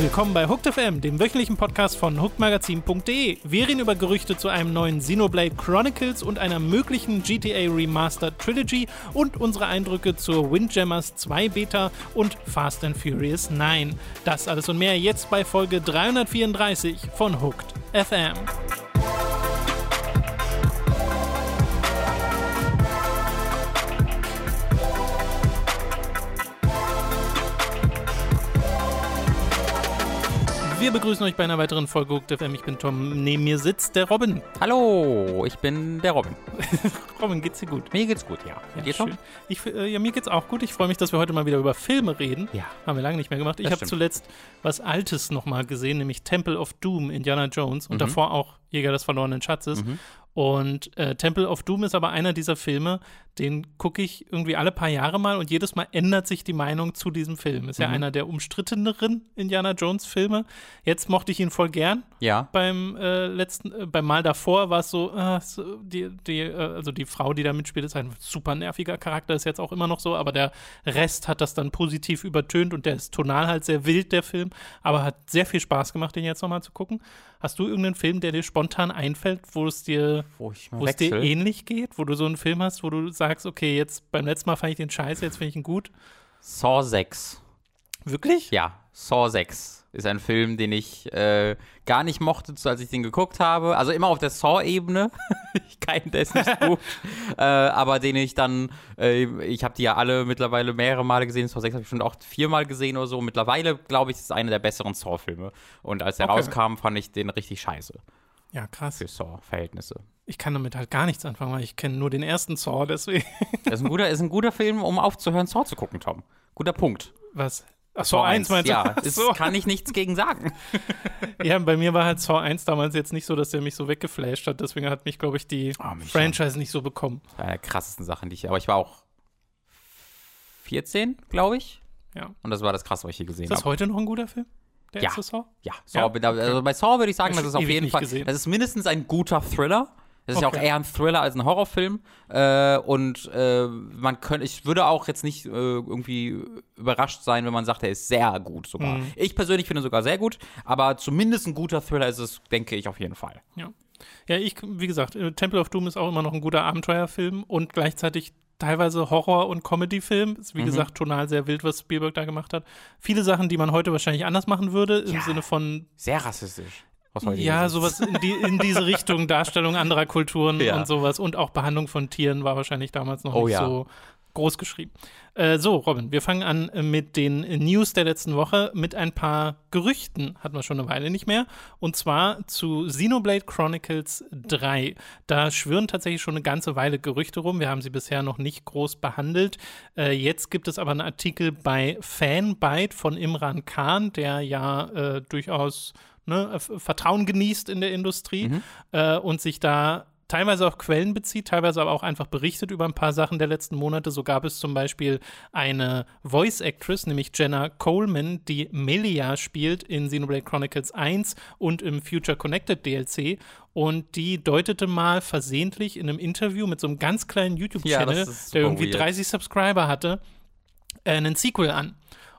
Willkommen bei Hooked FM, dem wöchentlichen Podcast von hookedmagazin.de. Wir reden über Gerüchte zu einem neuen Xenoblade Chronicles und einer möglichen GTA Remastered Trilogy und unsere Eindrücke zur Windjammers 2 Beta und Fast and Furious 9. Das alles und mehr jetzt bei Folge 334 von Hooked FM. Wir begrüßen euch bei einer weiteren Folge Hooked FM. Ich bin Tom. Neben mir sitzt der Robin. Hallo, ich bin der Robin. Robin, geht's dir gut? Mir geht's gut, ja. ja dir, Tom? Ich, äh, ja, mir geht's auch gut. Ich freue mich, dass wir heute mal wieder über Filme reden. Ja. Haben wir lange nicht mehr gemacht. Ich habe zuletzt was Altes nochmal gesehen, nämlich Temple of Doom, Indiana Jones und mhm. davor auch Jäger des verlorenen Schatzes. Mhm. Und äh, Temple of Doom ist aber einer dieser Filme, den gucke ich irgendwie alle paar Jahre mal und jedes Mal ändert sich die Meinung zu diesem Film. Ist mhm. ja einer der umstritteneren Indiana Jones Filme. Jetzt mochte ich ihn voll gern. Ja. Beim äh, letzten, äh, beim Mal davor war es so, äh, die, die, äh, also die Frau, die da mitspielt, ist ein super nerviger Charakter, ist jetzt auch immer noch so, aber der Rest hat das dann positiv übertönt und der ist tonal halt sehr wild, der Film, aber hat sehr viel Spaß gemacht, den jetzt nochmal zu gucken. Hast du irgendeinen Film, der dir spontan einfällt, wo es dir, wo, wo es dir ähnlich geht, wo du so einen Film hast, wo du sagst, okay, jetzt beim letzten Mal fand ich den scheiße, jetzt finde ich ihn gut? Saw 6. Wirklich? Ja, Saw 6 ist ein Film, den ich äh, gar nicht mochte, als ich den geguckt habe. Also immer auf der Saw-Ebene. ich kann das nicht gut. äh, aber den ich dann, äh, ich habe die ja alle mittlerweile mehrere Male gesehen. Saw 6 habe ich schon auch viermal gesehen oder so. Mittlerweile, glaube ich, ist es einer der besseren Saw-Filme. Und als er okay. rauskam, fand ich den richtig scheiße. Ja, krass. Für Saw-Verhältnisse. Ich kann damit halt gar nichts anfangen, weil ich kenne nur den ersten Saw, deswegen. das ist ein, guter, ist ein guter Film, um aufzuhören, Saw zu gucken, Tom. Guter Punkt. Was? Ach, Saw 1 meinst du? Ja, das so. kann ich nichts gegen sagen. ja, bei mir war halt Saw 1 damals jetzt nicht so, dass der mich so weggeflasht hat. Deswegen hat mich, glaube ich, die oh, Franchise nicht so bekommen. Eine der krassesten Sachen, die ich, aber ich war auch 14, glaube ich. Ja. Und das war das krasse, was ich hier gesehen habe. Ist das hab. heute noch ein guter Film? Der ja. Saw? Ja, Saw, ja. Also bei Saw würde ich sagen, das ist auf jeden Fall, gesehen. das ist mindestens ein guter Thriller. Das ist okay. ja auch eher ein Thriller als ein Horrorfilm. Äh, und äh, man könnte, ich würde auch jetzt nicht äh, irgendwie überrascht sein, wenn man sagt, er ist sehr gut sogar. Mhm. Ich persönlich finde sogar sehr gut, aber zumindest ein guter Thriller ist es, denke ich, auf jeden Fall. Ja. Ja, ich, wie gesagt, äh, Temple of Doom ist auch immer noch ein guter Abenteuerfilm und gleichzeitig teilweise Horror- und Comedy-Film. Ist wie mhm. gesagt tonal sehr wild, was Spielberg da gemacht hat. Viele Sachen, die man heute wahrscheinlich anders machen würde, im ja, Sinne von. Sehr rassistisch ja, sowas in, die, in, diese Richtung, Darstellung anderer Kulturen ja. und sowas. Und auch Behandlung von Tieren war wahrscheinlich damals noch oh, nicht ja. so groß geschrieben. Äh, so, Robin, wir fangen an mit den News der letzten Woche mit ein paar Gerüchten, hatten wir schon eine Weile nicht mehr. Und zwar zu Xenoblade Chronicles 3. Da schwirren tatsächlich schon eine ganze Weile Gerüchte rum. Wir haben sie bisher noch nicht groß behandelt. Äh, jetzt gibt es aber einen Artikel bei Fanbyte von Imran Khan, der ja äh, durchaus ne, Vertrauen genießt in der Industrie mhm. äh, und sich da teilweise auf Quellen bezieht, teilweise aber auch einfach berichtet über ein paar Sachen der letzten Monate. So gab es zum Beispiel eine Voice Actress, nämlich Jenna Coleman, die Melia spielt in Xenoblade Chronicles 1 und im Future Connected DLC. Und die deutete mal versehentlich in einem Interview mit so einem ganz kleinen YouTube-Channel, ja, der irgendwie 30 Subscriber hatte, äh, einen Sequel an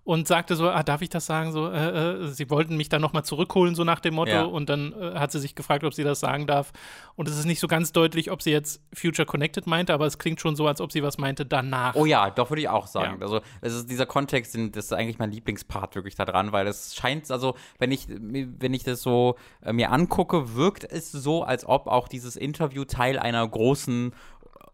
und sagte so, ah, darf ich das sagen? So, äh, äh, sie wollten mich dann nochmal zurückholen, so nach dem Motto. Ja. Und dann äh, hat sie sich gefragt, ob sie das sagen darf. Und es ist nicht so ganz deutlich, ob sie jetzt Future Connected meinte, aber es klingt schon so, als ob sie was meinte danach. Oh ja, doch würde ich auch sagen. Ja. Also es ist dieser Kontext, das ist eigentlich mein Lieblingspart wirklich da dran, weil es scheint, also wenn ich, wenn ich das so äh, mir angucke, wirkt es so, als ob auch dieses Interview Teil einer großen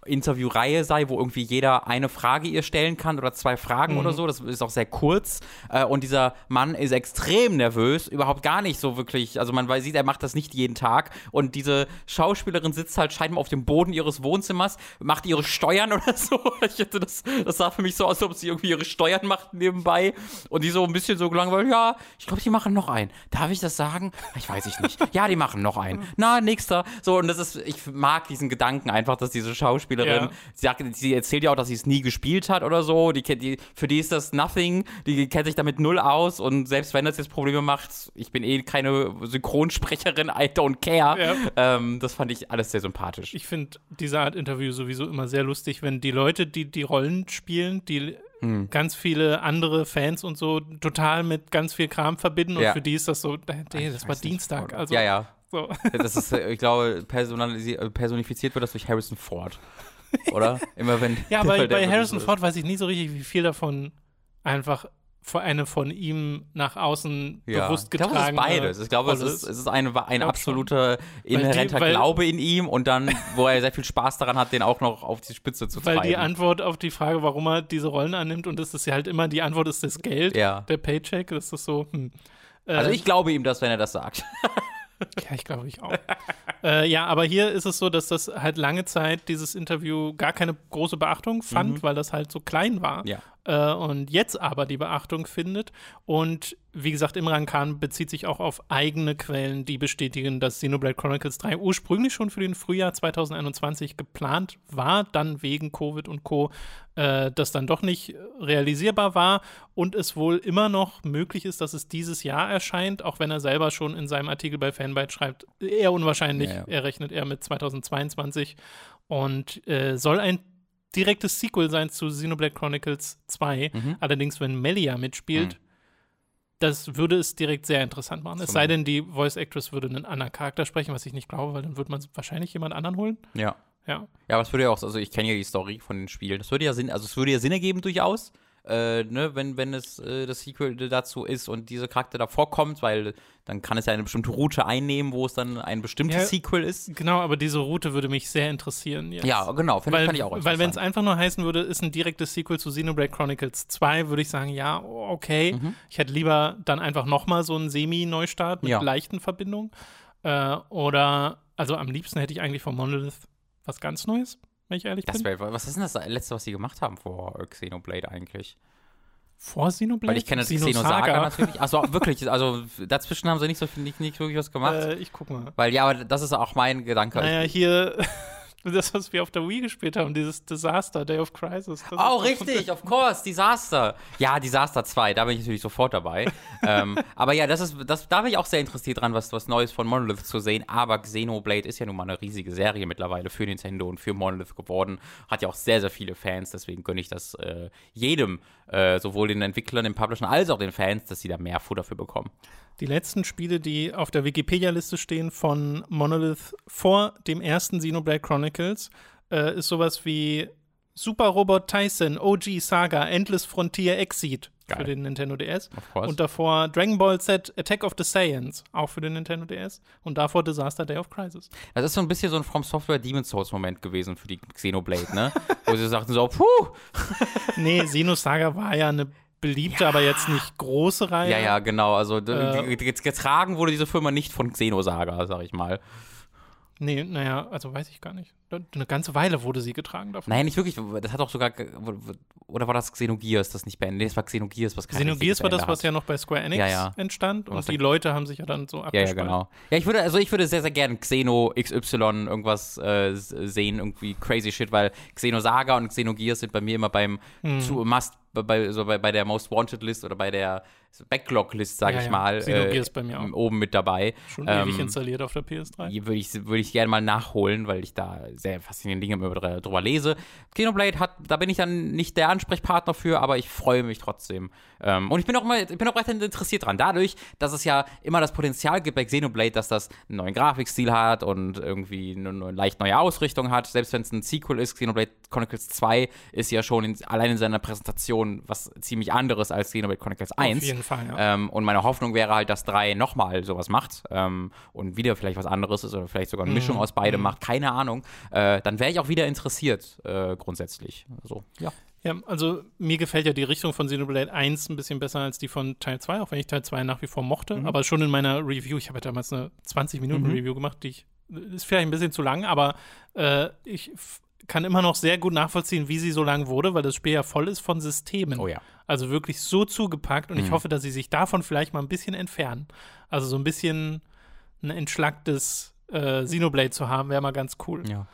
Interviewreihe sei, wo irgendwie jeder eine Frage ihr stellen kann oder zwei Fragen mhm. oder so. Das ist auch sehr kurz. Äh, und dieser Mann ist extrem nervös, überhaupt gar nicht so wirklich. Also man sieht, er macht das nicht jeden Tag. Und diese Schauspielerin sitzt halt scheinbar auf dem Boden ihres Wohnzimmers, macht ihre Steuern oder so. Ich hätte das, das sah für mich so aus, als ob sie irgendwie ihre Steuern macht nebenbei. Und die so ein bisschen so gelangweilt, ja, ich glaube, die machen noch einen. Darf ich das sagen? Ich weiß ich nicht. Ja, die machen noch einen. Na, nächster. So, und das ist, ich mag diesen Gedanken einfach, dass diese Schauspieler Schauspielerin. Ja. Sie, sagt, sie erzählt ja auch, dass sie es nie gespielt hat oder so. Die, die, für die ist das nothing. Die kennt sich damit null aus. Und selbst wenn das jetzt Probleme macht, ich bin eh keine Synchronsprecherin, I don't care. Ja. Ähm, das fand ich alles sehr sympathisch. Ich finde diese Art Interview sowieso immer sehr lustig, wenn die Leute, die die Rollen spielen, die hm. ganz viele andere Fans und so total mit ganz viel Kram verbinden und für die ist das so, nee, das war Dienstag. Also, ja, ja. So. Das ist, äh, ich glaube, personifiziert wird das durch Harrison Ford. Oder? Immer wenn. ja, bei, bei Harrison Ford weiß ich nie so richtig, wie viel davon einfach eine von ihm nach außen ja. bewusst getragene Ich glaube, es ist beides. Ich glaube, es ist, es ist ein, ein absoluter inhärenter Glaube in ihm und dann, wo er sehr viel Spaß daran hat, den auch noch auf die Spitze zu treiben. Weil die Antwort auf die Frage, warum er diese Rollen annimmt, und das ist ja halt immer, die Antwort ist das Geld, ja. der Paycheck, das ist so, hm. Also ich glaube ihm das, wenn er das sagt. Ja, ich glaube ich auch. äh, ja, aber hier ist es so, dass das halt lange Zeit dieses Interview gar keine große Beachtung fand, mhm. weil das halt so klein war. Ja. Äh, und jetzt aber die Beachtung findet. Und wie gesagt, Imran Khan bezieht sich auch auf eigene Quellen, die bestätigen, dass Xenoblade Chronicles 3 ursprünglich schon für den Frühjahr 2021 geplant war, dann wegen Covid und Co. Äh, das dann doch nicht realisierbar war und es wohl immer noch möglich ist, dass es dieses Jahr erscheint, auch wenn er selber schon in seinem Artikel bei Fanbyte schreibt, eher unwahrscheinlich. Ja, ja. Er rechnet eher mit 2022 und äh, soll ein direktes Sequel sein zu Xenoblade Chronicles 2. Mhm. Allerdings, wenn Melia mitspielt, mhm. Das würde es direkt sehr interessant machen. Es sei denn, die Voice Actress würde einen anderen Charakter sprechen, was ich nicht glaube, weil dann würde man wahrscheinlich jemand anderen holen. Ja. Ja. Ja, aber es würde ja auch, also ich kenne ja die Story von den Spielen. Das würde ja Sinn, also es würde ja Sinn ergeben durchaus äh, ne, wenn, wenn es äh, das Sequel dazu ist und dieser Charakter da vorkommt, weil dann kann es ja eine bestimmte Route einnehmen, wo es dann ein bestimmtes ja, Sequel ist. Genau, aber diese Route würde mich sehr interessieren. Jetzt. Ja, genau, finde ich auch Weil wenn es einfach nur heißen würde, ist ein direktes Sequel zu Xenoblade Chronicles 2, würde ich sagen, ja, okay. Mhm. Ich hätte lieber dann einfach nochmal so einen Semi-Neustart mit ja. leichten Verbindungen. Äh, oder, also am liebsten hätte ich eigentlich von Monolith was ganz Neues wenn ich ehrlich das bin. Wär, was ist denn das letzte, was sie gemacht haben vor Xenoblade eigentlich? Vor Xenoblade? Weil ich kenne das Xenosaga natürlich. Achso, wirklich. Also dazwischen haben sie nicht so nicht, nicht wirklich was gemacht. Äh, ich guck mal. Weil ja, aber das ist auch mein Gedanke. Naja, hier das, was wir auf der Wii gespielt haben, dieses Disaster, Day of Crisis. oh, richtig, of course, Disaster. Ja, Disaster 2, da bin ich natürlich sofort dabei. ähm, aber ja, das ist, das, da bin ich auch sehr interessiert dran, was, was Neues von Monolith zu sehen. Aber Xenoblade ist ja nun mal eine riesige Serie mittlerweile für Nintendo und für Monolith geworden. Hat ja auch sehr, sehr viele Fans, deswegen gönne ich das äh, jedem, äh, sowohl den Entwicklern, den Publishern, als auch den Fans, dass sie da mehr Futter für bekommen. Die letzten Spiele, die auf der Wikipedia-Liste stehen von Monolith vor dem ersten Xenoblade Chronicles, äh, ist sowas wie Super Robot Tyson, OG Saga, Endless Frontier Exit für den Nintendo DS. Und davor Dragon Ball Z Attack of the Saiyans, auch für den Nintendo DS. Und davor Disaster Day of Crisis. Das ist so ein bisschen so ein From Software Demon's Souls Moment gewesen für die Xenoblade, ne? Wo sie sagten so, puh. nee, Xenosaga war ja eine beliebte, ja. aber jetzt nicht große Reihe. Ja, ja, genau. Also äh, getragen wurde diese Firma nicht von Xenosaga, sag ich mal. Nee, naja, also weiß ich gar nicht. Eine ganze Weile wurde sie getragen davon. Nein, nicht wirklich. Das hat auch sogar. Oder war das Xenogears, das nicht beendet? Nee, es war Xenogears, was Xenogears war das, was ja noch bei Square Enix ja, ja. entstand. Und, und die Leute haben sich ja dann so abgespalten. Ja, ja, genau. Ja, ich würde, also ich würde sehr, sehr gerne Xeno XY irgendwas äh, sehen, irgendwie crazy shit, weil Xenosaga und Xenogears sind bei mir immer beim hm. zu Must bei, so bei, bei der Most Wanted List oder bei der Backlog-List, sag ja, ich ja. mal, äh, bei mir auch. oben mit dabei. Schon ähm, ewig installiert auf der PS3. Würde ich, würd ich gerne mal nachholen, weil ich da sehr faszinierende Dinge drüber, drüber lese. Xenoblade hat, da bin ich dann nicht der Ansprechpartner für, aber ich freue mich trotzdem. Ähm, und ich bin auch mal, ich bin auch weiterhin interessiert dran. Dadurch, dass es ja immer das Potenzial gibt bei Xenoblade, dass das einen neuen Grafikstil hat und irgendwie eine, eine leicht neue Ausrichtung hat. Selbst wenn es ein Sequel ist, Xenoblade Chronicles 2 ist ja schon in, allein in seiner Präsentation was ziemlich anderes als Xenoblade Chronicles 1. Auf jeden Fall, ja. Ähm, und meine Hoffnung wäre halt, dass 3 nochmal sowas macht ähm, und wieder vielleicht was anderes ist oder vielleicht sogar eine Mischung mm, aus beidem mm. macht, keine Ahnung. Äh, dann wäre ich auch wieder interessiert, äh, grundsätzlich. Also, ja. Ja, also mir gefällt ja die Richtung von Xenoblade 1 ein bisschen besser als die von Teil 2, auch wenn ich Teil 2 nach wie vor mochte. Mhm. Aber schon in meiner Review, ich habe ja damals eine 20-Minuten-Review mhm. gemacht, die ich, ist vielleicht ein bisschen zu lang, aber äh, ich kann immer noch sehr gut nachvollziehen, wie sie so lang wurde, weil das Spiel ja voll ist von Systemen. Oh ja. Also wirklich so zugepackt und mhm. ich hoffe, dass sie sich davon vielleicht mal ein bisschen entfernen. Also so ein bisschen ein entschlacktes äh, Xenoblade zu haben, wäre mal ganz cool. Ja.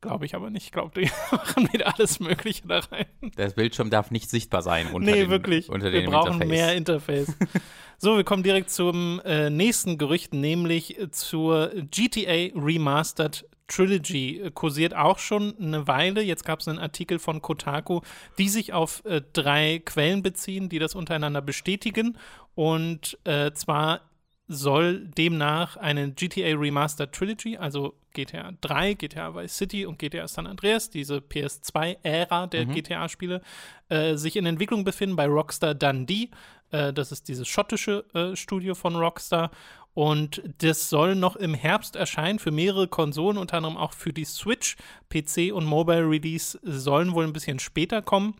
Glaube ich aber nicht. Ich glaube, die machen wieder alles Mögliche da rein. Der Bildschirm darf nicht sichtbar sein unter nee, dem, wirklich. Unter wir brauchen Interface. mehr Interface. so, wir kommen direkt zum äh, nächsten Gerücht, nämlich zur GTA Remastered Trilogy äh, kursiert auch schon eine Weile. Jetzt gab es einen Artikel von Kotaku, die sich auf äh, drei Quellen beziehen, die das untereinander bestätigen. Und äh, zwar soll demnach eine GTA Remastered Trilogy, also GTA 3, GTA Vice City und GTA San Andreas, diese PS2-Ära der mhm. GTA-Spiele, äh, sich in Entwicklung befinden bei Rockstar Dundee. Äh, das ist dieses schottische äh, Studio von Rockstar. Und das soll noch im Herbst erscheinen für mehrere Konsolen, unter anderem auch für die Switch. PC und Mobile Release sollen wohl ein bisschen später kommen.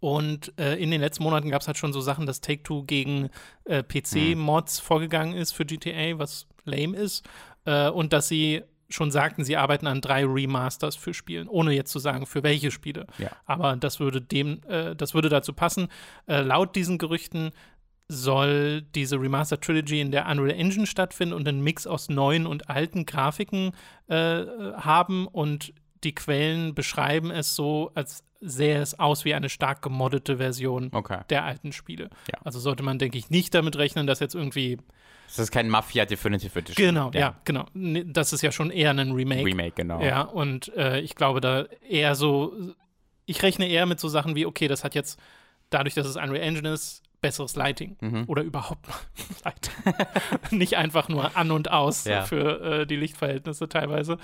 Und äh, in den letzten Monaten gab es halt schon so Sachen, dass Take-Two gegen äh, PC-Mods mhm. vorgegangen ist für GTA, was lame ist. Äh, und dass sie schon sagten, sie arbeiten an drei Remasters für Spielen, ohne jetzt zu sagen, für welche Spiele. Ja. Aber das würde dem, äh, das würde dazu passen. Äh, laut diesen Gerüchten soll diese Remastered Trilogy in der Unreal Engine stattfinden und einen Mix aus neuen und alten Grafiken äh, haben und die Quellen beschreiben es so, als sähe es aus wie eine stark gemoddete Version okay. der alten Spiele. Ja. Also sollte man, denke ich, nicht damit rechnen, dass jetzt irgendwie das ist kein Mafia Definitive Edition. Genau, ja. ja. genau. Das ist ja schon eher ein Remake. Remake, genau. Ja, und äh, ich glaube da eher so, ich rechne eher mit so Sachen wie, okay, das hat jetzt, dadurch, dass es Unreal Engine ist, besseres Lighting mhm. oder überhaupt Lighting. Nicht einfach nur an und aus ja. für äh, die Lichtverhältnisse teilweise,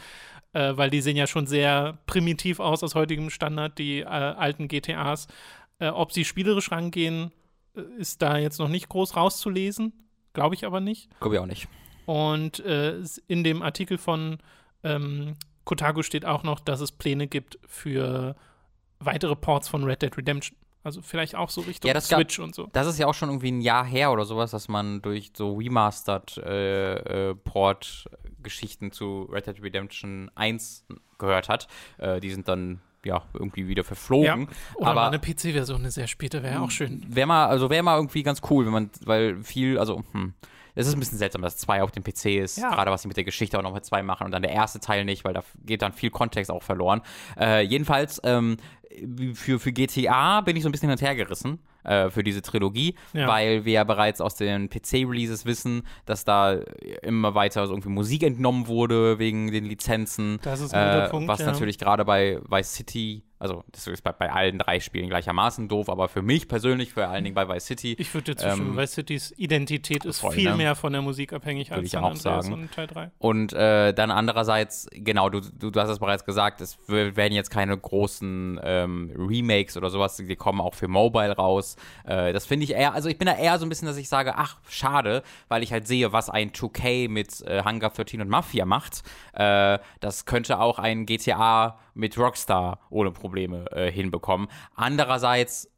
äh, weil die sehen ja schon sehr primitiv aus aus heutigem Standard, die äh, alten GTAs. Äh, ob sie spielerisch rangehen, äh, ist da jetzt noch nicht groß rauszulesen, glaube ich aber nicht. Glaube ich auch nicht. Und äh, in dem Artikel von ähm, Kotaku steht auch noch, dass es Pläne gibt für weitere Ports von Red Dead Redemption. Also vielleicht auch so Richtung ja, Switch gab, und so. Das ist ja auch schon irgendwie ein Jahr her oder sowas, dass man durch so Remastered äh, äh, zu Red Dead Redemption 1 gehört hat. Äh, die sind dann ja, irgendwie wieder verflogen. Ja, oder aber eine PC-Version, eine sehr späte, wäre auch schön. Wäre mal, also wäre mal irgendwie ganz cool, wenn man, weil viel, also, hm, es ist ein bisschen seltsam, dass zwei auf dem PC ist, ja. gerade was sie mit der Geschichte auch noch mit zwei machen und dann der erste Teil nicht, weil da geht dann viel Kontext auch verloren. Äh, jedenfalls, ähm, für, für GTA bin ich so ein bisschen hin und her gerissen äh, für diese Trilogie, ja. weil wir ja bereits aus den PC-Releases wissen, dass da immer weiter so irgendwie Musik entnommen wurde wegen den Lizenzen. Das ist ein guter äh, Punkt, Was ja. natürlich gerade bei Vice City also das ist bei, bei, allen drei Spielen gleichermaßen doof, aber für mich persönlich, vor allen Dingen bei Vice City. Ich würde jetzt zustimmen, ähm, Vice Citys Identität ist voll, viel ne? mehr von der Musik abhängig als ich auch sagen. und Teil 3. Und äh, dann andererseits, genau, du, du, du, hast es bereits gesagt, es werden jetzt keine großen ähm, Remakes oder sowas, die kommen auch für Mobile raus. Äh, das finde ich eher, also ich bin da eher so ein bisschen, dass ich sage, ach, schade, weil ich halt sehe, was ein 2K mit äh, Hunger 13 und Mafia macht. Äh, das könnte auch ein GTA mit Rockstar ohne Probleme äh, hinbekommen. Andererseits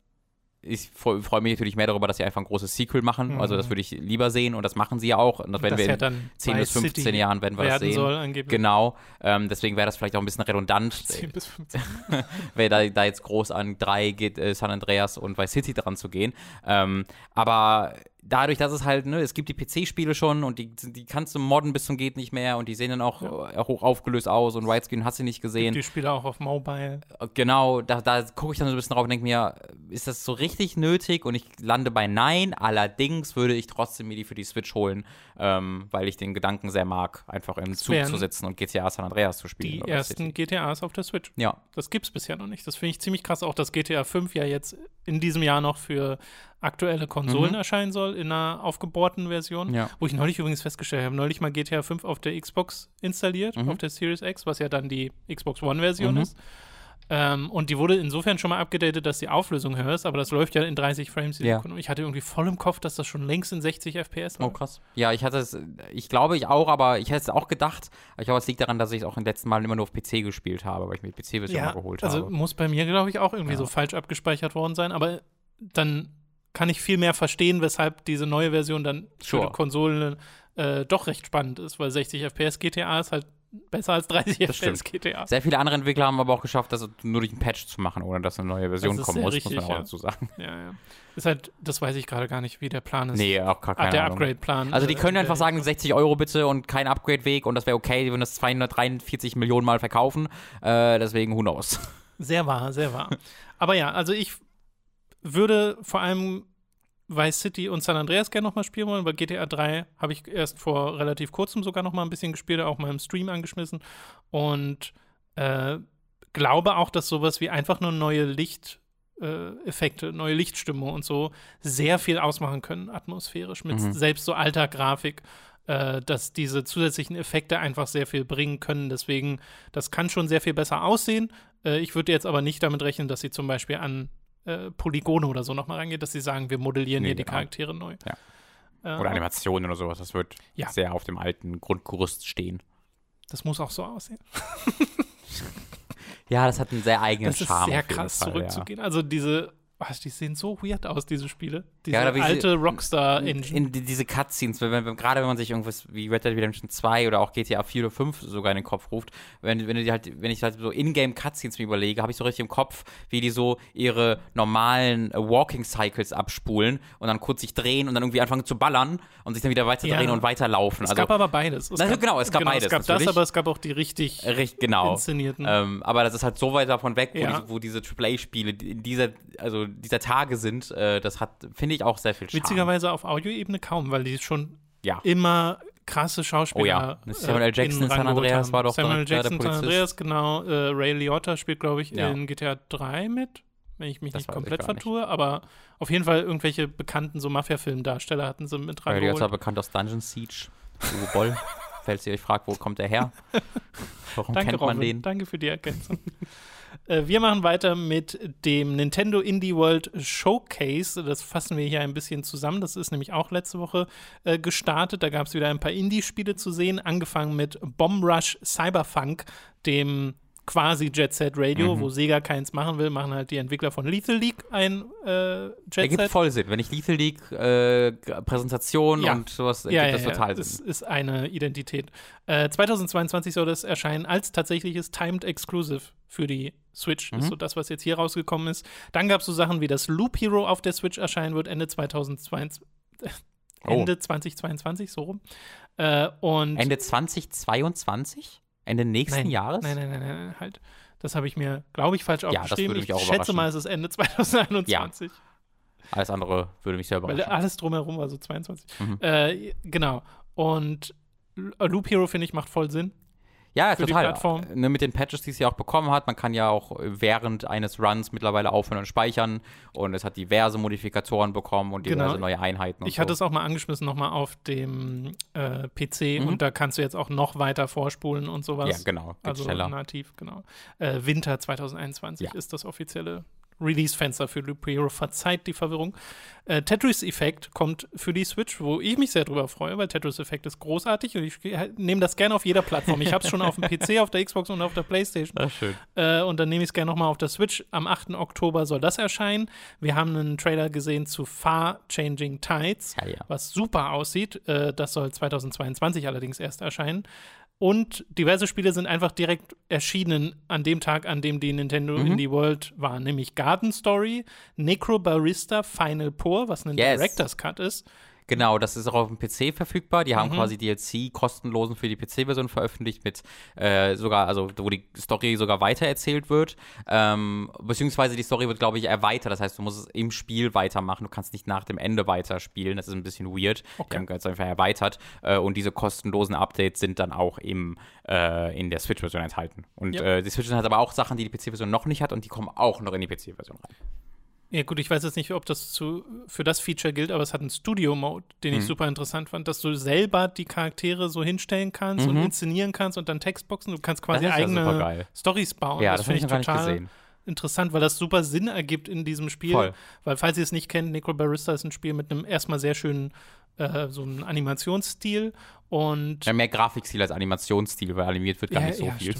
ich freue mich natürlich mehr darüber, dass sie einfach ein großes Sequel machen. Mhm. Also das würde ich lieber sehen und das machen sie ja auch. Und das werden das wir ja in 10 bis 15 City Jahren werden wir das sehen. Soll, angeblich. Genau. Ähm, deswegen wäre das vielleicht auch ein bisschen redundant. 10 bis 15. Wäre da, da, jetzt groß an drei geht, äh, San Andreas und Vice City dran zu gehen. Ähm, aber dadurch, dass es halt, ne, es gibt die PC-Spiele schon und die, die kannst du modden bis zum geht nicht mehr und die sehen dann auch ja. hoch aufgelöst aus und Widescreen hast du nicht gesehen. Gibt die Spiele auch auf Mobile. Äh, genau, da, da gucke ich dann so ein bisschen drauf und denke mir, ist das so richtig nötig? Und ich lande bei Nein. Allerdings würde ich trotzdem mir die für die Switch holen, ähm, weil ich den Gedanken sehr mag, einfach im Zug zu sitzen und GTA San Andreas zu spielen. Die ersten GTAs auf der Switch. Ja. Das gibt es bisher noch nicht. Das finde ich ziemlich krass, auch dass GTA 5 ja jetzt in diesem Jahr noch für aktuelle Konsolen mhm. erscheinen soll, in einer aufgebohrten Version. Ja. Wo ich neulich übrigens festgestellt habe, neulich mal GTA 5 auf der Xbox installiert, mhm. auf der Series X, was ja dann die Xbox One-Version mhm. ist. Ähm, und die wurde insofern schon mal abgedatet, dass die Auflösung höher ist, aber das läuft ja in 30 Frames die ja. Sekunde. Ich hatte irgendwie voll im Kopf, dass das schon längst in 60 FPS war. Oh, krass. Ja, ich hatte es, ich glaube ich auch, aber ich hätte es auch gedacht. Ich glaube, es liegt daran, dass ich es auch im letzten Mal immer nur auf PC gespielt habe, weil ich mir die PC-Version ja, geholt also habe. Also muss bei mir, glaube ich, auch irgendwie ja. so falsch abgespeichert worden sein, aber dann kann ich viel mehr verstehen, weshalb diese neue Version dann sure. für die Konsolen äh, doch recht spannend ist, weil 60 FPS GTA ist halt besser als 30 das FPS stimmt. GTA. Sehr viele andere Entwickler haben aber auch geschafft, das nur durch einen Patch zu machen, ohne dass eine neue Version kommen muss, richtig, muss man auch ja. dazu sagen. Ja, ja. Ist halt, das weiß ich gerade gar nicht, wie der Plan ist. Nee, auch gar keine Der Upgrade-Plan. Also die äh, können äh, einfach sagen, 60 Euro bitte und kein Upgrade-Weg und das wäre okay, die würden das 243 Millionen Mal verkaufen. Äh, deswegen, who knows. Sehr wahr, sehr wahr. aber ja, also ich würde vor allem Vice City und San Andreas gerne nochmal spielen wollen, weil GTA 3 habe ich erst vor relativ kurzem sogar nochmal ein bisschen gespielt, auch mal im Stream angeschmissen und äh, glaube auch, dass sowas wie einfach nur neue Lichteffekte, äh, neue Lichtstimmung und so sehr viel ausmachen können, atmosphärisch, mit mhm. selbst so alter Grafik, äh, dass diese zusätzlichen Effekte einfach sehr viel bringen können. Deswegen, das kann schon sehr viel besser aussehen. Äh, ich würde jetzt aber nicht damit rechnen, dass sie zum Beispiel an äh, Polygone oder so nochmal reingeht, dass sie sagen, wir modellieren nee, hier die genau. Charaktere neu. Ja. Äh, oder Animationen oder sowas. Das wird ja. sehr auf dem alten Grundgerüst stehen. Das muss auch so aussehen. ja, das hat einen sehr eigenen Charme. Das ist sehr krass Fall, zurückzugehen. Ja. Also diese Oh, die sehen so weird aus, diese Spiele. Diese ja, alte Rockstar-Engine. In, in, diese Cutscenes, gerade wenn man sich irgendwas wie Red Dead Redemption 2 oder auch GTA 4 oder 5 sogar in den Kopf ruft, wenn, wenn, halt, wenn ich halt so Ingame-Cutscenes mir überlege, habe ich so richtig im Kopf, wie die so ihre normalen äh, Walking-Cycles abspulen und dann kurz sich drehen und dann irgendwie anfangen zu ballern und sich dann wieder weiter drehen ja. und weiterlaufen. Es also, gab aber beides. Es gab, genau, es gab genau, beides. Es gab natürlich. das, aber es gab auch die richtig, richtig genau. inszenierten. Ähm, aber das ist halt so weit davon weg, wo, ja. die, wo diese AAA-Spiele in dieser, also dieser Tage sind. Äh, das hat, finde ich, auch sehr viel Charme. Witzigerweise auf Audioebene kaum, weil die schon ja. immer krasse Schauspieler. Oh ja, Samuel L. Jackson in, San Andreas war doch Samuel L. Jackson in San Andreas, genau. Äh, Ray Liotta spielt, glaube ich, ja. in GTA 3 mit, wenn ich mich das nicht komplett vertue. Nicht. Aber auf jeden Fall irgendwelche bekannten so Mafia-Film-Darsteller hatten sie mit Ray Liotta bekannt aus Dungeon Siege. Uwe Boll. Falls ihr euch fragt, wo kommt er her? Warum Danke, kennt man Robin. den? Danke für die Ergänzung. Äh, wir machen weiter mit dem Nintendo Indie World Showcase. Das fassen wir hier ein bisschen zusammen. Das ist nämlich auch letzte Woche äh, gestartet. Da gab es wieder ein paar Indie-Spiele zu sehen, angefangen mit Bomb Rush Cyberfunk, dem quasi Jet Set Radio, mhm. wo Sega keins machen will, machen halt die Entwickler von Lethal League ein äh, Jet Set. Ergibt voll Sinn. Wenn ich Lethal League äh, Präsentation ja. und sowas, ergibt ja, ja, das total ja. Sinn. Das ist eine Identität. Äh, 2022 soll das erscheinen als tatsächliches Timed Exclusive für die Switch. Mhm. Ist so das, was jetzt hier rausgekommen ist. Dann gab es so Sachen wie das Loop Hero auf der Switch erscheinen wird Ende 2022. Ende oh. 2022, so rum. Äh, und Ende 2022? Ende nächsten nein, Jahres? Nein, nein, nein, nein, halt. Das habe ich mir, glaube ich, falsch aufgeschrieben. Ja, das würde mich auch ich schätze mal, es ist Ende 2021. Ja. Alles andere würde mich sehr überraschen. Weil alles drumherum war so 22. Mhm. Äh, genau. Und Loop Hero, finde ich, macht voll Sinn. Ja, für total. Die Plattform. Ne, mit den Patches, die sie auch bekommen hat. Man kann ja auch während eines Runs mittlerweile aufhören und speichern. Und es hat diverse Modifikatoren bekommen und diverse genau. neue Einheiten. ich so. hatte es auch mal angeschmissen, nochmal auf dem äh, PC. Mhm. Und da kannst du jetzt auch noch weiter vorspulen und sowas. Ja, genau. Geht also schneller. nativ, genau. Äh, Winter 2021 ja. ist das offizielle Release-Fenster für Loop Hero. Verzeiht die Verwirrung. Äh, Tetris Effect kommt für die Switch, wo ich mich sehr drüber freue, weil Tetris Effect ist großartig und ich nehme das gerne auf jeder Plattform. Ich habe es schon auf dem PC, auf der Xbox und auf der Playstation. Ach, schön. Äh, und dann nehme ich es gerne nochmal auf der Switch. Am 8. Oktober soll das erscheinen. Wir haben einen Trailer gesehen zu Far Changing Tides, ja, ja. was super aussieht. Äh, das soll 2022 allerdings erst erscheinen. Und diverse Spiele sind einfach direkt erschienen an dem Tag, an dem die Nintendo mhm. Indie World war, nämlich Garden Story, Necro Barista Final Pour, was ein yes. Director's Cut ist. Genau, das ist auch auf dem PC verfügbar. Die haben mhm. quasi DLC kostenlosen für die PC-Version veröffentlicht mit äh, sogar, also wo die Story sogar weitererzählt wird. Ähm, beziehungsweise die Story wird, glaube ich, erweitert. Das heißt, du musst es im Spiel weitermachen. Du kannst nicht nach dem Ende weiterspielen. Das ist ein bisschen weird. Okay. Die haben ganz einfach erweitert. Äh, und diese kostenlosen Updates sind dann auch im, äh, in der Switch-Version enthalten. Und ja. Äh, die Switch hat aber auch Sachen, die die PC-Version noch nicht hat und die kommen auch noch in die PC-Version rein. Ja, gut, ich weiß jetzt nicht, ob das zu, für das Feature gilt, aber es hat einen Studio-Mode, den mhm. ich super interessant fand, dass du selber die Charaktere so hinstellen kannst mhm. und inszenieren kannst und dann Textboxen. Du kannst quasi eigene ja Stories bauen. Ja, das, das finde ich total interessant, weil das super Sinn ergibt in diesem Spiel. Voll. Weil, falls ihr es nicht kennt, Necro Barista ist ein Spiel mit einem erstmal sehr schönen äh, so einem Animationsstil und ja, mehr Grafikstil als Animationsstil, weil animiert wird gar ja, nicht so ja, viel.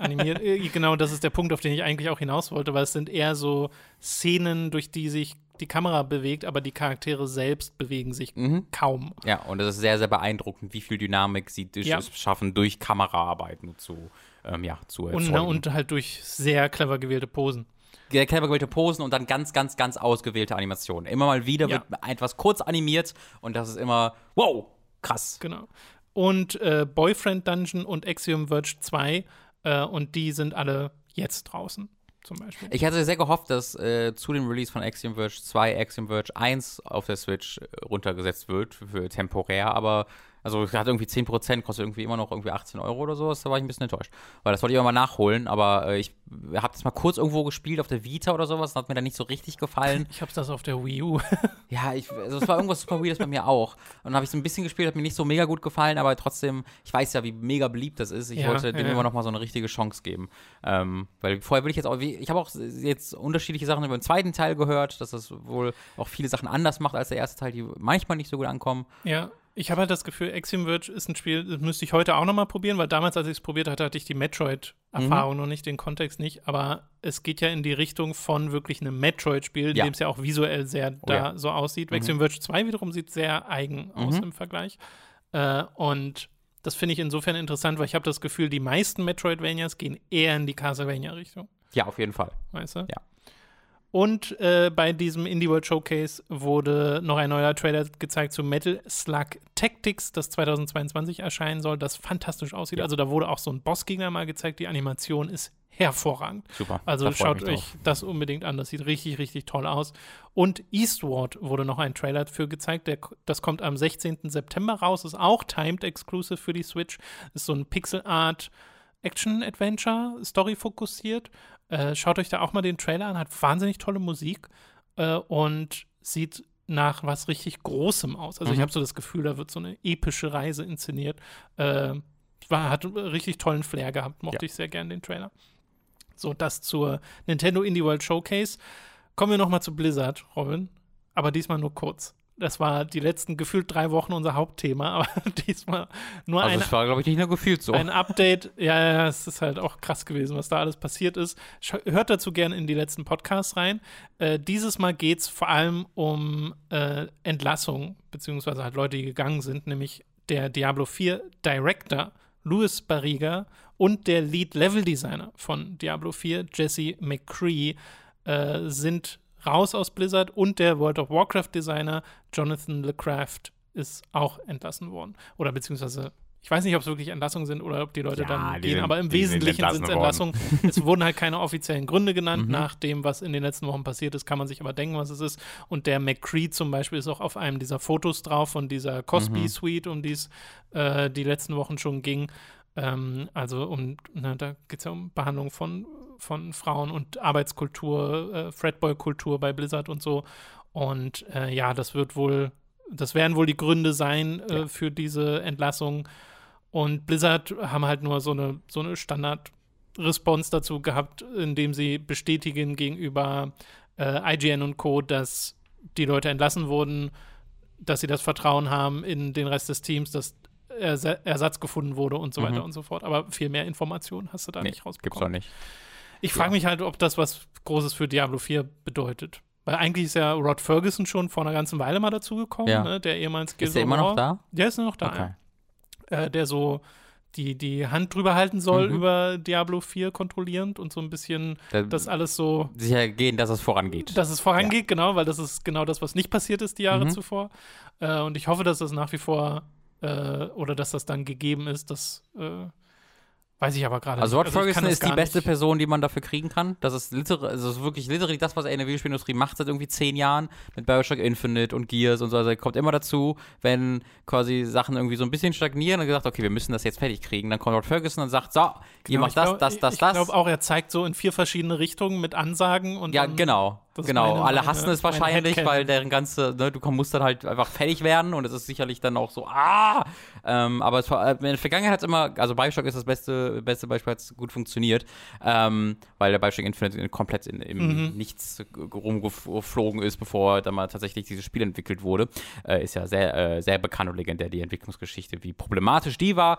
Animiert, äh, genau, das ist der Punkt, auf den ich eigentlich auch hinaus wollte, weil es sind eher so Szenen, durch die sich die Kamera bewegt, aber die Charaktere selbst bewegen sich mhm. kaum. Ja, und es ist sehr, sehr beeindruckend, wie viel Dynamik sie ja. es schaffen, durch Kameraarbeiten zu, ähm, ja, zu erzeugen. Und, und halt durch sehr clever gewählte Posen clever gewählte Posen und dann ganz, ganz, ganz ausgewählte Animationen. Immer mal wieder ja. wird etwas kurz animiert und das ist immer, wow, krass. Genau. Und äh, Boyfriend Dungeon und Axiom Verge 2 äh, und die sind alle jetzt draußen zum Beispiel. Ich hatte sehr gehofft, dass äh, zu dem Release von Axiom Verge 2 Axiom Verge 1 auf der Switch äh, runtergesetzt wird, für temporär, aber also hat irgendwie 10%, kostet irgendwie immer noch irgendwie 18 Euro oder sowas. Da war ich ein bisschen enttäuscht. Weil das wollte ich immer mal nachholen, aber äh, ich habe das mal kurz irgendwo gespielt auf der Vita oder sowas. Das hat mir dann nicht so richtig gefallen. Ich habe das auf der Wii U. ja, ich, also es war irgendwas super Weirdes bei mir auch. Und dann habe ich es ein bisschen gespielt, hat mir nicht so mega gut gefallen, aber trotzdem, ich weiß ja, wie mega beliebt das ist. Ich ja, wollte dem ja. immer noch mal so eine richtige Chance geben. Ähm, weil vorher will ich jetzt auch, ich habe auch jetzt unterschiedliche Sachen über den zweiten Teil gehört, dass das wohl auch viele Sachen anders macht als der erste Teil, die manchmal nicht so gut ankommen. Ja. Ich habe halt das Gefühl, Axiom Verge ist ein Spiel, das müsste ich heute auch nochmal probieren, weil damals, als ich es probiert hatte, hatte ich die Metroid-Erfahrung mhm. noch nicht, den Kontext nicht. Aber es geht ja in die Richtung von wirklich einem Metroid-Spiel, in ja. dem es ja auch visuell sehr oh, da ja. so aussieht. Mhm. Axiom Verge 2 wiederum sieht sehr eigen aus mhm. im Vergleich. Äh, und das finde ich insofern interessant, weil ich habe das Gefühl, die meisten Metroidvanias gehen eher in die Castlevania-Richtung. Ja, auf jeden Fall. Weißt du? Ja. Und äh, bei diesem Indie World Showcase wurde noch ein neuer Trailer gezeigt zu Metal Slug Tactics, das 2022 erscheinen soll, das fantastisch aussieht. Ja. Also da wurde auch so ein Bossgegner mal gezeigt. Die Animation ist hervorragend. Super. Also schaut euch drauf. das unbedingt an. Das sieht richtig, richtig toll aus. Und Eastward wurde noch ein Trailer für gezeigt. Der, das kommt am 16. September raus. Ist auch timed exclusive für die Switch. Ist so ein Pixel Art Action-Adventure, Story fokussiert. Äh, schaut euch da auch mal den Trailer an, hat wahnsinnig tolle Musik äh, und sieht nach was richtig Großem aus. Also mhm. ich habe so das Gefühl, da wird so eine epische Reise inszeniert. Äh, war, hat richtig tollen Flair gehabt, mochte ja. ich sehr gern den Trailer. So, das zur Nintendo Indie World Showcase. Kommen wir noch mal zu Blizzard, Robin, aber diesmal nur kurz. Das war die letzten gefühlt drei Wochen unser Hauptthema, aber diesmal nur also ein. Das war, glaube ich, nicht nur gefühlt so. Ein Update. Ja, ja, es ist halt auch krass gewesen, was da alles passiert ist. Hört dazu gerne in die letzten Podcasts rein. Äh, dieses Mal geht es vor allem um äh, Entlassung, beziehungsweise halt Leute, die gegangen sind, nämlich der Diablo 4 Director, Louis Barriga, und der Lead Level Designer von Diablo 4, Jesse McCree, äh, sind raus aus Blizzard und der World of Warcraft Designer Jonathan LeCraft ist auch entlassen worden. Oder beziehungsweise, ich weiß nicht, ob es wirklich Entlassungen sind oder ob die Leute ja, dann die gehen, sind, aber im Wesentlichen sind es Entlassungen. es wurden halt keine offiziellen Gründe genannt. Mhm. Nach dem, was in den letzten Wochen passiert ist, kann man sich aber denken, was es ist. Und der McCree zum Beispiel ist auch auf einem dieser Fotos drauf von dieser Cosby mhm. Suite, um die es äh, die letzten Wochen schon ging. Ähm, also um, ne, da geht es ja um Behandlung von von Frauen und Arbeitskultur, äh, Fredboy-Kultur bei Blizzard und so. Und äh, ja, das wird wohl, das werden wohl die Gründe sein äh, ja. für diese Entlassung. Und Blizzard haben halt nur so eine, so eine Standard-Response dazu gehabt, indem sie bestätigen gegenüber äh, IGN und Co., dass die Leute entlassen wurden, dass sie das Vertrauen haben in den Rest des Teams, dass Ersatz gefunden wurde und so mhm. weiter und so fort. Aber viel mehr Informationen hast du da nee, nicht rausbekommen. Gibt's auch nicht. Ich frage mich halt, ob das was Großes für Diablo 4 bedeutet. Weil eigentlich ist ja Rod Ferguson schon vor einer ganzen Weile mal dazugekommen, ja. ne? der ehemals Ist der immer noch da? Der ist noch da. Okay. Ja. Äh, der so die, die Hand drüber halten soll mhm. über Diablo 4 kontrollierend und so ein bisschen da, das alles so. Sicher gehen, dass es vorangeht. Dass es vorangeht, ja. genau, weil das ist genau das, was nicht passiert ist die Jahre mhm. zuvor. Äh, und ich hoffe, dass das nach wie vor äh, oder dass das dann gegeben ist, dass äh, Weiß ich aber gerade also nicht. Also Rod Ferguson ist die beste nicht. Person, die man dafür kriegen kann. Das ist, literal, also das ist wirklich literally das, was er in der Videospielindustrie macht seit irgendwie zehn Jahren mit Bioshock Infinite und Gears und so. Also er kommt immer dazu, wenn quasi Sachen irgendwie so ein bisschen stagnieren und gesagt, okay, wir müssen das jetzt fertig kriegen. Dann kommt Rod Ferguson und sagt, so, genau, ihr macht das, glaub, das, das, das. Ich glaube auch, er zeigt so in vier verschiedene Richtungen mit Ansagen und Ja, genau. Genau, meine, alle hassen meine, es wahrscheinlich, weil deren ganze, ne, du musst dann halt einfach fertig werden und es ist sicherlich dann auch so, ah! Ähm, aber es war, in der Vergangenheit hat es immer, also Bioshock ist das beste, beste Beispiel, hat es gut funktioniert, ähm, weil der Bioshock Infinite komplett in, im mhm. Nichts rumgeflogen ist, bevor dann mal tatsächlich dieses Spiel entwickelt wurde. Äh, ist ja sehr, äh, sehr bekannt und legendär, die Entwicklungsgeschichte, wie problematisch die war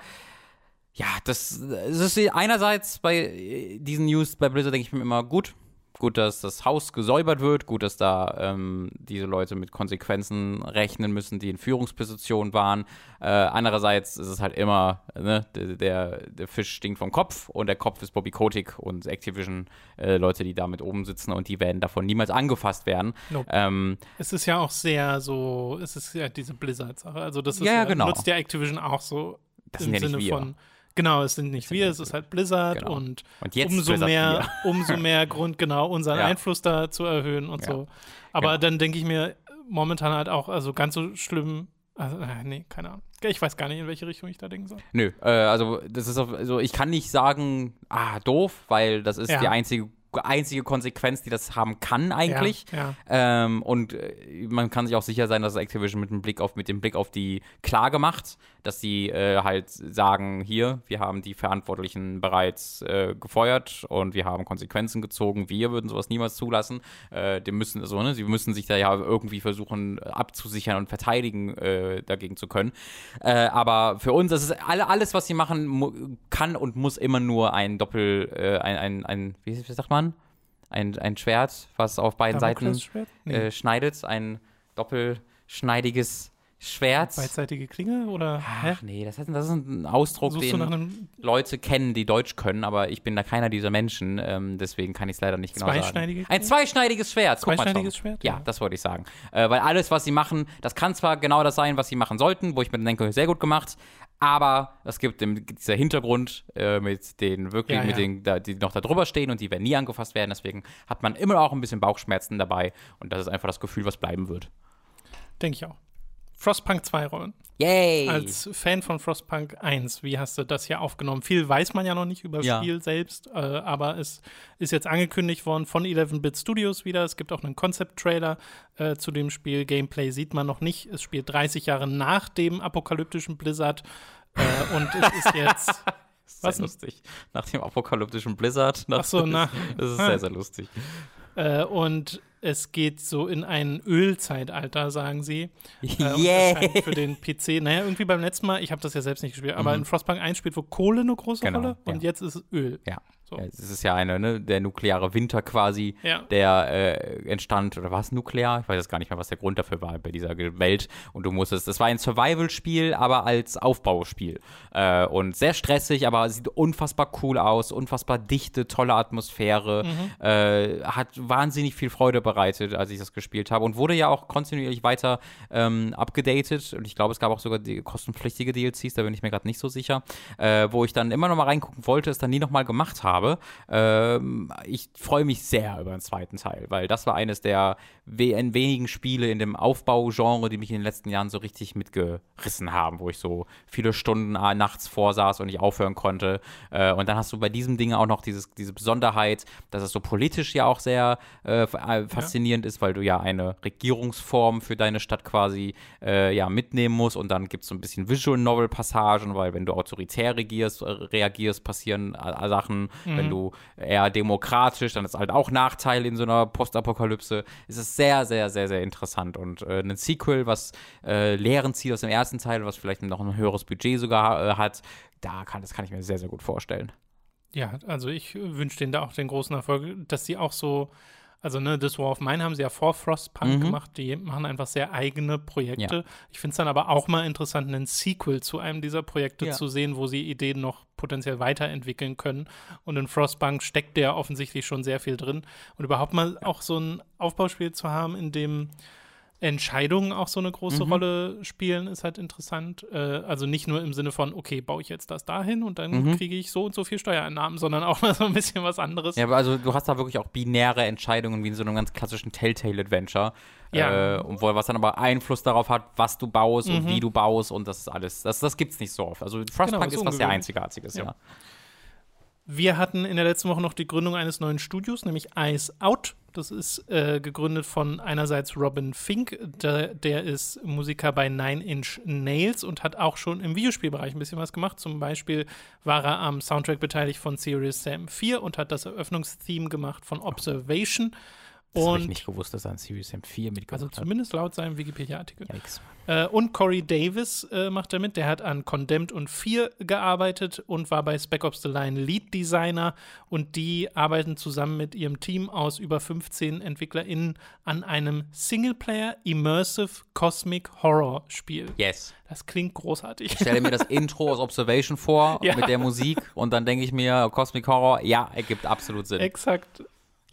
ja, das, das ist einerseits bei diesen News bei Blizzard denke ich mir immer gut, gut, dass das Haus gesäubert wird, gut, dass da ähm, diese Leute mit Konsequenzen rechnen müssen, die in Führungspositionen waren. Äh, andererseits ist es halt immer, ne, der, der Fisch stinkt vom Kopf und der Kopf ist Bobby Kotick und Activision, äh, Leute, die da mit oben sitzen und die werden davon niemals angefasst werden. Nope. Ähm, es ist ja auch sehr so, es ist ja diese Blizzard-Sache. Also das ist ja, ja, genau. nutzt ja Activision auch so das im Sinne von Genau, es sind nicht wir, es ist halt Blizzard genau. und, und umso Blizzard mehr, umso mehr Grund, genau, unseren ja. Einfluss da zu erhöhen und ja. so. Aber genau. dann denke ich mir momentan halt auch, also ganz so schlimm, also, äh, nee, keine Ahnung. Ich weiß gar nicht, in welche Richtung ich da denken soll. Nö, äh, also das ist auf, also ich kann nicht sagen, ah, doof, weil das ist ja. die einzige einzige Konsequenz, die das haben kann eigentlich. Ja, ja. Ähm, und äh, man kann sich auch sicher sein, dass Activision mit dem Blick auf, mit dem Blick auf die Klage macht, dass sie äh, halt sagen, hier, wir haben die Verantwortlichen bereits äh, gefeuert und wir haben Konsequenzen gezogen. Wir würden sowas niemals zulassen. Äh, die müssen, also, ne, sie müssen sich da ja irgendwie versuchen abzusichern und verteidigen äh, dagegen zu können. Äh, aber für uns, das ist alle, alles, was sie machen, kann und muss immer nur ein Doppel, ein, ein, ein, wie sagt man? Ein, ein Schwert, was auf beiden Seiten nee. äh, schneidet, ein doppelschneidiges Schwert. Beidseitige Klinge oder? Ach nee, das, heißt, das ist ein Ausdruck, Suchst den Leute kennen, die Deutsch können, aber ich bin da keiner dieser Menschen, ähm, deswegen kann ich es leider nicht genau sagen. Klinge? Ein zweischneidiges Schwert. Zweischneidiges Schwert? Ja, ja, das wollte ich sagen. Äh, weil alles, was sie machen, das kann zwar genau das sein, was sie machen sollten, wo ich mir denke, sehr gut gemacht, aber es gibt den, dieser Hintergrund äh, mit den wirklich, ja, mit ja. den, da, die noch da drüber stehen und die werden nie angefasst werden. Deswegen hat man immer auch ein bisschen Bauchschmerzen dabei und das ist einfach das Gefühl, was bleiben wird. Denke ich auch. Frostpunk 2 rollen. Yay! Als Fan von Frostpunk 1, wie hast du das hier aufgenommen? Viel weiß man ja noch nicht über das ja. Spiel selbst, äh, aber es ist jetzt angekündigt worden von 11-Bit Studios wieder. Es gibt auch einen Concept-Trailer äh, zu dem Spiel. Gameplay sieht man noch nicht. Es spielt 30 Jahre nach dem apokalyptischen Blizzard äh, und es ist jetzt. Was sehr lustig. Nach dem apokalyptischen Blizzard. Ach so, nach. Das ist sehr, sehr lustig. Äh, und es geht so in ein Ölzeitalter, sagen sie. Äh, yeah. für den PC. Naja, irgendwie beim letzten Mal, ich habe das ja selbst nicht gespielt, aber mhm. in Frostpunk 1 spielt wo Kohle eine große genau, Rolle und ja. jetzt ist es Öl. Ja. So. Ja, es ist ja eine, ne, der nukleare Winter quasi, ja. der äh, entstand, oder war es nuklear? Ich weiß jetzt gar nicht mehr, was der Grund dafür war bei dieser Welt. Und du musstest, das war ein Survival-Spiel, aber als Aufbauspiel. Äh, und sehr stressig, aber sieht unfassbar cool aus, unfassbar dichte, tolle Atmosphäre, mhm. äh, hat wahnsinnig viel Freude bereitet, als ich das gespielt habe und wurde ja auch kontinuierlich weiter ähm, abgedatet. Und ich glaube, es gab auch sogar die kostenpflichtige DLCs, da bin ich mir gerade nicht so sicher, äh, wo ich dann immer noch mal reingucken wollte, es dann nie noch mal gemacht habe. Ähm, ich freue mich sehr über den zweiten Teil, weil das war eines der we wenigen Spiele in dem Aufbaugenre, die mich in den letzten Jahren so richtig mitgerissen haben, wo ich so viele Stunden äh, nachts vorsaß und nicht aufhören konnte. Äh, und dann hast du bei diesem Ding auch noch dieses, diese Besonderheit, dass es so politisch ja auch sehr äh, äh faszinierend ja. ist, weil du ja eine Regierungsform für deine Stadt quasi äh, ja mitnehmen musst und dann gibt es so ein bisschen Visual Novel Passagen, weil wenn du autoritär regierst, äh, reagierst, passieren Sachen. Mhm. Wenn du eher demokratisch, dann ist halt auch Nachteil in so einer Postapokalypse. Es ist sehr, sehr, sehr, sehr interessant. Und äh, ein Sequel, was äh, Lehren zieht aus dem ersten Teil, was vielleicht noch ein höheres Budget sogar äh, hat, da kann, das kann ich mir sehr, sehr gut vorstellen. Ja, also ich wünsche denen da auch den großen Erfolg, dass sie auch so also, ne, This War of Mine haben sie ja vor Frostpunk mhm. gemacht. Die machen einfach sehr eigene Projekte. Ja. Ich finde es dann aber auch mal interessant, einen Sequel zu einem dieser Projekte ja. zu sehen, wo sie Ideen noch potenziell weiterentwickeln können. Und in Frostpunk steckt der offensichtlich schon sehr viel drin. Und überhaupt mal auch so ein Aufbauspiel zu haben, in dem Entscheidungen auch so eine große mhm. Rolle spielen, ist halt interessant. Äh, also nicht nur im Sinne von, okay, baue ich jetzt das dahin und dann mhm. kriege ich so und so viel Steuereinnahmen, sondern auch mal so ein bisschen was anderes. Ja, aber also du hast da wirklich auch binäre Entscheidungen wie in so einem ganz klassischen Telltale-Adventure. Ja. Äh, wo, was dann aber Einfluss darauf hat, was du baust mhm. und wie du baust und das ist alles. Das, das es nicht so oft. Also Frostpunk genau, ist, was sehr Einzigartiges, ja. ja. Wir hatten in der letzten Woche noch die Gründung eines neuen Studios, nämlich Eyes Out. Das ist äh, gegründet von einerseits Robin Fink, der, der, ist Musiker bei Nine Inch Nails und hat auch schon im Videospielbereich ein bisschen was gemacht. Zum Beispiel war er am Soundtrack beteiligt von Serious Sam 4 und hat das Eröffnungstheme gemacht von Observation. Das habe ich nicht gewusst, dass er ein Serious Sam 4 mitgemacht also hat. Also zumindest laut seinem Wikipedia-Artikel. Äh, und Corey Davis äh, macht da mit. Der hat an Condemned und 4 gearbeitet und war bei Spec Ops The Line Lead Designer. Und die arbeiten zusammen mit ihrem Team aus über 15 EntwicklerInnen an einem Singleplayer Immersive Cosmic Horror Spiel. Yes. Das klingt großartig. Ich stelle mir das Intro aus Observation vor ja. mit der Musik und dann denke ich mir, Cosmic Horror, ja, ergibt absolut Sinn. Exakt.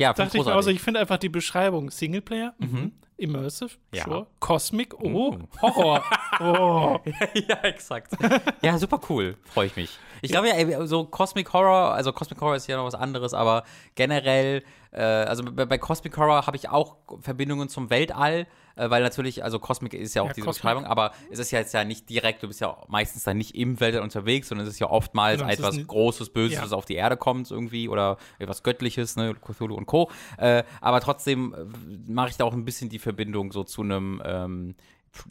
Ja, dachte ich also, ich finde einfach die Beschreibung Singleplayer, mhm. Immersive, ja. sure. Cosmic, oh, mm. Horror. oh. ja, exakt. Ja, super cool. Freue ich mich. Ich glaube ja, so Cosmic Horror, also Cosmic Horror ist ja noch was anderes, aber generell, äh, also bei, bei, Cosmic Horror habe ich auch Verbindungen zum Weltall, äh, weil natürlich, also Cosmic ist ja auch ja, diese Cosmic. Beschreibung, aber es ist ja jetzt ja nicht direkt, du bist ja meistens dann nicht im Weltall unterwegs, sondern es ist ja oftmals genau, etwas Großes, Böses, ja. das auf die Erde kommt irgendwie oder etwas Göttliches, ne, Cthulhu und Co. Äh, aber trotzdem äh, mache ich da auch ein bisschen die Verbindung so zu einem ähm,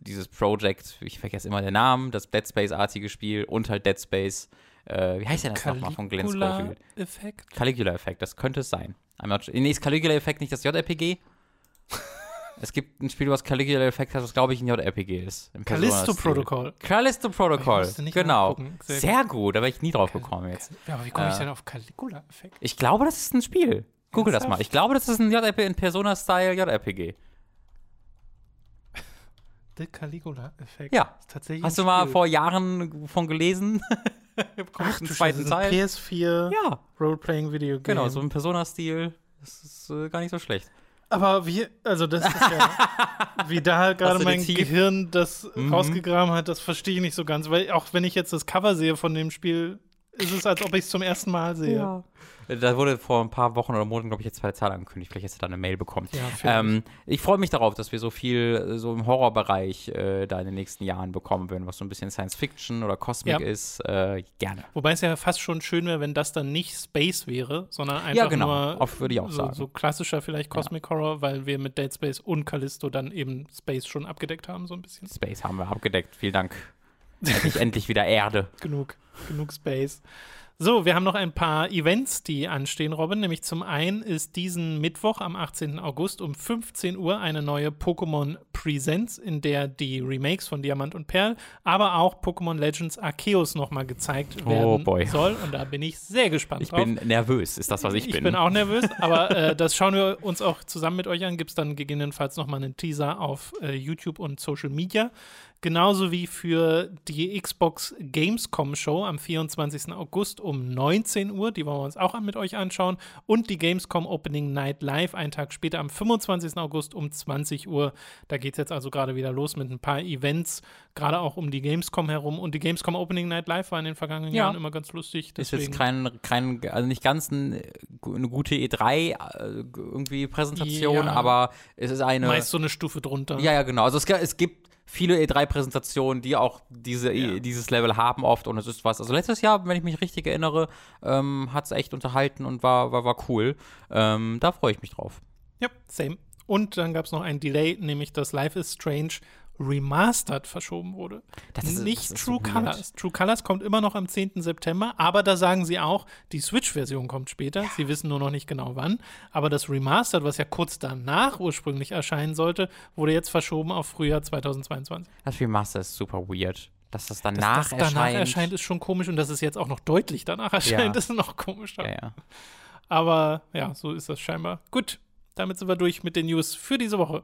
dieses Project, ich vergesse immer den Namen, das Dead Space-artige Spiel und halt Dead Space. Äh, wie heißt der das nochmal von Glenn Schofield? Effekt? Caligula-Effekt, das könnte es sein. nee, ist Caligula-Effekt nicht das JRPG? Es gibt ein Spiel, was Caligula Effekt hat, was glaube ich ein JRPG ist. Callisto Protocol. Callisto Protocol. Genau. Sehr, Sehr gut. da wäre ich nie drauf gekommen jetzt. Ja, aber wie komme ich äh, denn auf Caligula Effekt? Ich glaube, das ist ein Spiel. Google das mal. Ich glaube, das ist ein JRPG, ein Persona-Style JRPG. The Caligula Effekt. Ja. tatsächlich Hast du mal vor Jahren von gelesen? Ach, du zweiten Teil. PS4 ja. Role-Playing Video Game. Genau, so ein Persona-Stil. Das ist äh, gar nicht so schlecht. Aber wie, also das ist ja, wie da halt gerade mein Gehirn das mhm. rausgegraben hat, das verstehe ich nicht so ganz. Weil auch wenn ich jetzt das Cover sehe von dem Spiel, ist es, als ob ich es zum ersten Mal sehe. Ja. Da wurde vor ein paar Wochen oder Monaten, glaube ich, jetzt zwei Zahl angekündigt. Vielleicht hast du da eine Mail bekommen. Ja, ähm, ich freue mich darauf, dass wir so viel so im Horrorbereich äh, da in den nächsten Jahren bekommen werden, was so ein bisschen Science Fiction oder Cosmic ja. ist. Äh, gerne. Wobei es ja fast schon schön wäre, wenn das dann nicht Space wäre, sondern einfach ja, genau. nur Oft würde ich auch so, sagen. so klassischer vielleicht Cosmic ja. Horror, weil wir mit Dead Space und Callisto dann eben Space schon abgedeckt haben, so ein bisschen. Space haben wir abgedeckt. Vielen Dank. Endlich, endlich wieder Erde. Genug, genug Space. So, wir haben noch ein paar Events, die anstehen, Robin. Nämlich zum einen ist diesen Mittwoch am 18. August um 15 Uhr eine neue Pokémon Presents, in der die Remakes von Diamant und Perl, aber auch Pokémon Legends Arceus nochmal gezeigt oh, werden oh soll. Und da bin ich sehr gespannt ich drauf. Ich bin nervös, ist das, was ich, ich bin. Ich bin auch nervös, aber äh, das schauen wir uns auch zusammen mit euch an. Gibt es dann gegebenenfalls nochmal einen Teaser auf äh, YouTube und Social Media. Genauso wie für die Xbox Gamescom Show am 24. August um 19 Uhr. Die wollen wir uns auch mit euch anschauen. Und die Gamescom Opening Night Live einen Tag später am 25. August um 20 Uhr. Da geht es jetzt also gerade wieder los mit ein paar Events, gerade auch um die Gamescom herum. Und die Gamescom Opening Night Live war in den vergangenen ja. Jahren immer ganz lustig. Deswegen. Ist jetzt kein, kein, also nicht ganz ein, eine gute E3 äh, irgendwie Präsentation, ja. aber es ist eine. Meist so eine Stufe drunter. Ja, ja, genau. Also es, es gibt viele E3-Präsentationen, die auch diese, ja. dieses Level haben oft und es ist was. Also letztes Jahr, wenn ich mich richtig erinnere, ähm, hat es echt unterhalten und war, war, war cool. Ähm, da freue ich mich drauf. Ja, same. Und dann gab es noch ein Delay, nämlich das Life is Strange Remastered verschoben wurde. Das ist, Nicht das True so Colors. True Colors kommt immer noch am 10. September, aber da sagen sie auch, die Switch-Version kommt später. Ja. Sie wissen nur noch nicht genau wann. Aber das Remastered, was ja kurz danach ursprünglich erscheinen sollte, wurde jetzt verschoben auf Frühjahr 2022. Das Remastered ist super weird. Dass das danach dass das danach erscheint. erscheint, ist schon komisch und dass es jetzt auch noch deutlich danach erscheint, ja. ist noch komischer. Ja. Aber ja, so ist das scheinbar. Gut, damit sind wir durch mit den News für diese Woche.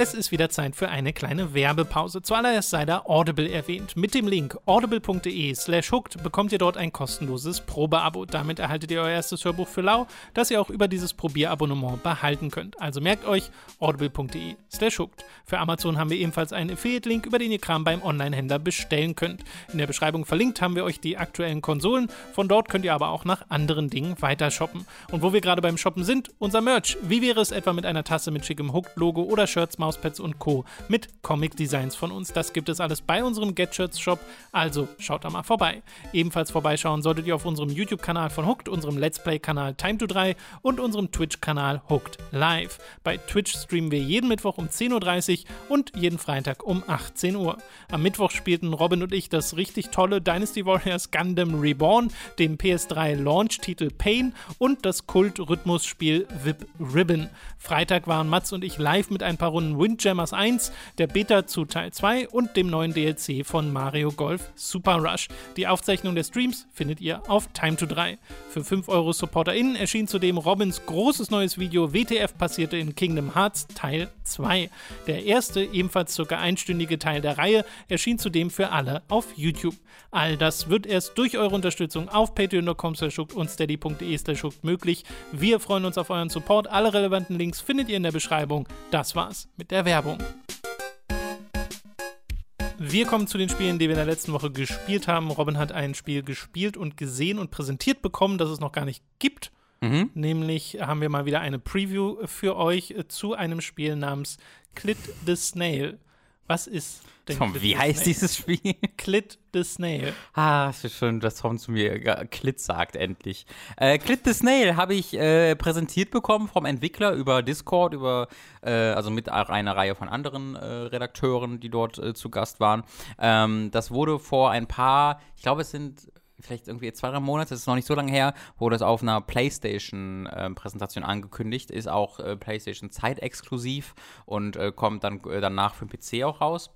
Es ist wieder Zeit für eine kleine Werbepause. Zuallererst sei da Audible erwähnt. Mit dem Link audible.de slash hooked bekommt ihr dort ein kostenloses Probeabo. Damit erhaltet ihr euer erstes Hörbuch für lau, das ihr auch über dieses Probierabonnement behalten könnt. Also merkt euch audible.de slash hooked. Für Amazon haben wir ebenfalls einen Affiliate-Link, über den ihr Kram beim Online-Händler bestellen könnt. In der Beschreibung verlinkt haben wir euch die aktuellen Konsolen. Von dort könnt ihr aber auch nach anderen Dingen weiter shoppen. Und wo wir gerade beim Shoppen sind, unser Merch. Wie wäre es etwa mit einer Tasse mit schickem Hooked-Logo oder Shirts, Mauspads und Co. mit Comic-Designs von uns. Das gibt es alles bei unserem Gadgets-Shop, also schaut da mal vorbei. Ebenfalls vorbeischauen solltet ihr auf unserem YouTube-Kanal von Hooked, unserem Let's Play-Kanal Time to 3 und unserem Twitch-Kanal Hooked Live. Bei Twitch streamen wir jeden Mittwoch um 10.30 Uhr und jeden Freitag um 18 Uhr. Am Mittwoch spielten Robin und ich das richtig tolle Dynasty Warriors Gundam Reborn, dem PS3-Launch-Titel Pain und das Kult-Rhythmusspiel VIP Ribbon. Freitag waren Mats und ich live mit ein paar Runden Windjammers 1, der Beta zu Teil 2 und dem neuen DLC von Mario Golf Super Rush. Die Aufzeichnung der Streams findet ihr auf Time to 3. Für 5 Euro SupporterInnen erschien zudem Robins großes neues Video WTF passierte in Kingdom Hearts Teil 2. Der erste, ebenfalls circa einstündige Teil der Reihe, erschien zudem für alle auf YouTube. All das wird erst durch eure Unterstützung auf patreon.com und steady.de möglich. Wir freuen uns auf euren Support. Alle relevanten Links findet ihr in der Beschreibung. Das war's mit der Werbung. Wir kommen zu den Spielen, die wir in der letzten Woche gespielt haben. Robin hat ein Spiel gespielt und gesehen und präsentiert bekommen, das es noch gar nicht gibt. Mhm. Nämlich haben wir mal wieder eine Preview für euch zu einem Spiel namens Clit the Snail. Was ist denn Tom, wie heißt Snail? dieses Spiel? Clit the Snail. Ah, es ist schön, dass Tom zu mir Clit sagt, endlich. Äh, Clit the Snail habe ich äh, präsentiert bekommen vom Entwickler über Discord, über, äh, also mit einer Reihe von anderen äh, Redakteuren, die dort äh, zu Gast waren. Ähm, das wurde vor ein paar, ich glaube, es sind vielleicht irgendwie zwei, drei Monate, das ist noch nicht so lange her, wurde das auf einer PlayStation-Präsentation äh, angekündigt, ist auch äh, PlayStation zeitexklusiv und äh, kommt dann äh, danach für den PC auch raus.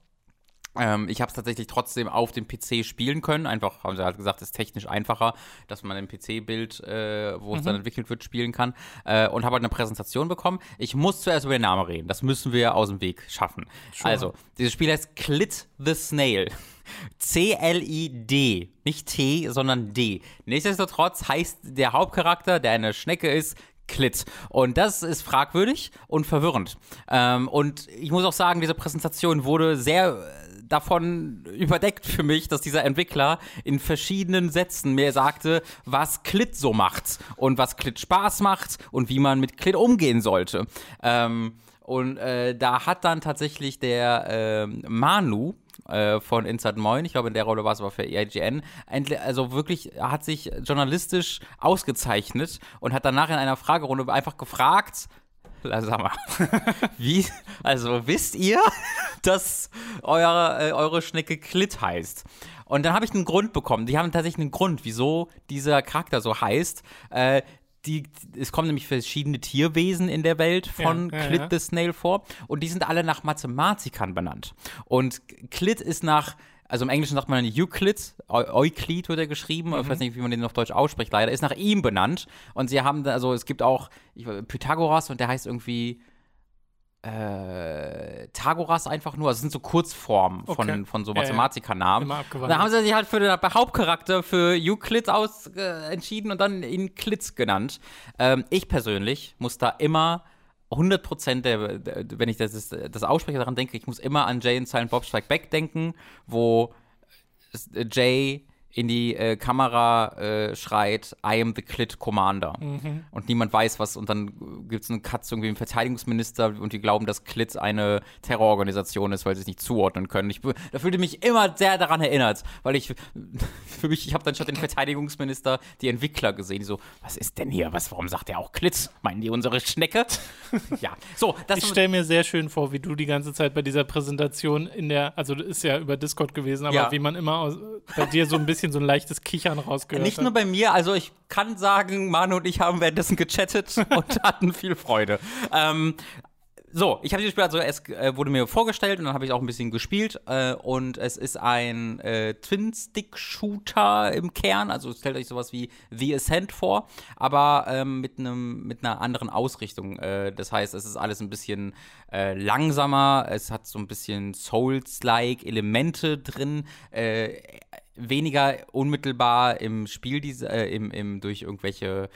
Ähm, ich habe es tatsächlich trotzdem auf dem PC spielen können. Einfach, haben sie halt gesagt, ist technisch einfacher, dass man ein PC-Bild, äh, wo mhm. es dann entwickelt wird, spielen kann. Äh, und habe halt eine Präsentation bekommen. Ich muss zuerst über den Namen reden. Das müssen wir aus dem Weg schaffen. Sure. Also, dieses Spiel heißt Clit the Snail. C-L-I-D. Nicht T, sondern D. Nichtsdestotrotz heißt der Hauptcharakter, der eine Schnecke ist, Klit. Und das ist fragwürdig und verwirrend. Ähm, und ich muss auch sagen, diese Präsentation wurde sehr davon überdeckt für mich, dass dieser Entwickler in verschiedenen Sätzen mir sagte, was Klit so macht und was Klit Spaß macht und wie man mit Klit umgehen sollte. Ähm, und äh, da hat dann tatsächlich der äh, Manu, von Inside Moin, ich glaube in der Rolle war es aber für IGN, also wirklich hat sich journalistisch ausgezeichnet und hat danach in einer Fragerunde einfach gefragt, sag mal, wie, also wisst ihr, dass eure, äh, eure Schnecke Klit heißt? Und dann habe ich einen Grund bekommen. Die haben tatsächlich einen Grund, wieso dieser Charakter so heißt. Äh, die, es kommen nämlich verschiedene Tierwesen in der Welt von ja, ja, Clit ja. the Snail vor und die sind alle nach Mathematikern benannt. Und Clit ist nach, also im Englischen sagt man Euclid, Euclid wird er geschrieben, mhm. ich weiß nicht, wie man den auf Deutsch ausspricht, leider, ist nach ihm benannt. Und sie haben, also es gibt auch ich, Pythagoras und der heißt irgendwie äh, Tagoras einfach nur. Also es sind so Kurzformen von, okay. von so Mathematikernamen. Ja, ja. Da haben sie sich halt für den Hauptcharakter für Euclid aus äh, entschieden und dann ihn Klitz genannt. Ähm, ich persönlich muss da immer 100% der, der, wenn ich das, das ausspreche, daran denke, ich muss immer an Jay und Silent Bob Strike Back denken, wo Jay in die äh, Kamera äh, schreit, I am the Clit Commander. Mhm. Und niemand weiß was. Und dann gibt es einen Cut irgendwie im Verteidigungsminister und die glauben, dass Clit eine Terrororganisation ist, weil sie es nicht zuordnen können. Ich, da fühlte mich immer sehr daran erinnert, weil ich für mich, ich habe dann statt den Verteidigungsminister die Entwickler gesehen, die so, was ist denn hier? Was, warum sagt der auch Clit? Meinen die unsere Schnecke? ja. So, das ich stelle mir sehr schön vor, wie du die ganze Zeit bei dieser Präsentation in der, also ist ja über Discord gewesen, aber ja. wie man immer aus, bei dir so ein bisschen bisschen so ein leichtes Kichern rausgehört. Nicht nur bei mir, also ich kann sagen, Manu und ich haben währenddessen gechattet und hatten viel Freude. Ähm, so, ich habe dieses Spiel also, es äh, wurde mir vorgestellt und dann habe ich auch ein bisschen gespielt äh, und es ist ein äh, Twin-Stick-Shooter im Kern, also stellt euch sowas wie The Ascent vor, aber ähm, mit einem mit einer anderen Ausrichtung. Äh, das heißt, es ist alles ein bisschen äh, langsamer, es hat so ein bisschen Souls-like Elemente drin äh, weniger unmittelbar im Spiel, äh, im, im, durch irgendwelche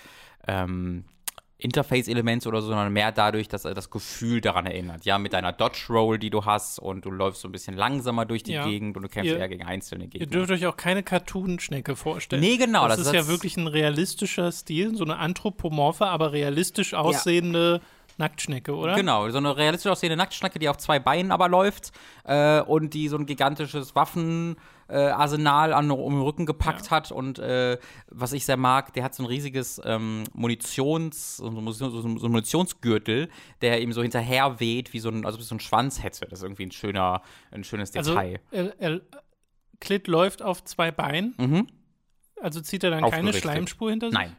ähm, Interface-Elemente oder so, sondern mehr dadurch, dass er das Gefühl daran erinnert. Ja, mit deiner Dodge-Roll, die du hast und du läufst so ein bisschen langsamer durch die ja. Gegend und du kämpfst ihr, eher gegen einzelne Gegner. Ihr dürft euch auch keine Cartoon-Schnecke vorstellen. Nee, genau. Das, das ist ja wirklich ein realistischer Stil, so eine anthropomorphe, aber realistisch aussehende ja Nacktschnecke, oder? Genau, so eine realistisch aussehende Nacktschnecke, die auf zwei Beinen aber läuft äh, und die so ein gigantisches Waffenarsenal an um den Rücken gepackt ja. hat und äh, was ich sehr mag, der hat so ein riesiges ähm, Munitions, so, so, so, Munitionsgürtel, der ihm so hinterher weht, wie so ein, also so ein Schwanz hätte. Das ist irgendwie ein schöner, ein schönes also, Detail. Also, er, er, Klit läuft auf zwei Beinen. Mhm. Also zieht er dann keine Schleimspur hinter sich? Nein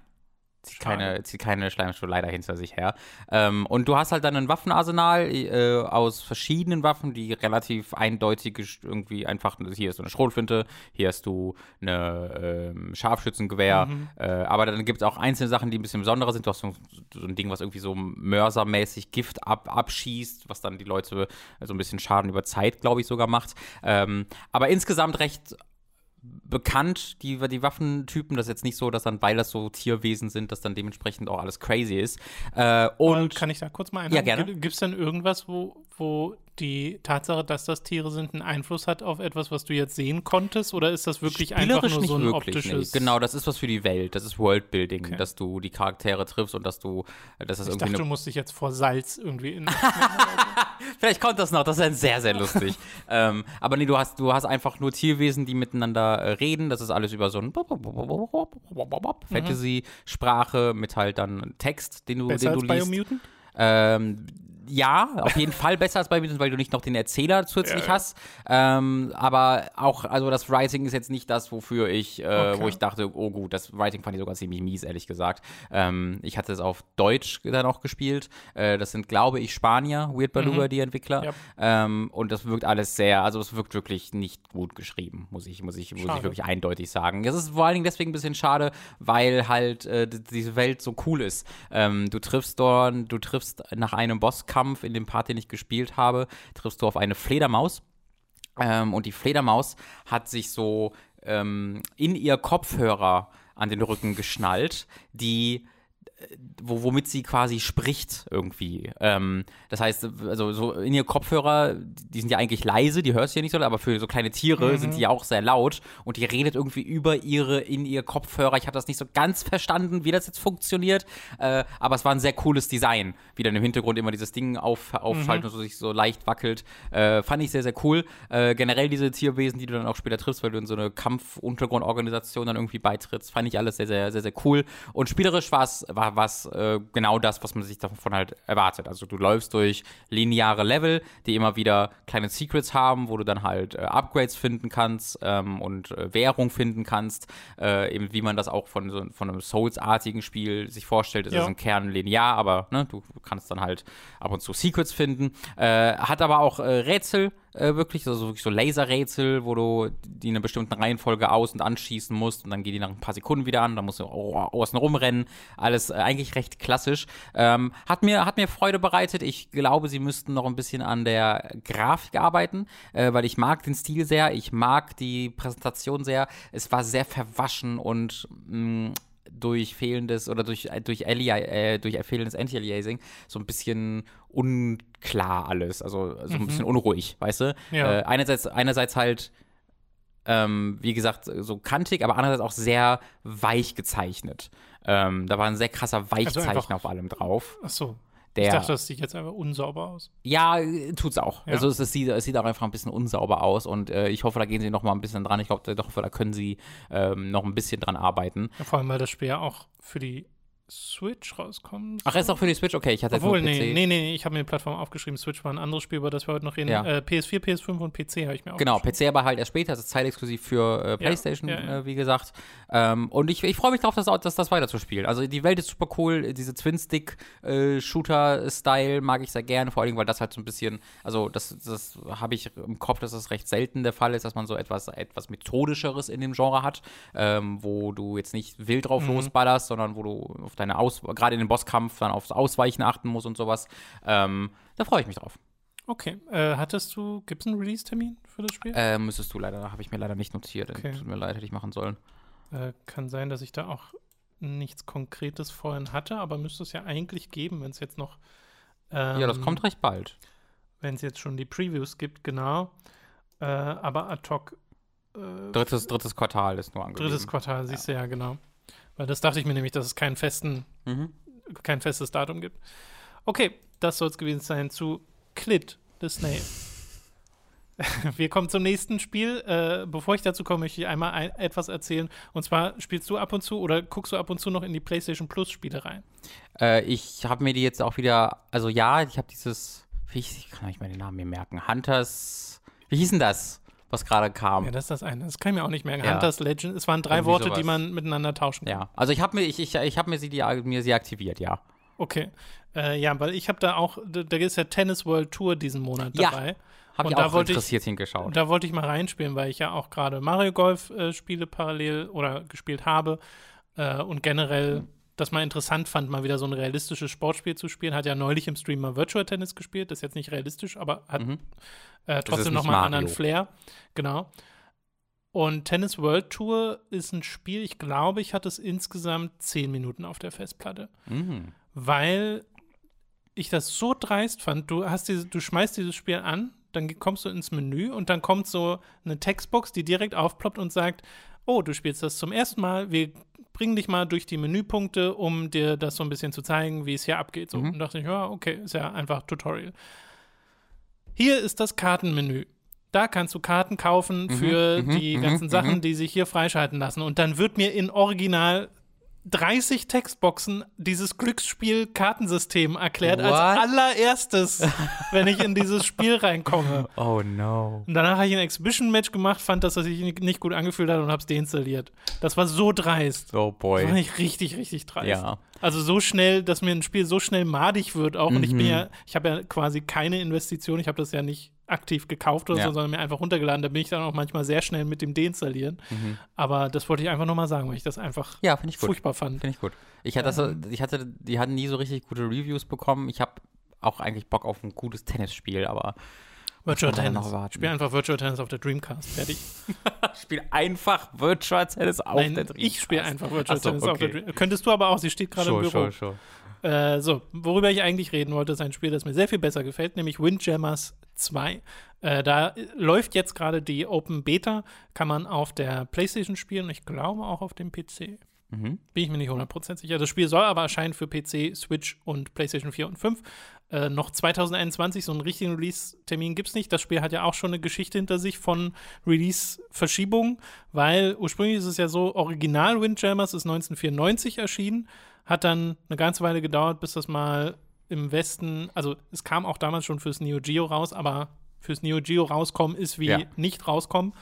zieht keine, zieht keine Schleimspur leider hinter sich her. Ähm, und du hast halt dann ein Waffenarsenal äh, aus verschiedenen Waffen, die relativ eindeutig irgendwie einfach, hier ist so eine Schrotflinte, hier hast du eine ähm, Scharfschützengewehr, mhm. äh, aber dann gibt es auch einzelne Sachen, die ein bisschen besonderer sind. Du hast so, so ein Ding, was irgendwie so mörsermäßig Gift ab, abschießt, was dann die Leute so ein bisschen Schaden über Zeit, glaube ich, sogar macht. Ähm, aber insgesamt recht bekannt, die, die Waffentypen. Das ist jetzt nicht so, dass dann, weil das so Tierwesen sind, dass dann dementsprechend auch alles crazy ist. Äh, und kann ich da kurz mal einhaken? Ja, gerne. Gibt es denn irgendwas, wo, wo die Tatsache, dass das Tiere sind, einen Einfluss hat auf etwas, was du jetzt sehen konntest? Oder ist das wirklich einfach nur so ein wirklich, optisches? Nee. Genau, das ist was für die Welt. Das ist Worldbuilding, okay. dass du die Charaktere triffst und dass du, dass das ich irgendwie. Dachte, du musst dich jetzt vor Salz irgendwie in. Vielleicht kommt das noch. Das ist sehr, sehr lustig. ähm, aber nee, du hast, du hast einfach nur Tierwesen, die miteinander äh, reden. Das ist alles über so ein Fantasy-Sprache mit halt dann Text, den du, Besser den du als liest. Biomutant? Ähm, ja, auf jeden Fall besser als bei Mutant, weil du nicht noch den Erzähler zusätzlich ja, ja. hast. Ähm, aber auch, also das Writing ist jetzt nicht das, wofür ich, äh, okay. wo ich dachte, oh gut, das Writing fand ich sogar ziemlich mies, ehrlich gesagt. Ähm, ich hatte es auf Deutsch dann auch gespielt. Äh, das sind, glaube ich, Spanier, Weird Beluga, mhm. die Entwickler. Yep. Ähm, und das wirkt alles sehr, also es wirkt wirklich nicht gut geschrieben, muss ich, muss ich, muss ich wirklich eindeutig sagen. Es ist vor allen Dingen deswegen ein bisschen schade, weil halt äh, diese Welt so cool ist. Ähm, du triffst dort, du triffst nach einem Bosskampf Kampf, in dem Part, den ich gespielt habe, triffst du auf eine Fledermaus. Ähm, und die Fledermaus hat sich so ähm, in ihr Kopfhörer an den Rücken geschnallt, die wo, womit sie quasi spricht irgendwie. Ähm, das heißt, also so in ihr Kopfhörer, die sind ja eigentlich leise, die hörst du ja nicht so, aber für so kleine Tiere mhm. sind die ja auch sehr laut und die redet irgendwie über ihre, in ihr Kopfhörer. Ich habe das nicht so ganz verstanden, wie das jetzt funktioniert, äh, aber es war ein sehr cooles Design, wie dann im Hintergrund immer dieses Ding auf, aufschaltet mhm. und so sich so leicht wackelt. Äh, fand ich sehr, sehr cool. Äh, generell diese Tierwesen, die du dann auch später triffst, weil du in so eine Kampfuntergrundorganisation dann irgendwie beitrittst, fand ich alles sehr, sehr, sehr, sehr cool. Und spielerisch war es war was äh, genau das, was man sich davon halt erwartet. Also du läufst durch lineare Level, die immer wieder kleine Secrets haben, wo du dann halt äh, Upgrades finden kannst ähm, und äh, Währung finden kannst, äh, eben wie man das auch von so von einem Souls-artigen Spiel sich vorstellt. Es ja. ist im Kern linear, aber ne, du kannst dann halt ab und zu Secrets finden. Äh, hat aber auch äh, Rätsel äh, wirklich, also wirklich so Laserrätsel, wo du die in einer bestimmten Reihenfolge aus- und anschießen musst und dann geht die nach ein paar Sekunden wieder an, dann musst du außen rumrennen. Alles äh, eigentlich recht klassisch. Ähm, hat, mir, hat mir Freude bereitet. Ich glaube, sie müssten noch ein bisschen an der Grafik arbeiten, äh, weil ich mag den Stil sehr, ich mag die Präsentation sehr. Es war sehr verwaschen und mh, mm, durch fehlendes oder durch, durch, Ali, äh, durch fehlendes Anti-Aliasing so ein bisschen unklar alles, also so ein mhm. bisschen unruhig, weißt du? Ja. Äh, einerseits, einerseits halt, ähm, wie gesagt, so kantig, aber andererseits auch sehr weich gezeichnet. Ähm, da war ein sehr krasser Weichzeichen also auf allem drauf. Ach so. Der, ich dachte, das sieht jetzt einfach unsauber aus. Ja, tut's auch. Ja. Also es, es, sieht, es sieht auch einfach ein bisschen unsauber aus und äh, ich hoffe, da gehen sie noch mal ein bisschen dran. Ich glaube, da können sie ähm, noch ein bisschen dran arbeiten. Ja, vor allem, weil das Spiel ja auch für die Switch rauskommen. Ach, er ist auch für die Switch? Okay, ich hatte Obwohl, jetzt nur PC. Nee, nee, nee, ich habe mir die Plattform aufgeschrieben. Switch war ein anderes Spiel, über das wir heute noch reden. Ja. Äh, PS4, PS5 und PC habe ich mir auch Genau, PC aber halt erst später, das ist zeitexklusiv für äh, PlayStation, ja, ja, äh, wie gesagt. Ähm, und ich, ich freue mich darauf, das, das, das weiterzuspielen. Also die Welt ist super cool, diese Twin-Stick-Shooter-Style mag ich sehr gerne, vor allem, weil das halt so ein bisschen, also das, das habe ich im Kopf, dass das recht selten der Fall ist, dass man so etwas, etwas Methodischeres in dem Genre hat, ähm, wo du jetzt nicht wild drauf mhm. losballerst, sondern wo du auf deine Aus, gerade in den Bosskampf dann aufs Ausweichen achten muss und sowas. Ähm, da freue ich mich drauf. Okay. Äh, hattest du, gibt es einen Release-Termin für das Spiel? Äh, müsstest du leider, habe ich mir leider nicht notiert. Okay. Tut mir leid, hätte ich machen sollen. Äh, kann sein, dass ich da auch nichts Konkretes vorhin hatte, aber müsste es ja eigentlich geben, wenn es jetzt noch. Ähm, ja, das kommt recht bald. Wenn es jetzt schon die Previews gibt, genau. Äh, aber ad hoc. Äh, drittes, drittes Quartal ist nur angegeben. Drittes Quartal, siehst ja. du ja, genau. Weil das dachte ich mir nämlich, dass es keinen festen, mhm. kein festes Datum gibt. Okay, das soll es gewesen sein zu Clit the Snail. Wir kommen zum nächsten Spiel. Äh, bevor ich dazu komme, möchte ich einmal ein, etwas erzählen. Und zwar spielst du ab und zu oder guckst du ab und zu noch in die PlayStation Plus Spiele rein? Äh, ich habe mir die jetzt auch wieder, also ja, ich habe dieses, wie ich, ich kann nicht mehr den Namen mir merken, Hunters, wie hieß denn das? Was gerade kam. Ja, das ist das eine. Das kann ich mir auch nicht merken. Ja. Hunters Legend. Es waren drei Irgendwie Worte, sowas. die man miteinander tauschen kann. Ja, also ich habe mir, ich, ich, ich hab mir, sie, die, mir sie aktiviert, ja. Okay. Äh, ja, weil ich habe da auch, da, da ist ja Tennis World Tour diesen Monat dabei. Ja. Habe ich da auch interessiert ich, hingeschaut. Da wollte ich mal reinspielen, weil ich ja auch gerade Mario Golf äh, spiele parallel oder gespielt habe äh, und generell das mal interessant fand, mal wieder so ein realistisches Sportspiel zu spielen. Hat ja neulich im Stream mal Virtual Tennis gespielt. Das ist jetzt nicht realistisch, aber hat mhm. äh, trotzdem nochmal einen anderen Flair. Genau. Und Tennis World Tour ist ein Spiel, ich glaube, ich hatte es insgesamt zehn Minuten auf der Festplatte. Mhm. Weil ich das so dreist fand. Du, hast diese, du schmeißt dieses Spiel an, dann kommst du ins Menü und dann kommt so eine Textbox, die direkt aufploppt und sagt, oh, du spielst das zum ersten Mal, wir bringen dich mal durch die Menüpunkte, um dir das so ein bisschen zu zeigen, wie es hier abgeht. So, mhm. Und dachte ich, ja, okay, ist ja einfach Tutorial. Hier ist das Kartenmenü. Da kannst du Karten kaufen mhm, für mhm, die mhm, ganzen Sachen, mhm. die sich hier freischalten lassen. Und dann wird mir in Original 30 Textboxen dieses Glücksspiel-Kartensystem erklärt What? als allererstes, wenn ich in dieses Spiel reinkomme. Oh no. Und danach habe ich ein Exhibition-Match gemacht, fand, dass das sich nicht gut angefühlt hat und habe es deinstalliert. Das war so dreist. Oh boy. Das war nicht richtig, richtig dreist. Ja. Also so schnell, dass mir ein Spiel so schnell madig wird auch. Mhm. Und ich bin mhm. ja, ich habe ja quasi keine Investition, ich habe das ja nicht aktiv gekauft oder ja. so, sondern mir einfach runtergeladen. Da bin ich dann auch manchmal sehr schnell mit dem deinstallieren. Mhm. Aber das wollte ich einfach nochmal sagen, weil ich das einfach ja, ich furchtbar fand. Finde ich gut. Ich hatte, ähm. das, ich hatte, die hatten nie so richtig gute Reviews bekommen. Ich habe auch eigentlich Bock auf ein gutes Tennisspiel, aber Virtual Tennis. Spiel einfach Virtual Tennis auf der Dreamcast. Fertig. spiel einfach Virtual Tennis auf Nein, der Dreamcast. Ich spiele einfach Virtual so, Tennis okay. auf der Dreamcast. Könntest du aber auch, sie steht gerade im Büro. Sure, sure. Äh, so, worüber ich eigentlich reden wollte, ist ein Spiel, das mir sehr viel besser gefällt, nämlich Windjammers 2. Äh, da läuft jetzt gerade die Open Beta, kann man auf der PlayStation spielen ich glaube auch auf dem PC. Mhm. Bin ich mir nicht 100% sicher. Das Spiel soll aber erscheinen für PC, Switch und PlayStation 4 und 5. Äh, noch 2021, so einen richtigen Release-Termin gibt es nicht. Das Spiel hat ja auch schon eine Geschichte hinter sich von Release-Verschiebungen, weil ursprünglich ist es ja so, Original Windjammers ist 1994 erschienen, hat dann eine ganze Weile gedauert, bis das mal im Westen, also es kam auch damals schon fürs Neo Geo raus, aber fürs Neo Geo rauskommen ist wie ja. nicht rauskommen.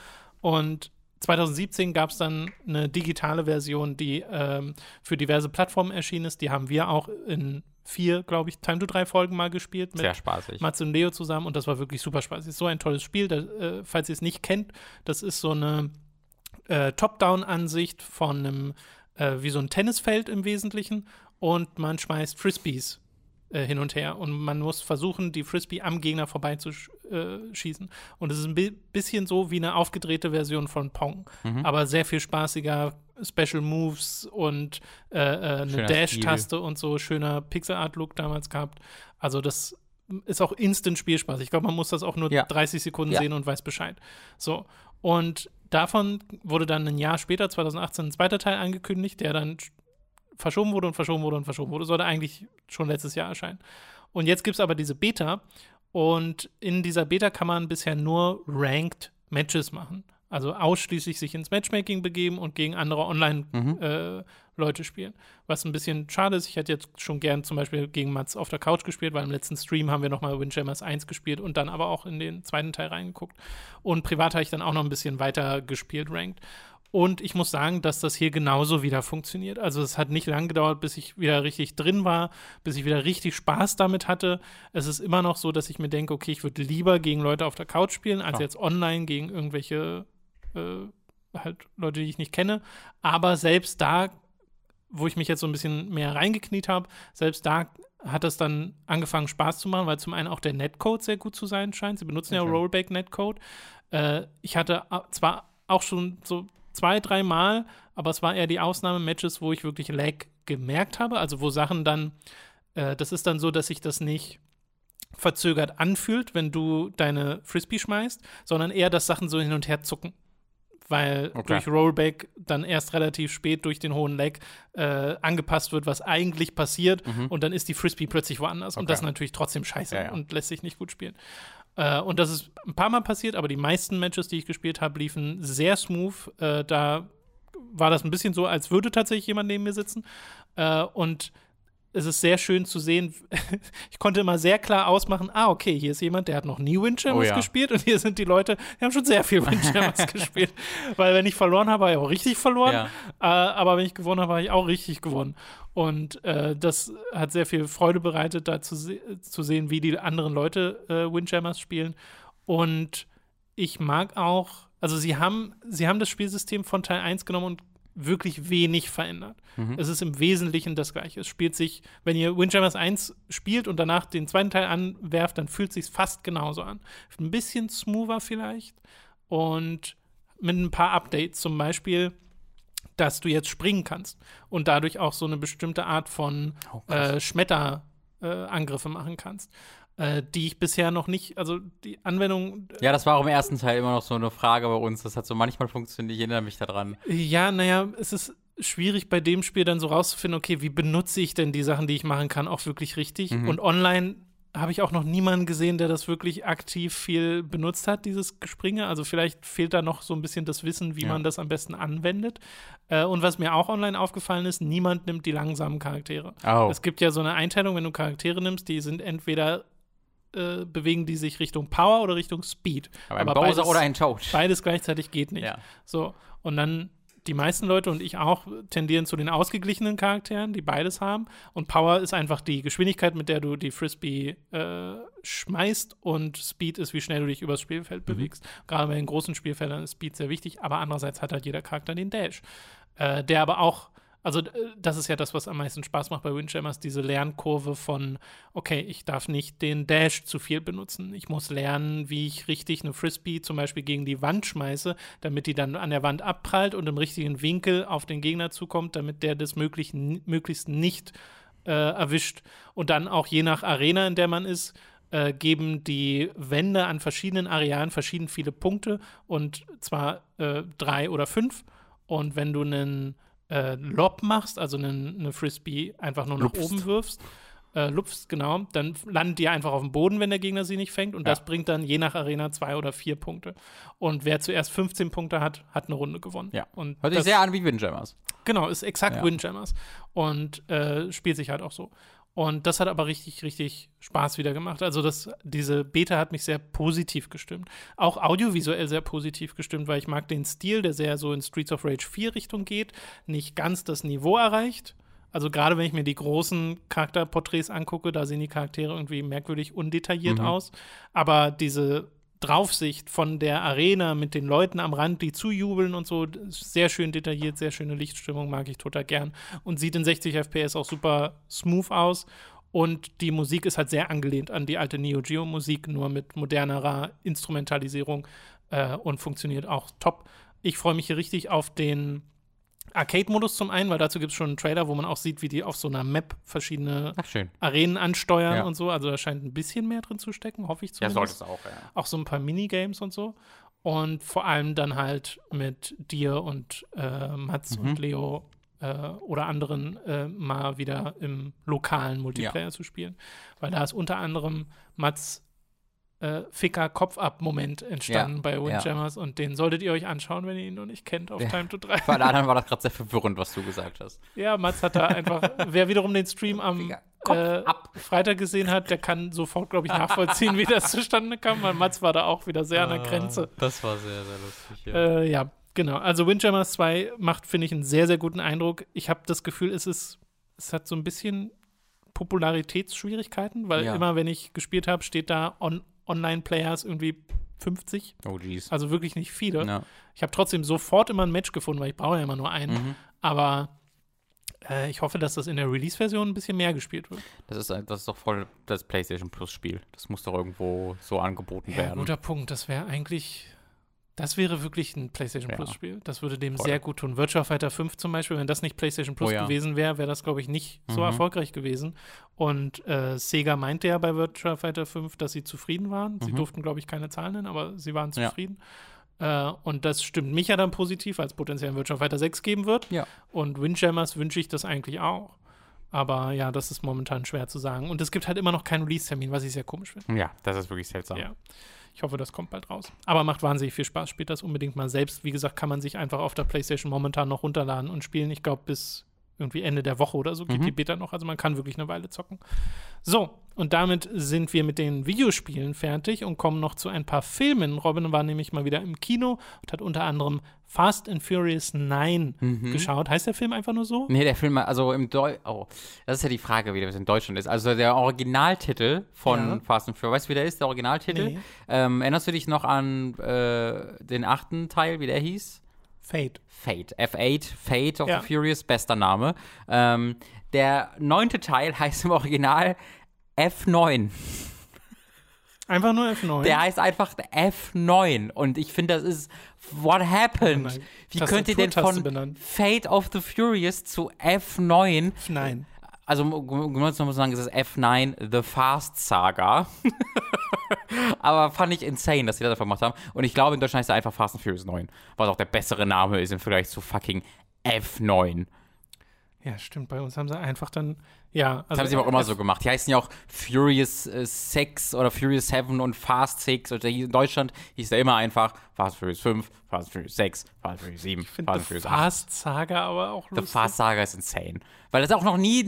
Und 2017 gab es dann eine digitale Version, die ähm, für diverse Plattformen erschienen ist. Die haben wir auch in vier, glaube ich, Time to drei Folgen mal gespielt mit Sehr spaßig. Mats und Leo zusammen und das war wirklich super spaßig. Ist so ein tolles Spiel, das, äh, falls ihr es nicht kennt, das ist so eine äh, Top-Down-Ansicht von einem, äh, wie so ein Tennisfeld im Wesentlichen und man schmeißt Frisbees äh, hin und her und man muss versuchen, die Frisbee am Gegner vorbeizuschießen. Und es ist ein bisschen so wie eine aufgedrehte Version von Pong, mhm. aber sehr viel spaßiger. Special Moves und äh, äh, eine Dash-Taste und so, schöner Pixel-Art-Look damals gehabt. Also das ist auch Instant-Spielspaß. Ich glaube, man muss das auch nur ja. 30 Sekunden ja. sehen und weiß Bescheid. So. Und davon wurde dann ein Jahr später, 2018, ein zweiter Teil angekündigt, der dann verschoben wurde und verschoben wurde und verschoben wurde. Sollte eigentlich schon letztes Jahr erscheinen. Und jetzt gibt es aber diese Beta und in dieser Beta kann man bisher nur Ranked Matches machen. Also ausschließlich sich ins Matchmaking begeben und gegen andere Online-Leute mhm. äh, spielen. Was ein bisschen schade ist. Ich hätte jetzt schon gern zum Beispiel gegen Mats auf der Couch gespielt, weil im letzten Stream haben wir nochmal Windjammers 1 gespielt und dann aber auch in den zweiten Teil reingeguckt. Und privat habe ich dann auch noch ein bisschen weiter gespielt, Ranked. Und ich muss sagen, dass das hier genauso wieder funktioniert. Also es hat nicht lange gedauert, bis ich wieder richtig drin war, bis ich wieder richtig Spaß damit hatte. Es ist immer noch so, dass ich mir denke, okay, ich würde lieber gegen Leute auf der Couch spielen, als ja. jetzt online gegen irgendwelche äh, halt Leute, die ich nicht kenne. Aber selbst da, wo ich mich jetzt so ein bisschen mehr reingekniet habe, selbst da hat es dann angefangen Spaß zu machen, weil zum einen auch der Netcode sehr gut zu sein scheint. Sie benutzen ja Rollback Netcode. Äh, ich hatte zwar auch schon so zwei, dreimal, aber es war eher die Ausnahmematches, wo ich wirklich Lag gemerkt habe, also wo Sachen dann, äh, das ist dann so, dass sich das nicht verzögert anfühlt, wenn du deine Frisbee schmeißt, sondern eher, dass Sachen so hin und her zucken. Weil okay. durch Rollback dann erst relativ spät durch den hohen Leg äh, angepasst wird, was eigentlich passiert mhm. und dann ist die Frisbee plötzlich woanders okay. und das ist natürlich trotzdem scheiße ja, ja. und lässt sich nicht gut spielen. Äh, und das ist ein paar Mal passiert, aber die meisten Matches, die ich gespielt habe, liefen sehr smooth. Äh, da war das ein bisschen so, als würde tatsächlich jemand neben mir sitzen. Äh, und es ist sehr schön zu sehen. ich konnte immer sehr klar ausmachen, ah, okay, hier ist jemand, der hat noch nie Windjammers oh, ja. gespielt und hier sind die Leute, die haben schon sehr viel Windjammers gespielt. Weil wenn ich verloren habe, habe ich auch richtig verloren. Ja. Äh, aber wenn ich gewonnen habe, habe ich auch richtig gewonnen. Und äh, das hat sehr viel Freude bereitet, da zu, se zu sehen, wie die anderen Leute äh, Windjammers spielen. Und ich mag auch, also sie haben, sie haben das Spielsystem von Teil 1 genommen und wirklich wenig verändert. Mhm. Es ist im Wesentlichen das Gleiche. Es spielt sich, wenn ihr Windjammers 1 spielt und danach den zweiten Teil anwerft, dann fühlt es sich fast genauso an. Ein bisschen smoother vielleicht und mit ein paar Updates, zum Beispiel, dass du jetzt springen kannst und dadurch auch so eine bestimmte Art von oh, äh, Schmetterangriffe äh, machen kannst äh, die ich bisher noch nicht, also die Anwendung. Ja, das war auch im ersten Teil immer noch so eine Frage bei uns. Das hat so manchmal funktioniert, ich erinnere mich daran. Ja, naja, es ist schwierig bei dem Spiel dann so rauszufinden, okay, wie benutze ich denn die Sachen, die ich machen kann, auch wirklich richtig? Mhm. Und online habe ich auch noch niemanden gesehen, der das wirklich aktiv viel benutzt hat, dieses Gespringe. Also vielleicht fehlt da noch so ein bisschen das Wissen, wie ja. man das am besten anwendet. Äh, und was mir auch online aufgefallen ist, niemand nimmt die langsamen Charaktere. Oh. Es gibt ja so eine Einteilung, wenn du Charaktere nimmst, die sind entweder äh, bewegen die sich Richtung Power oder Richtung Speed. Aber ein Aber Bowser beides, oder ein Toad. Beides gleichzeitig geht nicht. Ja. So, und dann die meisten Leute und ich auch tendieren zu den ausgeglichenen Charakteren, die beides haben. Und Power ist einfach die Geschwindigkeit, mit der du die Frisbee äh, schmeißt und Speed ist, wie schnell du dich übers Spielfeld mhm. bewegst. Gerade bei den großen Spielfeldern ist Speed sehr wichtig, aber andererseits hat halt jeder Charakter den Dash, äh, der aber auch also äh, das ist ja das, was am meisten Spaß macht bei Windjammers, diese Lernkurve von, okay, ich darf nicht den Dash zu viel benutzen. Ich muss lernen, wie ich richtig eine Frisbee zum Beispiel gegen die Wand schmeiße, damit die dann an der Wand abprallt und im richtigen Winkel auf den Gegner zukommt, damit der das möglich, möglichst nicht äh, erwischt. Und dann auch je nach Arena, in der man ist, äh, geben die Wände an verschiedenen Arealen verschieden viele Punkte und zwar äh, drei oder fünf. Und wenn du einen äh, Lob machst, also eine, eine Frisbee einfach nur nach Lupfst. oben wirfst, äh, lupfst, genau, dann landet die einfach auf dem Boden, wenn der Gegner sie nicht fängt. Und ja. das bringt dann je nach Arena zwei oder vier Punkte. Und wer zuerst 15 Punkte hat, hat eine Runde gewonnen. Ja. Und Hört sich sehr an wie Windjammers. Genau, ist exakt ja. Windjammers. Und äh, spielt sich halt auch so. Und das hat aber richtig, richtig Spaß wieder gemacht. Also das, diese Beta hat mich sehr positiv gestimmt. Auch audiovisuell sehr positiv gestimmt, weil ich mag den Stil, der sehr so in Streets of Rage 4 Richtung geht, nicht ganz das Niveau erreicht. Also gerade wenn ich mir die großen Charakterporträts angucke, da sehen die Charaktere irgendwie merkwürdig undetailliert mhm. aus. Aber diese Draufsicht von der Arena mit den Leuten am Rand, die zujubeln und so. Sehr schön detailliert, sehr schöne Lichtstimmung, mag ich total gern. Und sieht in 60 FPS auch super smooth aus. Und die Musik ist halt sehr angelehnt an die alte Neo Geo Musik, nur mit modernerer Instrumentalisierung äh, und funktioniert auch top. Ich freue mich hier richtig auf den Arcade-Modus zum einen, weil dazu gibt es schon einen Trailer, wo man auch sieht, wie die auf so einer Map verschiedene Arenen ansteuern ja. und so. Also da scheint ein bisschen mehr drin zu stecken, hoffe ich zumindest. Ja, sollte es auch, ja. Auch so ein paar Minigames und so. Und vor allem dann halt mit dir und äh, Mats mhm. und Leo äh, oder anderen äh, mal wieder im lokalen Multiplayer ja. zu spielen. Weil da ist unter anderem Mats äh, Ficker-Kopf-Ab-Moment entstanden ja, bei Windjammers ja. und den solltet ihr euch anschauen, wenn ihr ihn noch nicht kennt, auf ja. Time to 3. Bei anderen war das gerade sehr verwirrend, was du gesagt hast. Ja, Mats hat da einfach, wer wiederum den Stream am äh, Freitag gesehen hat, der kann sofort, glaube ich, nachvollziehen, wie das zustande kam, weil Mats war da auch wieder sehr an der ah, Grenze. Das war sehr, sehr lustig, ja. Äh, ja, genau. Also Windjammers 2 macht, finde ich, einen sehr, sehr guten Eindruck. Ich habe das Gefühl, es ist, es hat so ein bisschen Popularitätsschwierigkeiten, weil ja. immer, wenn ich gespielt habe, steht da on Online-Players irgendwie 50. Oh, geez. Also wirklich nicht viele. Ja. Ich habe trotzdem sofort immer ein Match gefunden, weil ich brauche ja immer nur einen. Mhm. Aber äh, ich hoffe, dass das in der Release-Version ein bisschen mehr gespielt wird. Das ist, das ist doch voll das PlayStation Plus-Spiel. Das muss doch irgendwo so angeboten ja, werden. Guter Punkt. Das wäre eigentlich das wäre wirklich ein PlayStation ja. Plus-Spiel. Das würde dem Voll. sehr gut tun. Virtua Fighter 5 zum Beispiel, wenn das nicht PlayStation Plus oh, ja. gewesen wäre, wäre das, glaube ich, nicht mhm. so erfolgreich gewesen. Und äh, Sega meinte ja bei Virtua Fighter 5, dass sie zufrieden waren. Mhm. Sie durften, glaube ich, keine Zahlen nennen, aber sie waren zufrieden. Äh, und das stimmt mich ja dann positiv, als potenziell schon weiter 6 geben wird. Ja. Und Windjammers wünsche ich das eigentlich auch. Aber ja, das ist momentan schwer zu sagen. Und es gibt halt immer noch keinen Release-Termin, was ich sehr komisch finde. Ja, das ist wirklich seltsam. Ja. Ich hoffe, das kommt bald raus. Aber macht wahnsinnig viel Spaß. Spielt das unbedingt mal selbst. Wie gesagt, kann man sich einfach auf der PlayStation momentan noch runterladen und spielen. Ich glaube, bis irgendwie Ende der Woche oder so geht mhm. die Beta noch. Also man kann wirklich eine Weile zocken. So, und damit sind wir mit den Videospielen fertig und kommen noch zu ein paar Filmen. Robin war nämlich mal wieder im Kino und hat unter anderem Fast and Furious 9 mhm. geschaut. Heißt der Film einfach nur so? Nee, der Film, also im Deutsch, oh, das ist ja die Frage, wie das in Deutschland ist. Also der Originaltitel von ja. Fast and Furious, weißt du, wie der ist, der Originaltitel? Nee. Ähm, erinnerst du dich noch an äh, den achten Teil, wie der hieß? Fate. Fate. F8, Fate of ja. the Furious, bester Name. Ähm, der neunte Teil heißt im Original F9. Einfach nur F9. Der heißt einfach F9. Und ich finde, das ist What happened? Oh Wie könnt ihr denn von Fate of the Furious zu F9? Nein also muss man sagen, es ist F9 The Fast Saga. Aber fand ich insane, dass sie das einfach gemacht haben. Und ich glaube, in Deutschland heißt er einfach Fast and Furious 9, was auch der bessere Name ist im Vergleich zu fucking F9. Ja, stimmt. Bei uns haben sie einfach dann, ja. Also das haben sie auch immer so gemacht. Die heißen ja auch Furious äh, 6 oder Furious 7 und Fast 6. Und in Deutschland hieß er immer einfach Fast Furious 5, Fast Furious 6, Fast Furious 7, ich Fast Furious 8. Fast Saga aber auch lustig. The Fast Saga ist insane. Weil das auch noch nie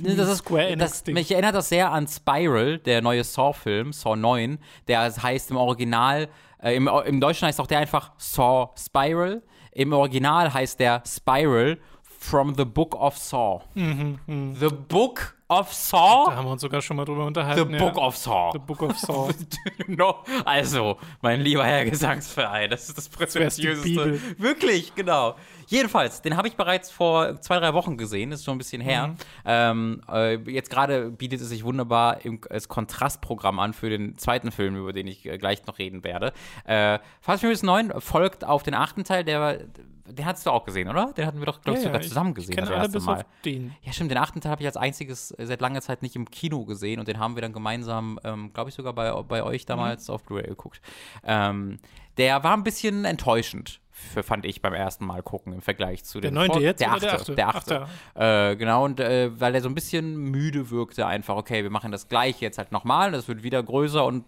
Ne, das ist, Square Enix das, mich erinnert das sehr an Spiral, der neue Saw-Film, Saw 9. Der heißt im Original, äh, im, im Deutschen heißt auch der einfach Saw Spiral. Im Original heißt der Spiral from the Book of Saw. Mhm, mh. The Book of Saw? Da haben wir uns sogar schon mal drüber unterhalten. The ja. Book of Saw. The Book of Saw. no. Also, mein lieber Herr Gesangsverein, das ist das prätentiöseste. Wirklich, genau. Jedenfalls, den habe ich bereits vor zwei, drei Wochen gesehen, das ist schon ein bisschen her. Mhm. Ähm, äh, jetzt gerade bietet es sich wunderbar im, als Kontrastprogramm an für den zweiten Film, über den ich äh, gleich noch reden werde. Äh, Fast Furious 9 folgt auf den achten Teil, der den hattest du auch gesehen, oder? Den hatten wir doch, glaube ich, ja, sogar ja, zusammen gesehen. Ich das erste Mal. Ja, stimmt. Den achten Teil habe ich als einziges seit langer Zeit nicht im Kino gesehen und den haben wir dann gemeinsam, ähm, glaube ich, sogar bei, bei euch damals mhm. auf Blu-ray geguckt. Ähm, der war ein bisschen enttäuschend für, fand ich beim ersten Mal gucken im Vergleich zu der dem neunte jetzt der achte, der achte, der achte. Äh, genau und äh, weil er so ein bisschen müde wirkte einfach okay wir machen das gleiche jetzt halt nochmal das wird wieder größer und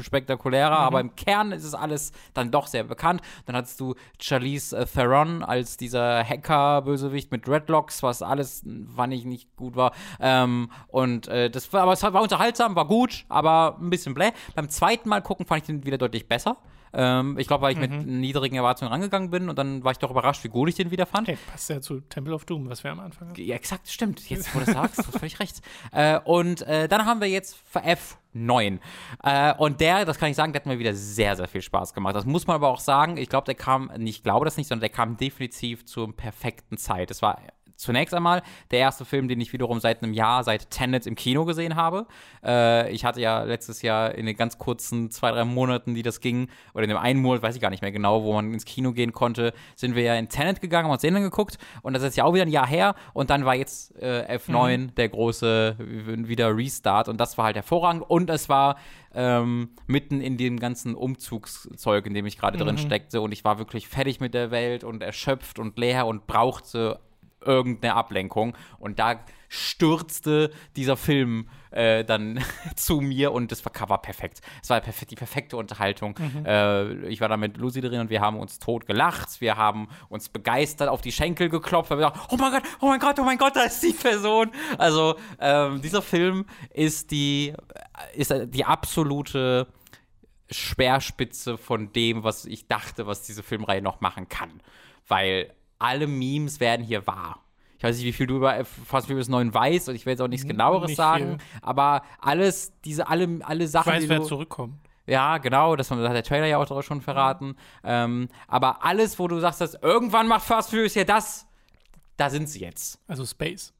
spektakulärer mhm. aber im Kern ist es alles dann doch sehr bekannt. Dann hattest du Charlize äh, Theron als dieser Hacker Bösewicht mit Dreadlocks was alles fand ich nicht gut war. Ähm, und äh, das war aber es war unterhaltsam war gut aber ein bisschen bläh. Beim zweiten Mal gucken fand ich den wieder deutlich besser ähm, ich glaube, weil ich mhm. mit niedrigen Erwartungen rangegangen bin und dann war ich doch überrascht, wie gut ich den wieder fand. Hey, passt ja zu Temple of Doom, was wir am Anfang hatten. Ja, exakt, stimmt. Jetzt, wo du das sagst, hast du völlig recht. Äh, und äh, dann haben wir jetzt F9. Äh, und der, das kann ich sagen, der hat mir wieder sehr, sehr viel Spaß gemacht. Das muss man aber auch sagen. Ich glaube, der kam, ich glaube das nicht, sondern der kam definitiv zur perfekten Zeit. Es war zunächst einmal der erste Film, den ich wiederum seit einem Jahr, seit Tenet im Kino gesehen habe. Äh, ich hatte ja letztes Jahr in den ganz kurzen zwei, drei Monaten, die das ging, oder in dem einen Monat, weiß ich gar nicht mehr genau, wo man ins Kino gehen konnte, sind wir ja in Tenet gegangen, haben uns den dann geguckt und das ist ja auch wieder ein Jahr her und dann war jetzt äh, F9 mhm. der große wieder Restart und das war halt hervorragend und es war ähm, mitten in dem ganzen Umzugszeug, in dem ich gerade mhm. drin steckte und ich war wirklich fertig mit der Welt und erschöpft und leer und brauchte irgendeine Ablenkung. Und da stürzte dieser Film äh, dann zu mir und das war, war perfekt. Es war die perfekte Unterhaltung. Mhm. Äh, ich war da mit Lucy drin und wir haben uns tot gelacht. Wir haben uns begeistert auf die Schenkel geklopft. Wir gesagt, oh mein Gott, oh mein Gott, oh mein Gott, da ist die Person. Also ähm, dieser Film ist die, ist die absolute Speerspitze von dem, was ich dachte, was diese Filmreihe noch machen kann. Weil alle Memes werden hier wahr. Ich weiß nicht, wie viel du über Fast Furious 9 weißt und ich will jetzt auch nichts genaueres nicht sagen, viel. aber alles, diese, alle, alle Sachen. Ich weiß, die wer zurückkommt. Ja, genau, das hat der Trailer ja auch schon verraten. Ähm, aber alles, wo du sagst, dass irgendwann macht Fast Furious ja das, da sind sie jetzt. Also Space.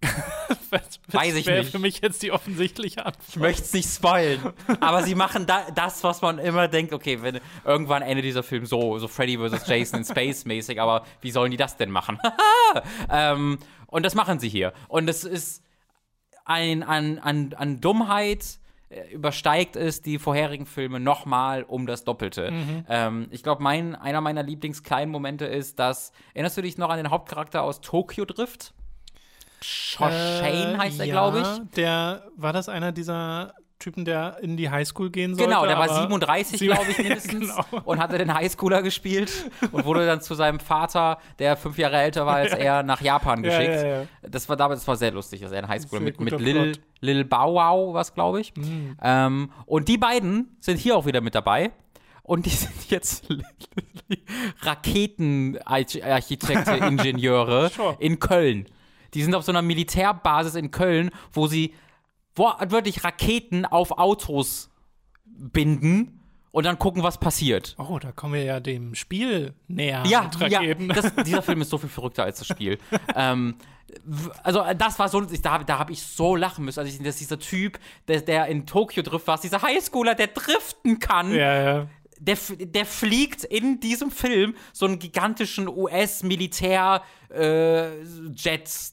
das Weiß ich nicht. für mich jetzt die offensichtliche Antwort. Ich möchte es nicht spoilen. aber sie machen da, das, was man immer denkt, okay, wenn irgendwann endet dieser Film so, so Freddy vs. Jason in Space mäßig, aber wie sollen die das denn machen? ähm, und das machen sie hier. Und es ist ein, an, an, an Dummheit äh, übersteigt es die vorherigen Filme nochmal um das Doppelte. Mhm. Ähm, ich glaube, mein, einer meiner Lieblingskleinen Momente ist, dass, erinnerst du dich noch an den Hauptcharakter aus Tokyo Drift? Shane äh, heißt er, ja, glaube ich. Der, war das einer dieser Typen, der in die Highschool gehen sollte. Genau, der war 37, glaube ich, mindestens. genau. Und hatte den Highschooler gespielt und wurde dann zu seinem Vater, der fünf Jahre älter war als er, nach Japan geschickt. Ja, ja, ja. Das war damals, das war sehr lustig, dass er ein Highschooler mit, mit Lil, Lil Bow Wow, was glaube ich. Mhm. Ähm, und die beiden sind hier auch wieder mit dabei. Und die sind jetzt Raketenarchitekte, Ingenieure in Köln. Die sind auf so einer Militärbasis in Köln, wo sie wortwörtlich Raketen auf Autos binden und dann gucken, was passiert. Oh, da kommen wir ja dem Spiel näher. Ja, ja das, dieser Film ist so viel verrückter als das Spiel. ähm, also das war so, da, da habe ich so lachen müssen. Also dass dieser Typ, der, der in Tokio trifft, war dieser Highschooler, der driften kann. Ja, ja der, der fliegt in diesem Film so einen gigantischen US-Militär- äh,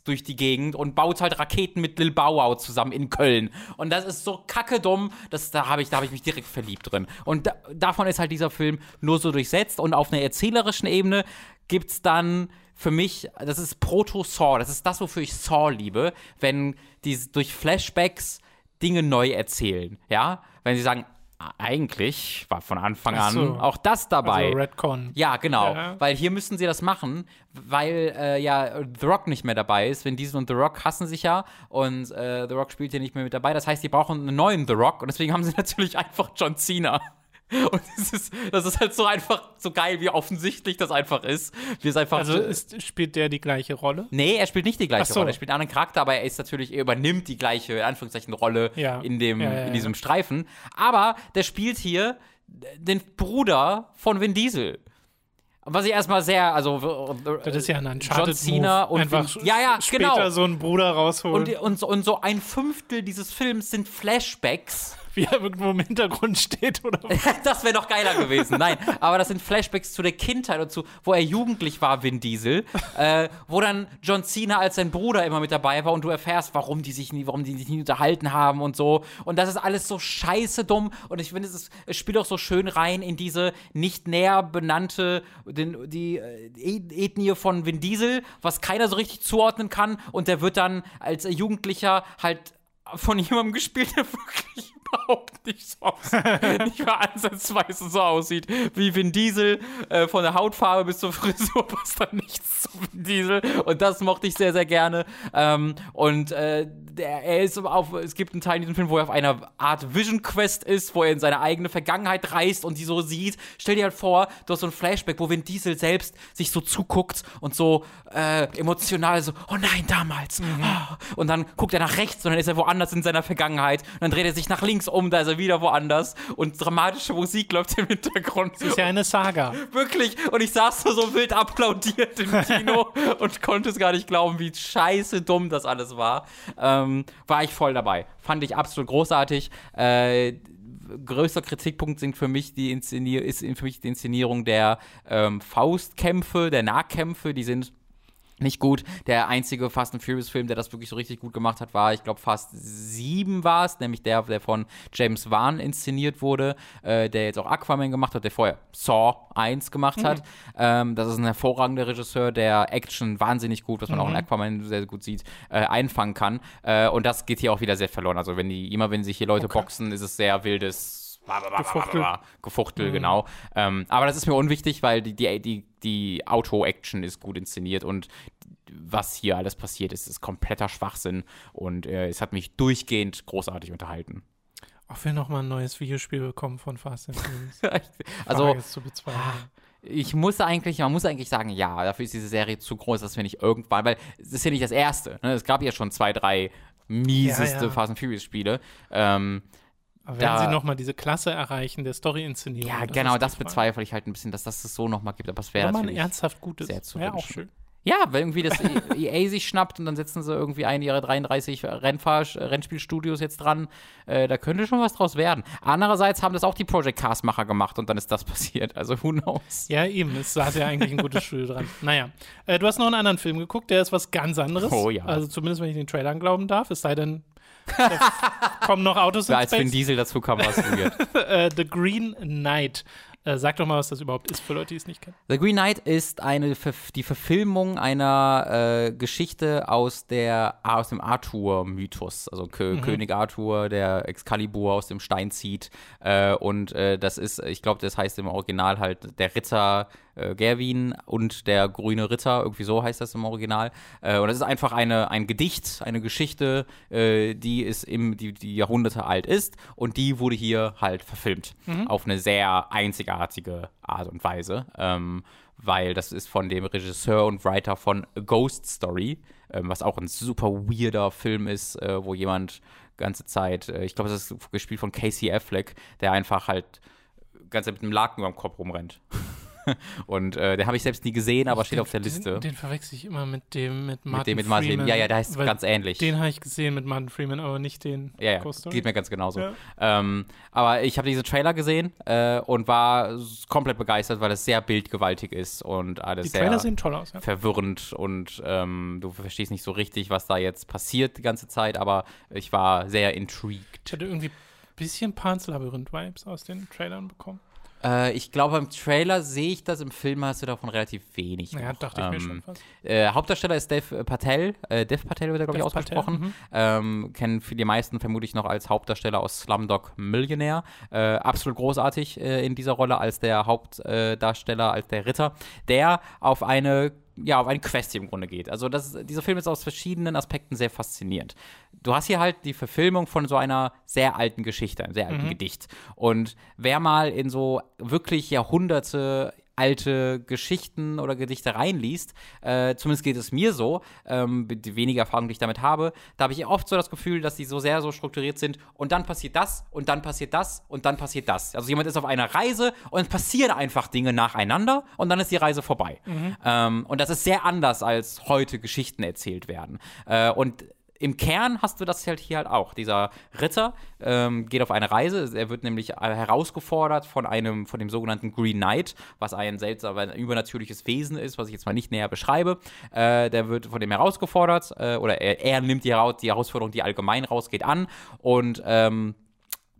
durch die Gegend und baut halt Raketen mit Lil Bow zusammen in Köln. Und das ist so kacke dumm, da habe ich, hab ich mich direkt verliebt drin. Und da, davon ist halt dieser Film nur so durchsetzt. Und auf einer erzählerischen Ebene gibt es dann für mich, das ist Proto-Saw, das ist das, wofür ich Saw liebe, wenn die durch Flashbacks Dinge neu erzählen, ja? Wenn sie sagen, eigentlich war von Anfang an so. auch das dabei. Also Redcon. Ja, genau. Ja. Weil hier müssen sie das machen, weil äh, ja The Rock nicht mehr dabei ist. Wenn Diesel und The Rock hassen sich ja und äh, The Rock spielt hier nicht mehr mit dabei. Das heißt, die brauchen einen neuen The Rock und deswegen haben sie natürlich einfach John Cena. Und das ist, das ist halt so einfach so geil, wie offensichtlich das einfach ist. Wie es einfach also ist, spielt der die gleiche Rolle? Nee, er spielt nicht die gleiche so. Rolle. Er spielt einen anderen Charakter, aber er ist natürlich, er übernimmt die gleiche, in Anführungszeichen, Rolle ja. in, dem, ja, ja, in diesem Streifen. Aber der spielt hier den Bruder von Vin Diesel. Was ich erstmal sehr, also das ist ja ein Uncharted John Cena und einfach Vin, ja, ja, später genau. so einen Bruder rausholen. Und, und, und so ein Fünftel dieses Films sind Flashbacks wie er irgendwo im Hintergrund steht oder was? Das wäre noch geiler gewesen. Nein, aber das sind Flashbacks zu der Kindheit und zu, wo er jugendlich war, Vin Diesel, äh, wo dann John Cena als sein Bruder immer mit dabei war und du erfährst, warum die sich nie, warum die sich nie unterhalten haben und so. Und das ist alles so scheiße dumm und ich finde, es, es spielt auch so schön rein in diese nicht näher benannte den, die äh, Ethnie von Vin Diesel, was keiner so richtig zuordnen kann und der wird dann als Jugendlicher halt von jemandem gespielt, der wirklich überhaupt nicht so aussieht. nicht mal ansatzweise so aussieht wie Vin Diesel. Äh, von der Hautfarbe bis zur Frisur passt da nichts zu Vin Diesel. Und das mochte ich sehr, sehr gerne. Ähm, und äh, der, er ist auf, es gibt einen Teil in diesem Film, wo er auf einer Art Vision Quest ist, wo er in seine eigene Vergangenheit reist und die so sieht. Stell dir halt vor, du hast so ein Flashback, wo Vin Diesel selbst sich so zuguckt und so äh, emotional so, oh nein, damals. Mhm. Oh. Und dann guckt er nach rechts und dann ist er woanders in seiner Vergangenheit. Und dann dreht er sich nach links um, da ist er wieder woanders. Und dramatische Musik läuft im Hintergrund. Das ist ja eine Saga. Wirklich. Und ich saß so, so wild applaudiert im Kino und konnte es gar nicht glauben, wie scheiße dumm das alles war. Ähm, war ich voll dabei. Fand ich absolut großartig. Äh, größter Kritikpunkt sind für mich die Inszenier ist für mich die Inszenierung der ähm, Faustkämpfe, der Nahkämpfe. Die sind nicht gut. Der einzige Fast and Furious Film, der das wirklich so richtig gut gemacht hat, war, ich glaube, Fast 7 war es, nämlich der, der von James Wan inszeniert wurde, äh, der jetzt auch Aquaman gemacht hat, der vorher Saw 1 gemacht mhm. hat. Ähm, das ist ein hervorragender Regisseur, der Action wahnsinnig gut, was man mhm. auch in mhm. Aquaman sehr gut sieht, äh, einfangen kann. Äh, und das geht hier auch wieder sehr verloren. Also wenn die, immer wenn sich hier Leute okay. boxen, ist es sehr wildes Gefuchtel. Gefuchtel, mhm. genau. Ähm, aber das ist mir unwichtig, weil die, die, die, die Auto-Action ist gut inszeniert und was hier alles passiert ist, ist kompletter Schwachsinn und äh, es hat mich durchgehend großartig unterhalten. Ob wir nochmal ein neues Videospiel bekommen von Fast and Furious? also, ich muss eigentlich, man muss eigentlich sagen, ja, dafür ist diese Serie zu groß, dass wir nicht irgendwann, weil es ist ja nicht das erste. Ne? Es gab ja schon zwei, drei mieseste ja, ja. Fast and Furious Spiele. Ähm, aber wenn sie nochmal diese Klasse erreichen, der Story-Inszenierung. Ja, genau, das bezweifle ich halt ein bisschen, dass das es so nochmal gibt. Aber es wäre natürlich ernsthaft gutes. Sehr zu Wäre auch schön. Ja, weil irgendwie das EA sich schnappt und dann setzen sie irgendwie einen ihrer 33 Rennfahr Rennspielstudios jetzt dran. Äh, da könnte schon was draus werden. Andererseits haben das auch die Project Cars-Macher gemacht und dann ist das passiert. Also who knows? Ja, eben. Es hat ja eigentlich ein gutes Studio dran. Naja. Äh, du hast noch einen anderen Film geguckt, der ist was ganz anderes. Oh ja. Also zumindest, wenn ich den Trailern glauben darf. Es sei denn, kommen noch Autos ja, ins Als Vin Diesel dazu kam, war es äh, The Green Knight äh, sag doch mal, was das überhaupt ist für Leute, die es nicht kennen. The Green Knight ist eine, die Verfilmung einer äh, Geschichte aus, der, aus dem Arthur-Mythos. Also Kö mhm. König Arthur, der Excalibur aus dem Stein zieht. Äh, und äh, das ist, ich glaube, das heißt im Original halt der Ritter äh, Gerwin und der grüne Ritter, irgendwie so heißt das im Original. Äh, und das ist einfach eine, ein Gedicht, eine Geschichte, äh, die ist im, die, die Jahrhunderte alt ist und die wurde hier halt verfilmt. Mhm. Auf eine sehr einzigartige Art und Weise. Ähm, weil das ist von dem Regisseur und Writer von A Ghost Story, ähm, was auch ein super weirder Film ist, äh, wo jemand ganze Zeit, äh, ich glaube, das ist gespielt von Casey Affleck, der einfach halt ganze Zeit mit einem Laken über dem Kopf rumrennt. Und äh, den habe ich selbst nie gesehen, aber steht den, auf der Liste. Den, den verwechsel ich immer mit dem mit Martin mit dem mit Martin, Freeman. Ja, ja, der heißt ganz ähnlich. Den habe ich gesehen mit Martin Freeman, aber nicht den Ja, ja, geht mir ganz genauso. Ja. Ähm, aber ich habe diesen Trailer gesehen äh, und war komplett begeistert, weil es sehr bildgewaltig ist und alles die Trailer sehen toll aus, ja. verwirrend und ähm, du verstehst nicht so richtig, was da jetzt passiert die ganze Zeit, aber ich war sehr intrigued. Ich hatte irgendwie ein bisschen Pans Labyrinth-Vibes aus den Trailern bekommen. Äh, ich glaube, im Trailer sehe ich das, im Film hast du davon relativ wenig. Ja, noch. dachte ich ähm, mir schon fast. Äh, Hauptdarsteller ist Dev Patel. Äh, Dev Patel wird er, glaube ich, ausgesprochen. Mhm. Ähm, kennen für die meisten vermutlich noch als Hauptdarsteller aus Slumdog Millionaire. Äh, absolut großartig äh, in dieser Rolle als der Hauptdarsteller, als der Ritter, der auf eine ja, auf eine Quest im Grunde geht. Also das, dieser Film ist aus verschiedenen Aspekten sehr faszinierend. Du hast hier halt die Verfilmung von so einer sehr alten Geschichte, einem sehr alten mhm. Gedicht. Und wer mal in so wirklich Jahrhunderte alte Geschichten oder Gedichte reinliest, äh, zumindest geht es mir so, ähm, die wenige Erfahrung, die ich damit habe, da habe ich oft so das Gefühl, dass die so sehr so strukturiert sind und dann passiert das und dann passiert das und dann passiert das. Also jemand ist auf einer Reise und es passieren einfach Dinge nacheinander und dann ist die Reise vorbei. Mhm. Ähm, und das ist sehr anders, als heute Geschichten erzählt werden. Äh, und im Kern hast du das halt hier halt auch. Dieser Ritter ähm, geht auf eine Reise. Er wird nämlich äh, herausgefordert von einem, von dem sogenannten Green Knight, was ein seltsames, ein übernatürliches Wesen ist, was ich jetzt mal nicht näher beschreibe. Äh, der wird von dem herausgefordert, äh, oder er, er nimmt die, die, Herausforderung, die allgemein rausgeht, an und ähm,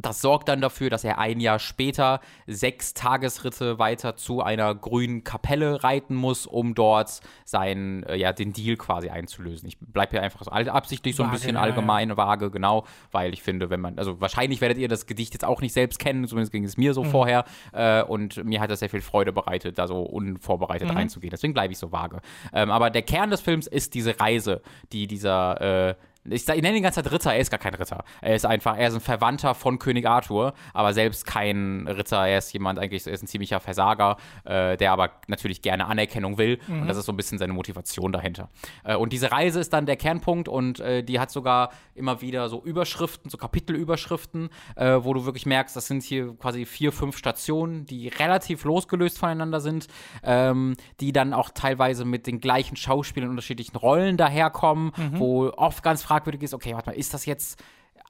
das sorgt dann dafür, dass er ein Jahr später sechs Tagesritte weiter zu einer grünen Kapelle reiten muss, um dort seinen, äh, ja, den Deal quasi einzulösen. Ich bleibe hier einfach so absichtlich so ein vage, bisschen allgemein ja. vage, genau, weil ich finde, wenn man, also wahrscheinlich werdet ihr das Gedicht jetzt auch nicht selbst kennen, zumindest ging es mir so mhm. vorher, äh, und mir hat das sehr viel Freude bereitet, da so unvorbereitet mhm. reinzugehen. Deswegen bleibe ich so vage. Ähm, aber der Kern des Films ist diese Reise, die dieser äh, ich, ich nenne ihn ganz Zeit Ritter, er ist gar kein Ritter. Er ist einfach, er ist ein Verwandter von König Arthur, aber selbst kein Ritter. Er ist jemand eigentlich, er ist ein ziemlicher Versager, äh, der aber natürlich gerne Anerkennung will. Mhm. Und das ist so ein bisschen seine Motivation dahinter. Äh, und diese Reise ist dann der Kernpunkt und äh, die hat sogar immer wieder so Überschriften, so Kapitelüberschriften, äh, wo du wirklich merkst, das sind hier quasi vier, fünf Stationen, die relativ losgelöst voneinander sind, ähm, die dann auch teilweise mit den gleichen Schauspielern in unterschiedlichen Rollen daherkommen, mhm. wo oft ganz fragwürdig ist, okay, warte mal, ist das jetzt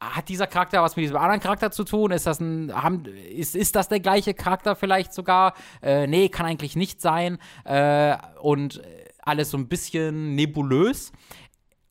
hat dieser Charakter was mit diesem anderen Charakter zu tun? Ist das ein, haben, ist, ist das der gleiche Charakter vielleicht sogar? Äh, nee, kann eigentlich nicht sein. Äh, und alles so ein bisschen nebulös.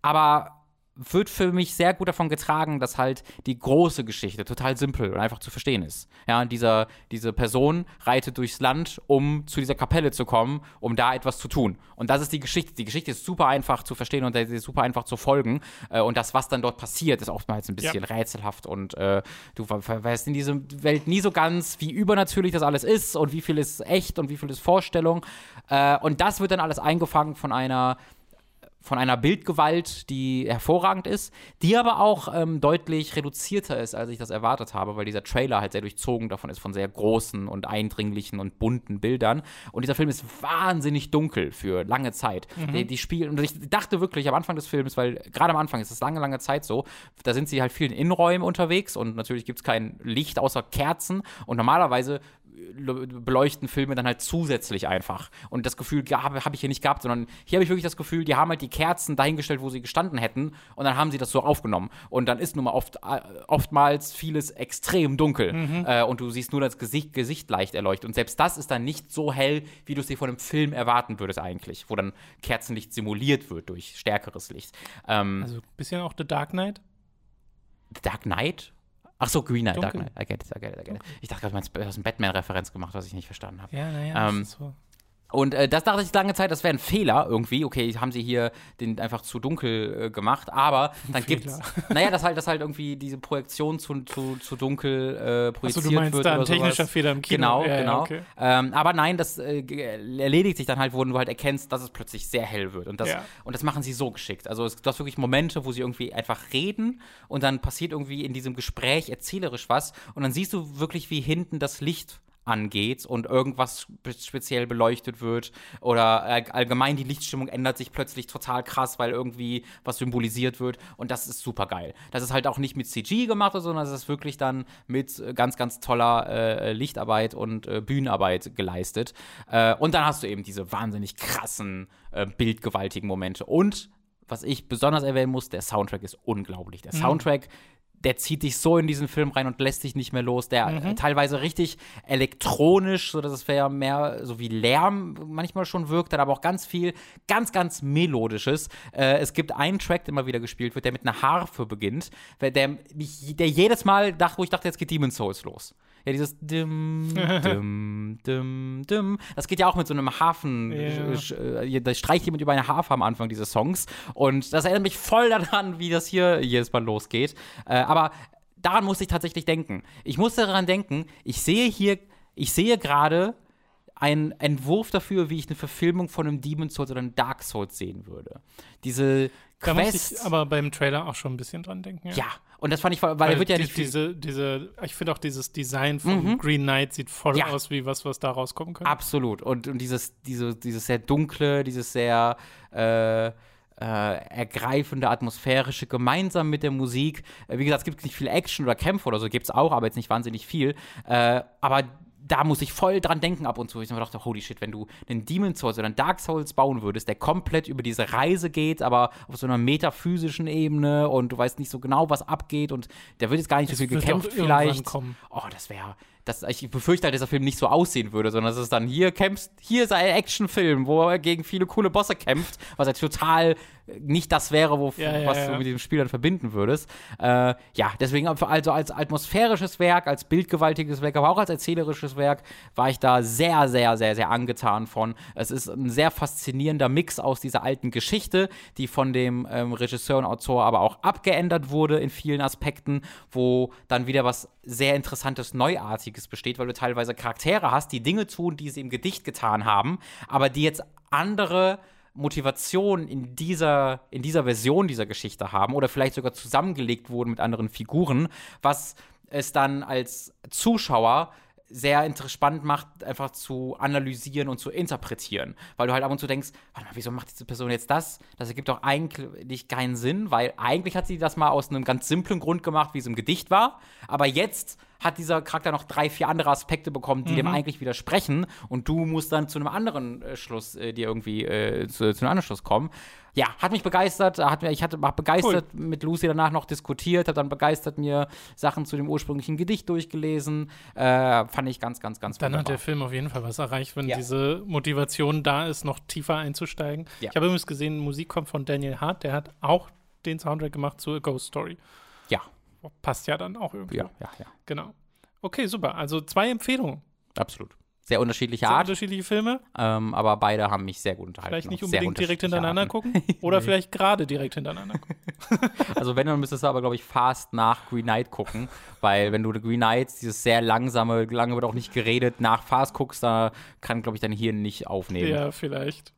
Aber wird für mich sehr gut davon getragen, dass halt die große Geschichte total simpel und einfach zu verstehen ist. Ja, dieser, diese Person reitet durchs Land, um zu dieser Kapelle zu kommen, um da etwas zu tun. Und das ist die Geschichte. Die Geschichte ist super einfach zu verstehen und ist super einfach zu folgen. Äh, und das, was dann dort passiert, ist oftmals ein bisschen ja. rätselhaft und äh, du weißt in dieser Welt nie so ganz, wie übernatürlich das alles ist und wie viel ist echt und wie viel ist Vorstellung. Äh, und das wird dann alles eingefangen von einer von einer Bildgewalt, die hervorragend ist, die aber auch ähm, deutlich reduzierter ist, als ich das erwartet habe, weil dieser Trailer halt sehr durchzogen davon ist, von sehr großen und eindringlichen und bunten Bildern. Und dieser Film ist wahnsinnig dunkel für lange Zeit. Mhm. Die, die spielen, und ich dachte wirklich am Anfang des Films, weil gerade am Anfang ist es lange, lange Zeit so, da sind sie halt viel in Innenräumen unterwegs und natürlich gibt es kein Licht außer Kerzen und normalerweise beleuchten Filme dann halt zusätzlich einfach. Und das Gefühl habe hab ich hier nicht gehabt, sondern hier habe ich wirklich das Gefühl, die haben halt die Kerzen dahingestellt, wo sie gestanden hätten und dann haben sie das so aufgenommen. Und dann ist nun mal oft, äh, oftmals vieles extrem dunkel mhm. äh, und du siehst nur das Gesicht, Gesicht leicht erleuchtet. Und selbst das ist dann nicht so hell, wie du es dir von einem Film erwarten würdest eigentlich, wo dann Kerzenlicht simuliert wird durch stärkeres Licht. Ähm, also ein bisschen auch The Dark Knight? The Dark Knight? Ach so, Green Knight, Dark Knight. I get it, I get it, I get it. Ich dachte gerade, du hast eine Batman-Referenz gemacht, was ich nicht verstanden habe. Ja, naja, ähm, so. Und äh, das dachte ich lange Zeit, das wäre ein Fehler irgendwie. Okay, haben sie hier den einfach zu dunkel äh, gemacht, aber dann gibt es, naja, dass halt, dass halt irgendwie diese Projektion zu, zu, zu dunkel äh, projiziert Achso, du meinst wird da ein technischer sowas. Fehler im Kino. Genau, ja, genau. Ja, okay. ähm, aber nein, das äh, erledigt sich dann halt, wo du halt erkennst, dass es plötzlich sehr hell wird. Und das, ja. und das machen sie so geschickt. Also es, du hast wirklich Momente, wo sie irgendwie einfach reden und dann passiert irgendwie in diesem Gespräch erzählerisch was und dann siehst du wirklich, wie hinten das Licht angeht und irgendwas speziell beleuchtet wird oder allgemein die Lichtstimmung ändert sich plötzlich total krass, weil irgendwie was symbolisiert wird und das ist super geil. Das ist halt auch nicht mit CG gemacht, sondern es ist wirklich dann mit ganz, ganz toller äh, Lichtarbeit und äh, Bühnenarbeit geleistet. Äh, und dann hast du eben diese wahnsinnig krassen, äh, bildgewaltigen Momente und was ich besonders erwähnen muss, der Soundtrack ist unglaublich. Der mhm. Der zieht dich so in diesen Film rein und lässt dich nicht mehr los. Der mhm. teilweise richtig elektronisch, so dass es mehr so wie Lärm manchmal schon wirkt, dann aber auch ganz viel, ganz, ganz melodisches. Äh, es gibt einen Track, der immer wieder gespielt wird, der mit einer Harfe beginnt, der, der jedes Mal dachte, wo ich dachte, jetzt geht Demon's Souls los. Ja, dieses dim, dim, dim, dim. Das geht ja auch mit so einem Hafen. Yeah. Äh, da streicht jemand über eine Harfe am Anfang dieses Songs. Und das erinnert mich voll daran, wie das hier jedes Mal losgeht. Äh, aber daran musste ich tatsächlich denken. Ich musste daran denken, ich sehe hier, ich sehe gerade einen Entwurf dafür, wie ich eine Verfilmung von einem Demon Souls oder einem Dark Souls sehen würde. Diese da Quest. Da ich aber beim Trailer auch schon ein bisschen dran denken. Ja, ja und das fand ich, weil, weil er wird ja die, nicht. Diese, diese, ich finde auch dieses Design von mhm. Green Knight sieht voll ja. aus wie was, was da rauskommen könnte. Absolut. Und, und dieses, diese, dieses sehr dunkle, dieses sehr äh, äh, ergreifende, atmosphärische, gemeinsam mit der Musik. Äh, wie gesagt, es gibt nicht viel Action oder Kämpfe oder so, gibt es auch, aber jetzt nicht wahnsinnig viel. Äh, aber da muss ich voll dran denken ab und zu. Ich dachte, holy shit, wenn du einen Demon Souls oder einen Dark Souls bauen würdest, der komplett über diese Reise geht, aber auf so einer metaphysischen Ebene und du weißt nicht so genau, was abgeht und der wird jetzt gar nicht so viel gekämpft vielleicht. Kommen. Oh, das wäre dass ich befürchte halt, dass der Film nicht so aussehen würde, sondern dass es dann hier kämpft, hier ist ein Actionfilm, wo er gegen viele coole Bosse kämpft, was halt total nicht das wäre, wo, ja, ja, was ja. du mit diesem Spiel dann verbinden würdest. Äh, ja, deswegen also als atmosphärisches Werk, als bildgewaltiges Werk, aber auch als erzählerisches Werk war ich da sehr, sehr, sehr, sehr angetan von. Es ist ein sehr faszinierender Mix aus dieser alten Geschichte, die von dem ähm, Regisseur und Autor aber auch abgeändert wurde in vielen Aspekten, wo dann wieder was sehr interessantes, Neuartiges besteht, weil du teilweise Charaktere hast, die Dinge tun, die sie im Gedicht getan haben, aber die jetzt andere Motivation in dieser, in dieser Version dieser Geschichte haben oder vielleicht sogar zusammengelegt wurden mit anderen Figuren, was es dann als Zuschauer sehr spannend macht, einfach zu analysieren und zu interpretieren. Weil du halt ab und zu denkst, warte mal, wieso macht diese Person jetzt das? Das ergibt doch eigentlich keinen Sinn, weil eigentlich hat sie das mal aus einem ganz simplen Grund gemacht, wie es im Gedicht war. Aber jetzt hat dieser Charakter noch drei, vier andere Aspekte bekommen, die mhm. dem eigentlich widersprechen. Und du musst dann zu einem anderen äh, Schluss äh, dir irgendwie äh, zu, zu einem anderen Schluss kommen. Ja, hat mich begeistert. Hat, ich hatte hab begeistert cool. mit Lucy danach noch diskutiert, habe dann begeistert mir Sachen zu dem ursprünglichen Gedicht durchgelesen. Äh, fand ich ganz, ganz, ganz Dann wunderbar. hat der Film auf jeden Fall was erreicht, wenn ja. diese Motivation da ist, noch tiefer einzusteigen. Ja. Ich habe übrigens gesehen, Musik kommt von Daniel Hart, der hat auch den Soundtrack gemacht zu A Ghost Story. Passt ja dann auch irgendwie. Ja, ja, ja. Genau. Okay, super. Also zwei Empfehlungen. Absolut. Sehr unterschiedliche sehr Art. unterschiedliche Filme. Ähm, aber beide haben mich sehr gut unterhalten. Vielleicht nicht unbedingt direkt hintereinander Arten. gucken. Oder nee. vielleicht gerade direkt hintereinander gucken. also wenn, dann müsstest du aber, glaube ich, fast nach Green Knight gucken. weil wenn du Green Knight, dieses sehr langsame, lange wird auch nicht geredet, nach fast guckst, da kann, glaube ich, dein Hirn nicht aufnehmen. Ja, vielleicht.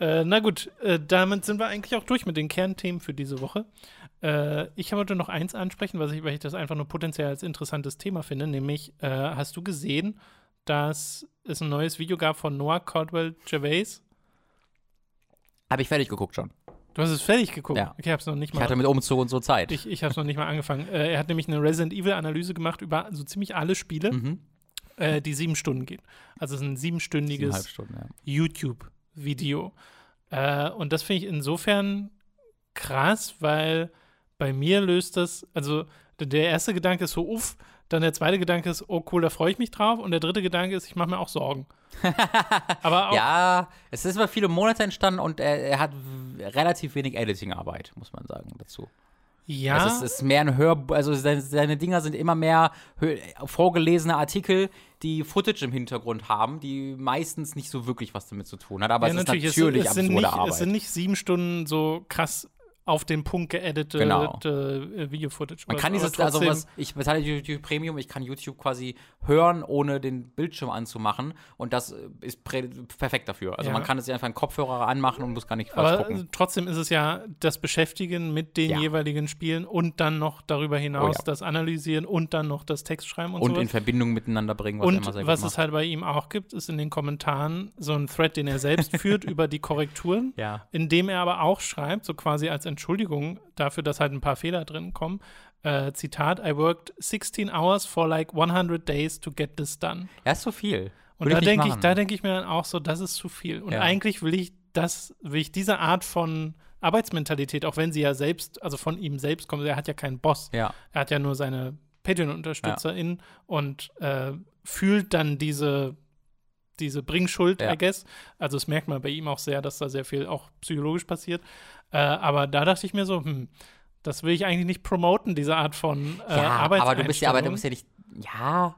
Äh, na gut, äh, damit sind wir eigentlich auch durch mit den Kernthemen für diese Woche. Äh, ich wollte noch eins ansprechen, was ich, weil ich das einfach nur potenziell als interessantes Thema finde, nämlich äh, hast du gesehen, dass es ein neues Video gab von Noah Caldwell Gervais? Habe ich fertig geguckt schon. Du hast es fertig geguckt? Ja. Ich habe es noch nicht mal. Ich hatte mit Umzug und so Zeit. Ich, ich habe es noch nicht mal angefangen. Äh, er hat nämlich eine Resident Evil Analyse gemacht über so ziemlich alle Spiele. Mhm. äh, die sieben Stunden geht. Also es ist ein siebenstündiges ja. YouTube-Video. Äh, und das finde ich insofern krass, weil bei mir löst das, also der erste Gedanke ist so, uff, dann der zweite Gedanke ist, oh cool, da freue ich mich drauf. Und der dritte Gedanke ist, ich mache mir auch Sorgen. Aber auch, ja, es ist über viele Monate entstanden und er, er hat relativ wenig Editing-Arbeit, muss man sagen, dazu. Ja. Also es ist mehr ein Hör, also seine, seine Dinger sind immer mehr vorgelesene Artikel, die Footage im Hintergrund haben, die meistens nicht so wirklich was damit zu tun hat. Aber ja, es ist natürlich, natürlich es, es absurde nicht, Arbeit. Es sind nicht sieben Stunden so krass auf den Punkt geeditete genau. äh, Video-Footage. Man kann dieses, also was, ich bezahle YouTube Premium, ich kann YouTube quasi hören, ohne den Bildschirm anzumachen und das ist perfekt dafür. Also ja. man kann es einfach einen Kopfhörer anmachen und muss gar nicht was Aber gucken. trotzdem ist es ja das Beschäftigen mit den ja. jeweiligen Spielen und dann noch darüber hinaus oh, ja. das Analysieren und dann noch das Textschreiben und so. Und sowas. in Verbindung miteinander bringen, was und immer sehr was es halt bei ihm auch gibt, ist in den Kommentaren so ein Thread, den er selbst führt über die Korrekturen, ja. in dem er aber auch schreibt, so quasi als Entschuldigung dafür, dass halt ein paar Fehler drin kommen. Äh, Zitat: I worked 16 hours for like 100 days to get this done. Ja, ist zu viel. Und da denke ich, da denke ich mir dann auch so, das ist zu viel. Und ja. eigentlich will ich das, will ich diese Art von Arbeitsmentalität, auch wenn sie ja selbst, also von ihm selbst kommt, er hat ja keinen Boss. Ja. Er hat ja nur seine Patreon-UnterstützerInnen ja. und äh, fühlt dann diese diese Bringschuld, ja. I guess. Also es merkt man bei ihm auch sehr, dass da sehr viel auch psychologisch passiert. Äh, aber da dachte ich mir so, hm, das will ich eigentlich nicht promoten, diese Art von äh, ja, aber du bist ja, aber du bist ja nicht, ja,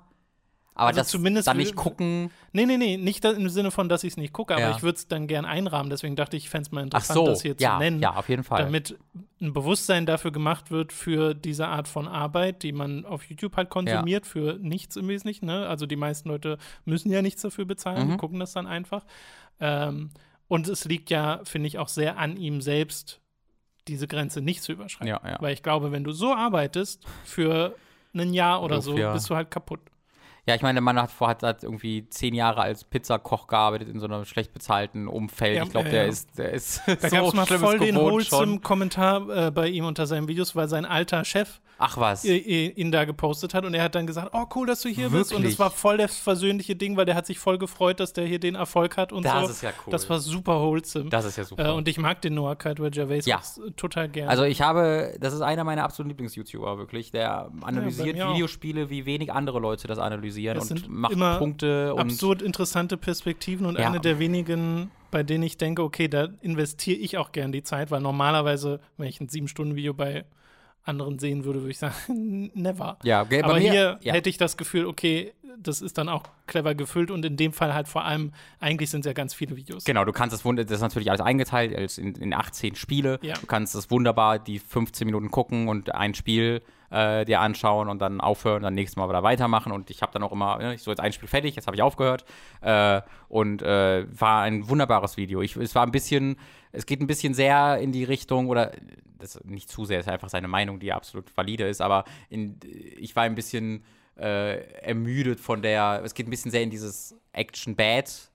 aber also das zumindest dann nicht gucken. Nee, nee, nee, nicht im Sinne von, dass ich es nicht gucke, aber ja. ich würde es dann gern einrahmen. Deswegen dachte ich, ich fände es mal interessant, so, das hier ja, zu nennen. Ja, auf jeden Fall. Damit ein Bewusstsein dafür gemacht wird für diese Art von Arbeit, die man auf YouTube halt konsumiert, ja. für nichts im Wesentlichen. Ne? Also die meisten Leute müssen ja nichts dafür bezahlen, mhm. gucken das dann einfach. Ähm, und es liegt ja, finde ich, auch sehr an ihm selbst, diese Grenze nicht zu überschreiten. Ja, ja. Weil ich glaube, wenn du so arbeitest für ein Jahr oder so, bist du halt kaputt. Ja, ich meine, der Mann hat vorher hat irgendwie zehn Jahre als Pizzakoch gearbeitet in so einem schlecht bezahlten Umfeld. Ja, ich glaube, der, ja. ist, der ist da so gab es mal voll den wholesome Kommentar äh, bei ihm unter seinen Videos, weil sein alter Chef Ach was. ihn da gepostet hat und er hat dann gesagt, oh cool, dass du hier Wirklich? bist und es war voll das versöhnliche Ding, weil der hat sich voll gefreut, dass der hier den Erfolg hat und das so. Das ist ja cool. Das war super wholesome. Das ist ja super. Äh, und ich mag den Noah Caldwell Gervais ja. total gerne. Also ich habe, das ist einer meiner absoluten Lieblings-YouTuber wirklich, der analysiert ja, Videospiele, auch. wie wenig andere Leute das analysieren es und macht immer Punkte und absurd interessante Perspektiven und ja. eine der wenigen bei denen ich denke, okay, da investiere ich auch gern die Zeit, weil normalerweise, wenn ich ein sieben Stunden Video bei anderen sehen würde, würde ich sagen, never. Ja, okay, aber mir, hier ja. hätte ich das Gefühl, okay, das ist dann auch clever gefüllt und in dem Fall halt vor allem, eigentlich sind es ja ganz viele Videos. Genau, du kannst das, das ist natürlich alles eingeteilt als in, in 18 Spiele. Ja. Du kannst das wunderbar die 15 Minuten gucken und ein Spiel äh, dir anschauen und dann aufhören und dann nächstes Mal wieder weitermachen. Und ich habe dann auch immer, ne, ich so jetzt ein Spiel fertig, jetzt habe ich aufgehört. Äh, und äh, war ein wunderbares Video. Ich, es war ein bisschen, es geht ein bisschen sehr in die Richtung, oder das nicht zu sehr, ist einfach seine Meinung, die absolut valide ist, aber in, ich war ein bisschen äh, ermüdet von der, es geht ein bisschen sehr in dieses Action-Bad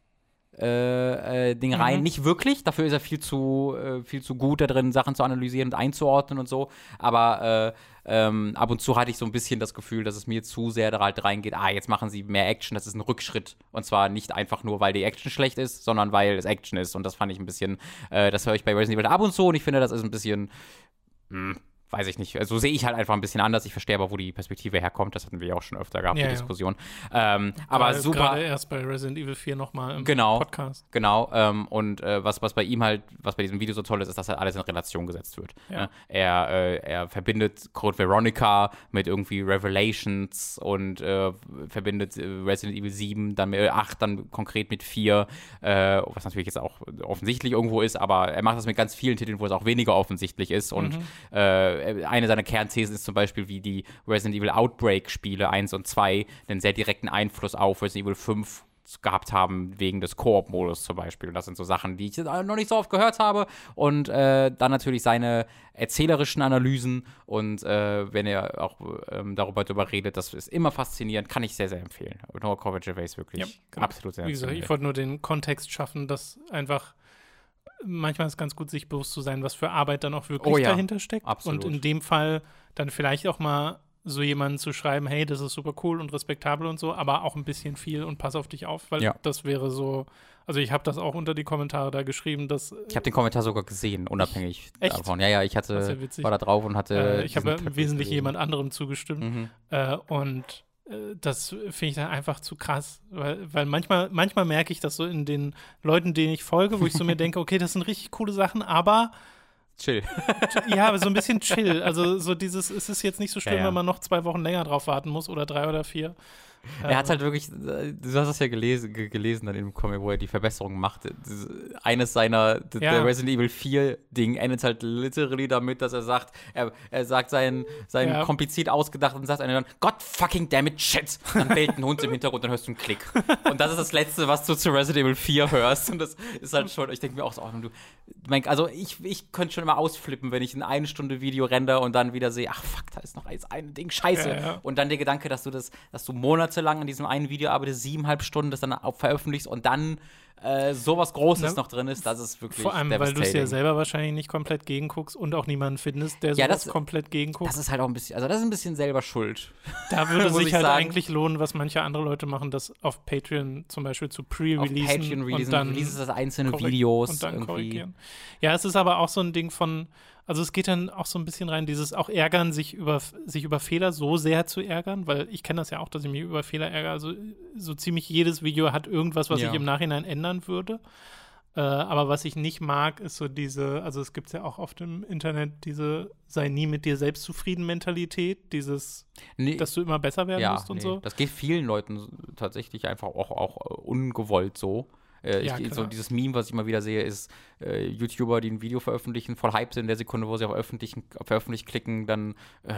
äh, äh, Ding mhm. rein. Nicht wirklich, dafür ist er viel zu, äh, viel zu gut da drin, Sachen zu analysieren und einzuordnen und so. Aber äh, ähm, ab und zu hatte ich so ein bisschen das Gefühl, dass es mir zu sehr da halt reingeht, ah, jetzt machen sie mehr Action, das ist ein Rückschritt. Und zwar nicht einfach nur, weil die Action schlecht ist, sondern weil es Action ist. Und das fand ich ein bisschen, äh, das höre ich bei Resident Evil ab und zu und ich finde, das ist ein bisschen. Mh, hm, weiß ich nicht. So also sehe ich halt einfach ein bisschen anders. Ich verstehe aber, wo die Perspektive herkommt. Das hatten wir ja auch schon öfter gehabt, ja, die Diskussion. Ähm, aber Gerade, super. Gerade erst bei Resident Evil 4 nochmal im genau, Podcast. Genau. Ähm, und äh, was, was bei ihm halt, was bei diesem Video so toll ist, ist, dass halt alles in Relation gesetzt wird. Ja. Ne? Er, äh, er verbindet Code Veronica mit irgendwie Revelations und äh, verbindet äh, Resident Evil 7, dann mit 8, dann konkret mit 4, äh, was natürlich jetzt auch offensichtlich irgendwo ist, aber er macht das mit ganz vielen Titeln, wo es auch weniger offensichtlich ist. Und mhm. Äh, äh, eine seiner Kernthesen ist zum Beispiel, wie die Resident Evil Outbreak-Spiele 1 und 2 einen sehr direkten Einfluss auf Resident Evil 5 gehabt haben, wegen des Koop-Modus zum Beispiel. Und das sind so Sachen, die ich noch nicht so oft gehört habe. Und äh, dann natürlich seine erzählerischen Analysen. Und äh, wenn er auch ähm, darüber, darüber redet, das ist immer faszinierend, kann ich sehr, sehr empfehlen. Noah Corbett Gervais wirklich ja, genau. absolut sehr Wie gesagt, ich wollte nur den Kontext schaffen, dass einfach manchmal ist es ganz gut, sich bewusst zu sein, was für Arbeit dann auch wirklich oh ja, dahinter steckt. Absolut. Und in dem Fall dann vielleicht auch mal so jemanden zu schreiben, hey, das ist super cool und respektabel und so, aber auch ein bisschen viel und pass auf dich auf, weil ja. das wäre so, also ich habe das auch unter die Kommentare da geschrieben, dass Ich habe den Kommentar sogar gesehen, unabhängig echt? davon. Ja, ja, ich hatte ja war da drauf und hatte äh, Ich habe im Wesentlichen jemand anderem zugestimmt mhm. äh, und äh, das finde ich dann einfach zu krass, weil, weil manchmal, manchmal merke ich das so in den Leuten, denen ich folge, wo ich so mir denke, okay, das sind richtig coole Sachen, aber Chill. ja, aber so ein bisschen chill. Also so dieses, es ist jetzt nicht so schlimm, ja, ja. wenn man noch zwei Wochen länger drauf warten muss oder drei oder vier. Er hat halt wirklich, du hast das ja gelesen, gelesen dann im Comic, wo er die Verbesserungen macht. Eines seiner, ja. der Resident Evil 4 Ding endet halt literally damit, dass er sagt, er, er sagt seinen, seinen ja. kompliziert ausgedachten Satz, einer dann, God fucking damn it, shit. Dann bellt ein Hund im Hintergrund, dann hörst du einen Klick. Und das ist das Letzte, was du zu Resident Evil 4 hörst. Und das ist halt schon, ich denke mir auch so, oh, du, mein, also ich, ich könnte schon immer ausflippen, wenn ich ein eine Stunde Video render und dann wieder sehe, ach fuck, da ist noch eins, ein Ding, scheiße. Ja, und dann der Gedanke, dass du das, dass du Monate monatelang an diesem einen Video arbeitest, siebeneinhalb Stunden das dann auch veröffentlichst und dann äh, sowas Großes ja. noch drin ist, das ist wirklich Vor allem, weil du es ja selber wahrscheinlich nicht komplett gegenguckst und auch niemanden findest, der ja, sowas das, komplett gegenguckt. Das ist halt auch ein bisschen, also das ist ein bisschen selber schuld. Da würde sich halt sagen. eigentlich lohnen, was manche andere Leute machen, das auf Patreon zum Beispiel zu pre-releasen. Patreon releasen, und dann releases das einzelne Videos und dann irgendwie. korrigieren. Ja, es ist aber auch so ein Ding von, also es geht dann auch so ein bisschen rein, dieses auch ärgern, sich über, sich über Fehler so sehr zu ärgern, weil ich kenne das ja auch, dass ich mich über Fehler ärgere. Also so ziemlich jedes Video hat irgendwas, was ja. ich im Nachhinein ändern würde. Äh, aber was ich nicht mag, ist so diese, also es gibt ja auch oft im Internet diese sei nie mit dir selbst zufrieden Mentalität, dieses, nee, dass du immer besser werden ja, musst und nee. so. Das geht vielen Leuten tatsächlich einfach auch, auch ungewollt so. Äh, ja, ich, so dieses Meme, was ich immer wieder sehe, ist äh, YouTuber, die ein Video veröffentlichen, voll hyped sind in der Sekunde, wo sie auf öffentlich, auf öffentlich klicken, dann äh,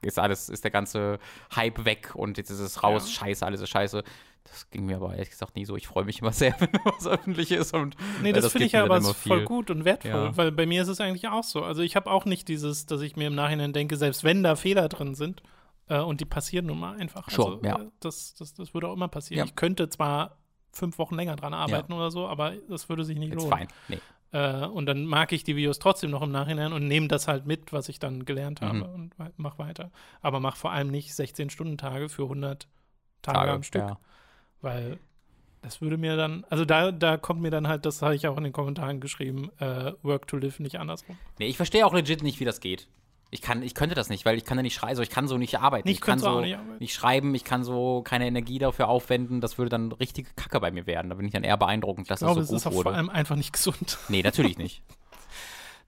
ist alles, ist der ganze Hype weg und jetzt ist es raus, ja. scheiße, alles ist scheiße. Das ging mir aber ehrlich gesagt nie so. Ich freue mich immer sehr, wenn was öffentlich ist. Und, nee, das, das finde ich aber voll gut und wertvoll, ja. weil bei mir ist es eigentlich auch so. Also ich habe auch nicht dieses, dass ich mir im Nachhinein denke, selbst wenn da Fehler drin sind, äh, und die passieren nun mal einfach. Schon, also, ja. Äh, das, das, das würde auch immer passieren. Ja. Ich könnte zwar fünf Wochen länger dran arbeiten ja. oder so, aber das würde sich nicht It's lohnen. Fine. Nee. Äh, und dann mag ich die Videos trotzdem noch im Nachhinein und nehme das halt mit, was ich dann gelernt habe mhm. und mach weiter. Aber mach vor allem nicht 16-Stunden-Tage für 100 Tage, Tage am Stück. Ja. Weil das würde mir dann, also da, da kommt mir dann halt, das habe ich auch in den Kommentaren geschrieben, äh, Work to Live nicht andersrum. Nee, ich verstehe auch legit nicht, wie das geht. Ich, kann, ich könnte das nicht, weil ich kann da nicht schreiben, also ich kann so nicht arbeiten. Ich, ich kann so nicht, nicht, schreiben, ich kann so keine Energie dafür aufwenden, das würde dann richtige Kacke bei mir werden. Da bin ich dann eher beeindruckend, dass ich glaube, das so gut wurde. Ist vor allem einfach nicht gesund. Nee, natürlich nicht.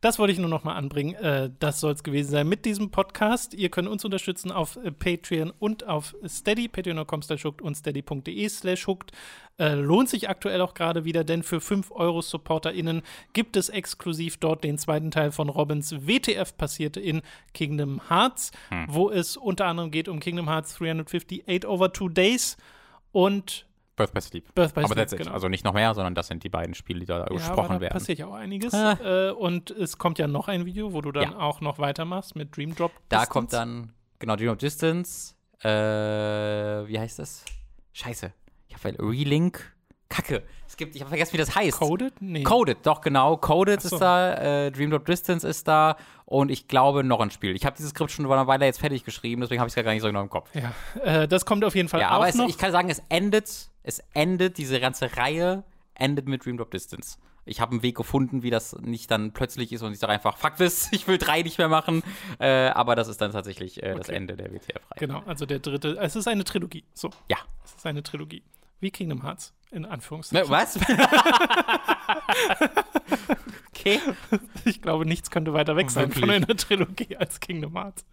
Das wollte ich nur noch mal anbringen. Äh, das soll es gewesen sein mit diesem Podcast. Ihr könnt uns unterstützen auf äh, Patreon und auf Steady, patreon.com slash hooked und steady.de slash hooked. Äh, lohnt sich aktuell auch gerade wieder, denn für 5 Euro SupporterInnen gibt es exklusiv dort den zweiten Teil von Robins WTF passierte in Kingdom Hearts, hm. wo es unter anderem geht um Kingdom Hearts 358 over two days und Birth by Sleep. Birth by aber Sleep, genau. Also nicht noch mehr, sondern das sind die beiden Spiele, die da ja, gesprochen aber da werden. passiert ja auch einiges. Ah. Äh, und es kommt ja noch ein Video, wo du dann ja. auch noch weitermachst mit Dream Drop Distance. Da kommt dann, genau, Dream Drop Distance. Äh, wie heißt das? Scheiße. Ich habe Relink. Kacke. Es gibt, ich habe vergessen, wie das heißt. Coded? Nee. Coded, doch, genau. Coded so. ist da, äh, Dream Drop Distance ist da und ich glaube noch ein Spiel. Ich habe dieses Skript schon vor einer Weile jetzt fertig geschrieben, deswegen habe ich es gar nicht so genau im Kopf. Ja, äh, das kommt auf jeden Fall ja, aber es, ich kann sagen, es endet, es endet, diese ganze Reihe endet mit Dream Drop Distance. Ich habe einen Weg gefunden, wie das nicht dann plötzlich ist und ich sage einfach, fuck this, ich will drei nicht mehr machen. Äh, aber das ist dann tatsächlich äh, okay. das Ende der WTF-Reihe. Genau, also der dritte, es ist eine Trilogie. So. Ja. Es ist eine Trilogie. Wie Kingdom Hearts, in Anführungszeichen. Was? okay. Ich glaube, nichts könnte weiter weg sein Wirklich? von einer Trilogie als Kingdom Hearts.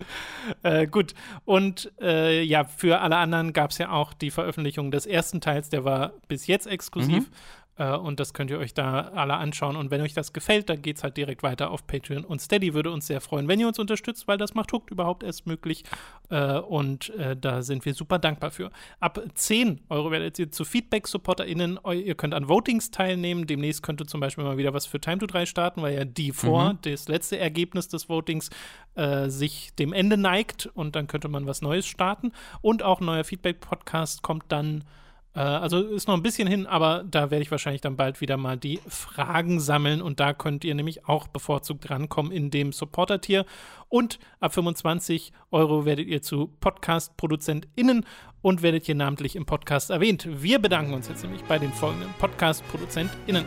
Äh, gut. Und äh, ja, für alle anderen gab es ja auch die Veröffentlichung des ersten Teils, der war bis jetzt exklusiv. Mhm. Äh, und das könnt ihr euch da alle anschauen. Und wenn euch das gefällt, dann geht es halt direkt weiter auf Patreon. Und Steady würde uns sehr freuen, wenn ihr uns unterstützt, weil das macht Hooked überhaupt erst möglich. Äh, und äh, da sind wir super dankbar für. Ab 10 Euro werdet ihr zu Feedback-SupporterInnen. Ihr könnt an Votings teilnehmen. Demnächst könnte zum Beispiel mal wieder was für Time to 3 starten, weil ja die vor, mhm. das letzte Ergebnis des Votings, sich dem Ende neigt. Und dann könnte man was Neues starten. Und auch ein neuer Feedback-Podcast kommt dann also ist noch ein bisschen hin, aber da werde ich wahrscheinlich dann bald wieder mal die Fragen sammeln und da könnt ihr nämlich auch bevorzugt rankommen in dem Supporter-Tier. Und ab 25 Euro werdet ihr zu Podcast-ProduzentInnen und werdet hier namentlich im Podcast erwähnt. Wir bedanken uns jetzt nämlich bei den folgenden Podcast-ProduzentInnen.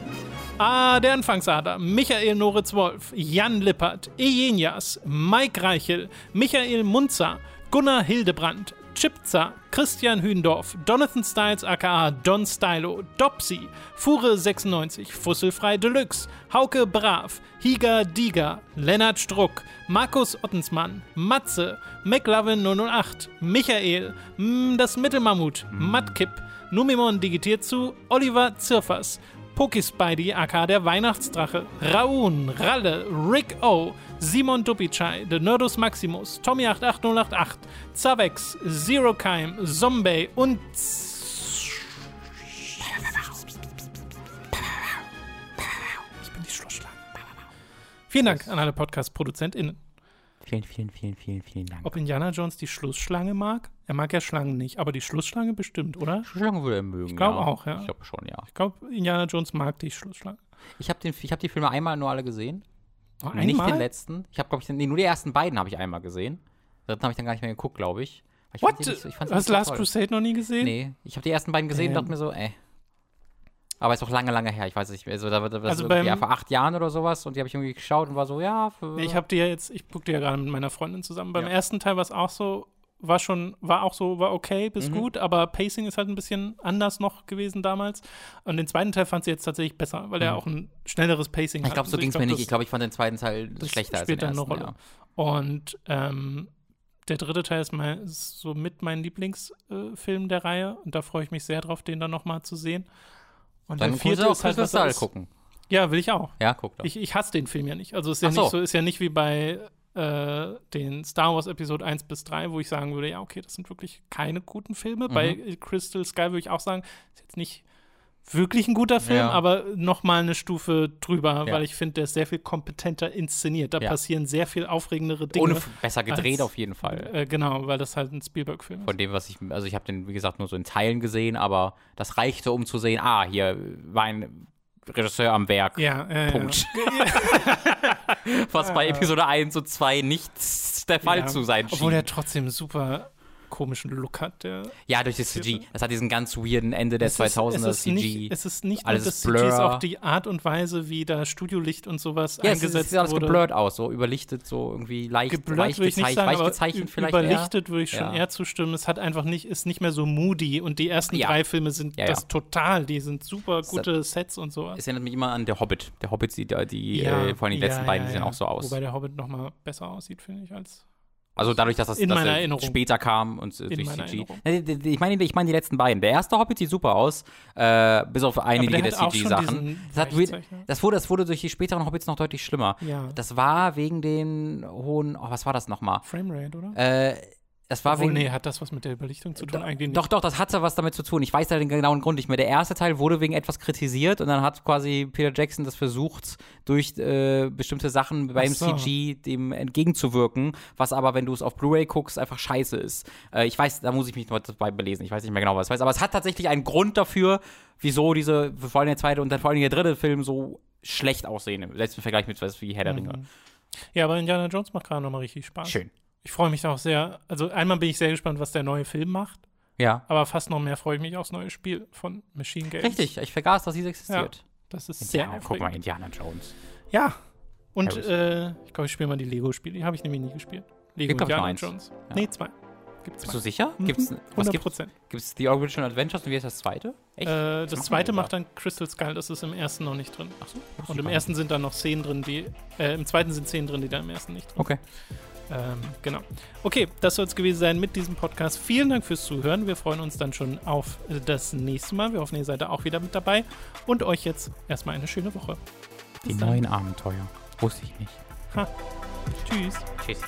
Ah, der Anfangsader, Michael Noritz-Wolf, Jan Lippert, Ejenias, Mike Reichel, Michael Munzer, Gunnar Hildebrand, Chipza, Christian Hündorf, Jonathan Styles aka Don Stylo, Dopsy, Fure96, Fusselfrei Deluxe, Hauke Brav, Higa Diga, Lennart Struck, Markus Ottensmann, Matze, McLovin 008, Michael, M das Mittelmammut, Mattkipp, Numimon digitiert zu, Oliver Zirfers, Pokespidey aka der Weihnachtsdrache, Raun, Ralle, Rick O, Simon Dupicai, The Nerdus Maximus, Tommy88088, Zavex, Zero Keim, Zombie und ich bin die Schlussschlange. Vielen Dank an alle Podcast-ProduzentInnen. Vielen, vielen, vielen, vielen, vielen Dank. Ob Indiana Jones die Schlussschlange mag? Er mag ja Schlangen nicht, aber die Schlussschlange bestimmt, oder? Schlussschlange würde er mögen. Ich glaube ja. auch, ja. Ich glaube schon, ja. Ich glaube, Indiana Jones mag die Schlussschlange. Ich habe hab die Filme einmal nur alle gesehen. Oh, nicht den letzten. Ich habe, glaube ich, nee, nur die ersten beiden habe ich einmal gesehen. Den dritten habe ich dann gar nicht mehr geguckt, glaube ich. ich What? So, ich Hast du Last toll. Crusade noch nie gesehen? Nee, ich habe die ersten beiden gesehen und dachte mir so, ey. Aber ist auch lange, lange her. Ich weiß nicht mehr. So, da, da, also beim, ja, vor acht Jahren oder sowas und die habe ich irgendwie geschaut und war so, ja. Für, ich habe die ja jetzt, ich gucke die ja gerade mit meiner Freundin zusammen. Beim ja. ersten Teil war es auch so, war schon, war auch so, war okay bis mhm. gut, aber Pacing ist halt ein bisschen anders noch gewesen damals. Und den zweiten Teil fand sie jetzt tatsächlich besser, weil mhm. er auch ein schnelleres Pacing ich glaub, hat. Ich glaube, so ging es mir nicht. Ich glaube, ich fand den zweiten Teil schlechter als den ersten. Eine Rolle. Ja. Und ähm, der dritte Teil ist, mein, ist so mit mein Lieblingsfilm äh, der Reihe und da freue ich mich sehr drauf, den dann nochmal zu sehen. Und dann der vierte ist halt was gucken. Ja, will ich auch. Ja, guck doch. Ich, ich hasse den Film ja nicht. Also ist ja so. nicht so, ist ja nicht wie bei äh, den Star Wars Episode 1 bis 3, wo ich sagen würde, ja, okay, das sind wirklich keine guten Filme. Mhm. Bei Crystal Sky würde ich auch sagen, ist jetzt nicht wirklich ein guter Film, ja. aber noch mal eine Stufe drüber, ja. weil ich finde, der ist sehr viel kompetenter inszeniert. Da ja. passieren sehr viel aufregendere Dinge. Und besser gedreht als, auf jeden Fall. Äh, genau, weil das halt ein Spielberg-Film ist. Von dem, was ich, also ich habe den, wie gesagt, nur so in Teilen gesehen, aber das reichte, um zu sehen, ah, hier war ein Regisseur am Werk. Ja, äh, Punkt. Was bei Episode 1 und 2 nicht der Fall ja, zu sein schien. Obwohl er trotzdem super komischen Look hat. Der ja, durch das CG. Das hat diesen ganz weirden Ende der 2000er CG. Nicht, es ist nicht alles nur das Blur. CG, es ist auch die Art und Weise, wie da Studiolicht und sowas ja, eingesetzt es sieht alles wurde. geblurrt aus, so überlichtet, so irgendwie leicht, geblurrt, leicht, gezeichnet, nicht sagen, leicht gezeichnet vielleicht Überlichtet würde ich schon ja. eher zustimmen. Es hat einfach nicht, ist nicht mehr so moody und die ersten ja. drei Filme sind das total. Die sind super gute Sets und sowas. Es erinnert mich immer an der Hobbit. Der Hobbit sieht ja die, äh, vor allem die letzten beiden, die sehen auch so aus. Wobei der Hobbit noch mal besser aussieht, finde ich, als also dadurch, dass das, dass später kam und in durch CG. Ich meine, ich meine die letzten beiden. Der erste Hobbit sieht super aus, äh, bis auf einige der CG-Sachen. Das, das, wurde, das wurde durch die späteren Hobbits noch deutlich schlimmer. Ja. Das war wegen den hohen, oh, was war das nochmal? Framerate, oder? Äh, das war Obwohl, wegen, nee, hat das was mit der Überlichtung zu tun? Eigentlich nicht. Doch, doch, das hatte was damit zu tun. Ich weiß ja den genauen Grund nicht mehr. Der erste Teil wurde wegen etwas kritisiert und dann hat quasi Peter Jackson das versucht, durch äh, bestimmte Sachen beim so. CG dem entgegenzuwirken, was aber, wenn du es auf Blu-ray guckst, einfach scheiße ist. Äh, ich weiß, da muss ich mich noch dabei belesen. Ich weiß nicht mehr genau, was es weiß. Aber es hat tatsächlich einen Grund dafür, wieso diese, vor allem der zweite und dann vor allem der dritte Film so schlecht aussehen, im letzten Vergleich mit was wie Herr der mhm. Ringe. Ja, aber Indiana Jones macht gerade nochmal richtig Spaß. Schön. Ich freue mich auch sehr. Also einmal bin ich sehr gespannt, was der neue Film macht. Ja. Aber fast noch mehr freue ich mich aufs neue Spiel von Machine Games. Richtig, ich vergaß, dass dies existiert. Ja, das ist Indiana, sehr aufregend. Guck mal, Indiana Jones. Ja. Und äh, ich glaube, ich spiele mal die Lego-Spiele. Die habe ich nämlich nie gespielt. Lego Gibt, Indiana Jones. Ja. Nee, zwei. Gibt's Bist du sicher? Mhm. Gibt's, 100 Prozent. Gibt es The Original Adventures und wie ist das zweite? Echt? Äh, das zweite macht dann Crystal Skull, das ist im ersten noch nicht drin. Ach so. Ach, und im ersten sind dann noch Szenen drin, die, äh, im zweiten sind Szenen drin, die da im ersten nicht drin Okay. Ähm, genau. Okay, das soll es gewesen sein mit diesem Podcast. Vielen Dank fürs Zuhören. Wir freuen uns dann schon auf das nächste Mal. Wir hoffen, ihr seid da auch wieder mit dabei. Und euch jetzt erstmal eine schöne Woche. Bis Die dann. neuen Abenteuer. Wusste ich nicht. Ha. Tschüss. Tschüss.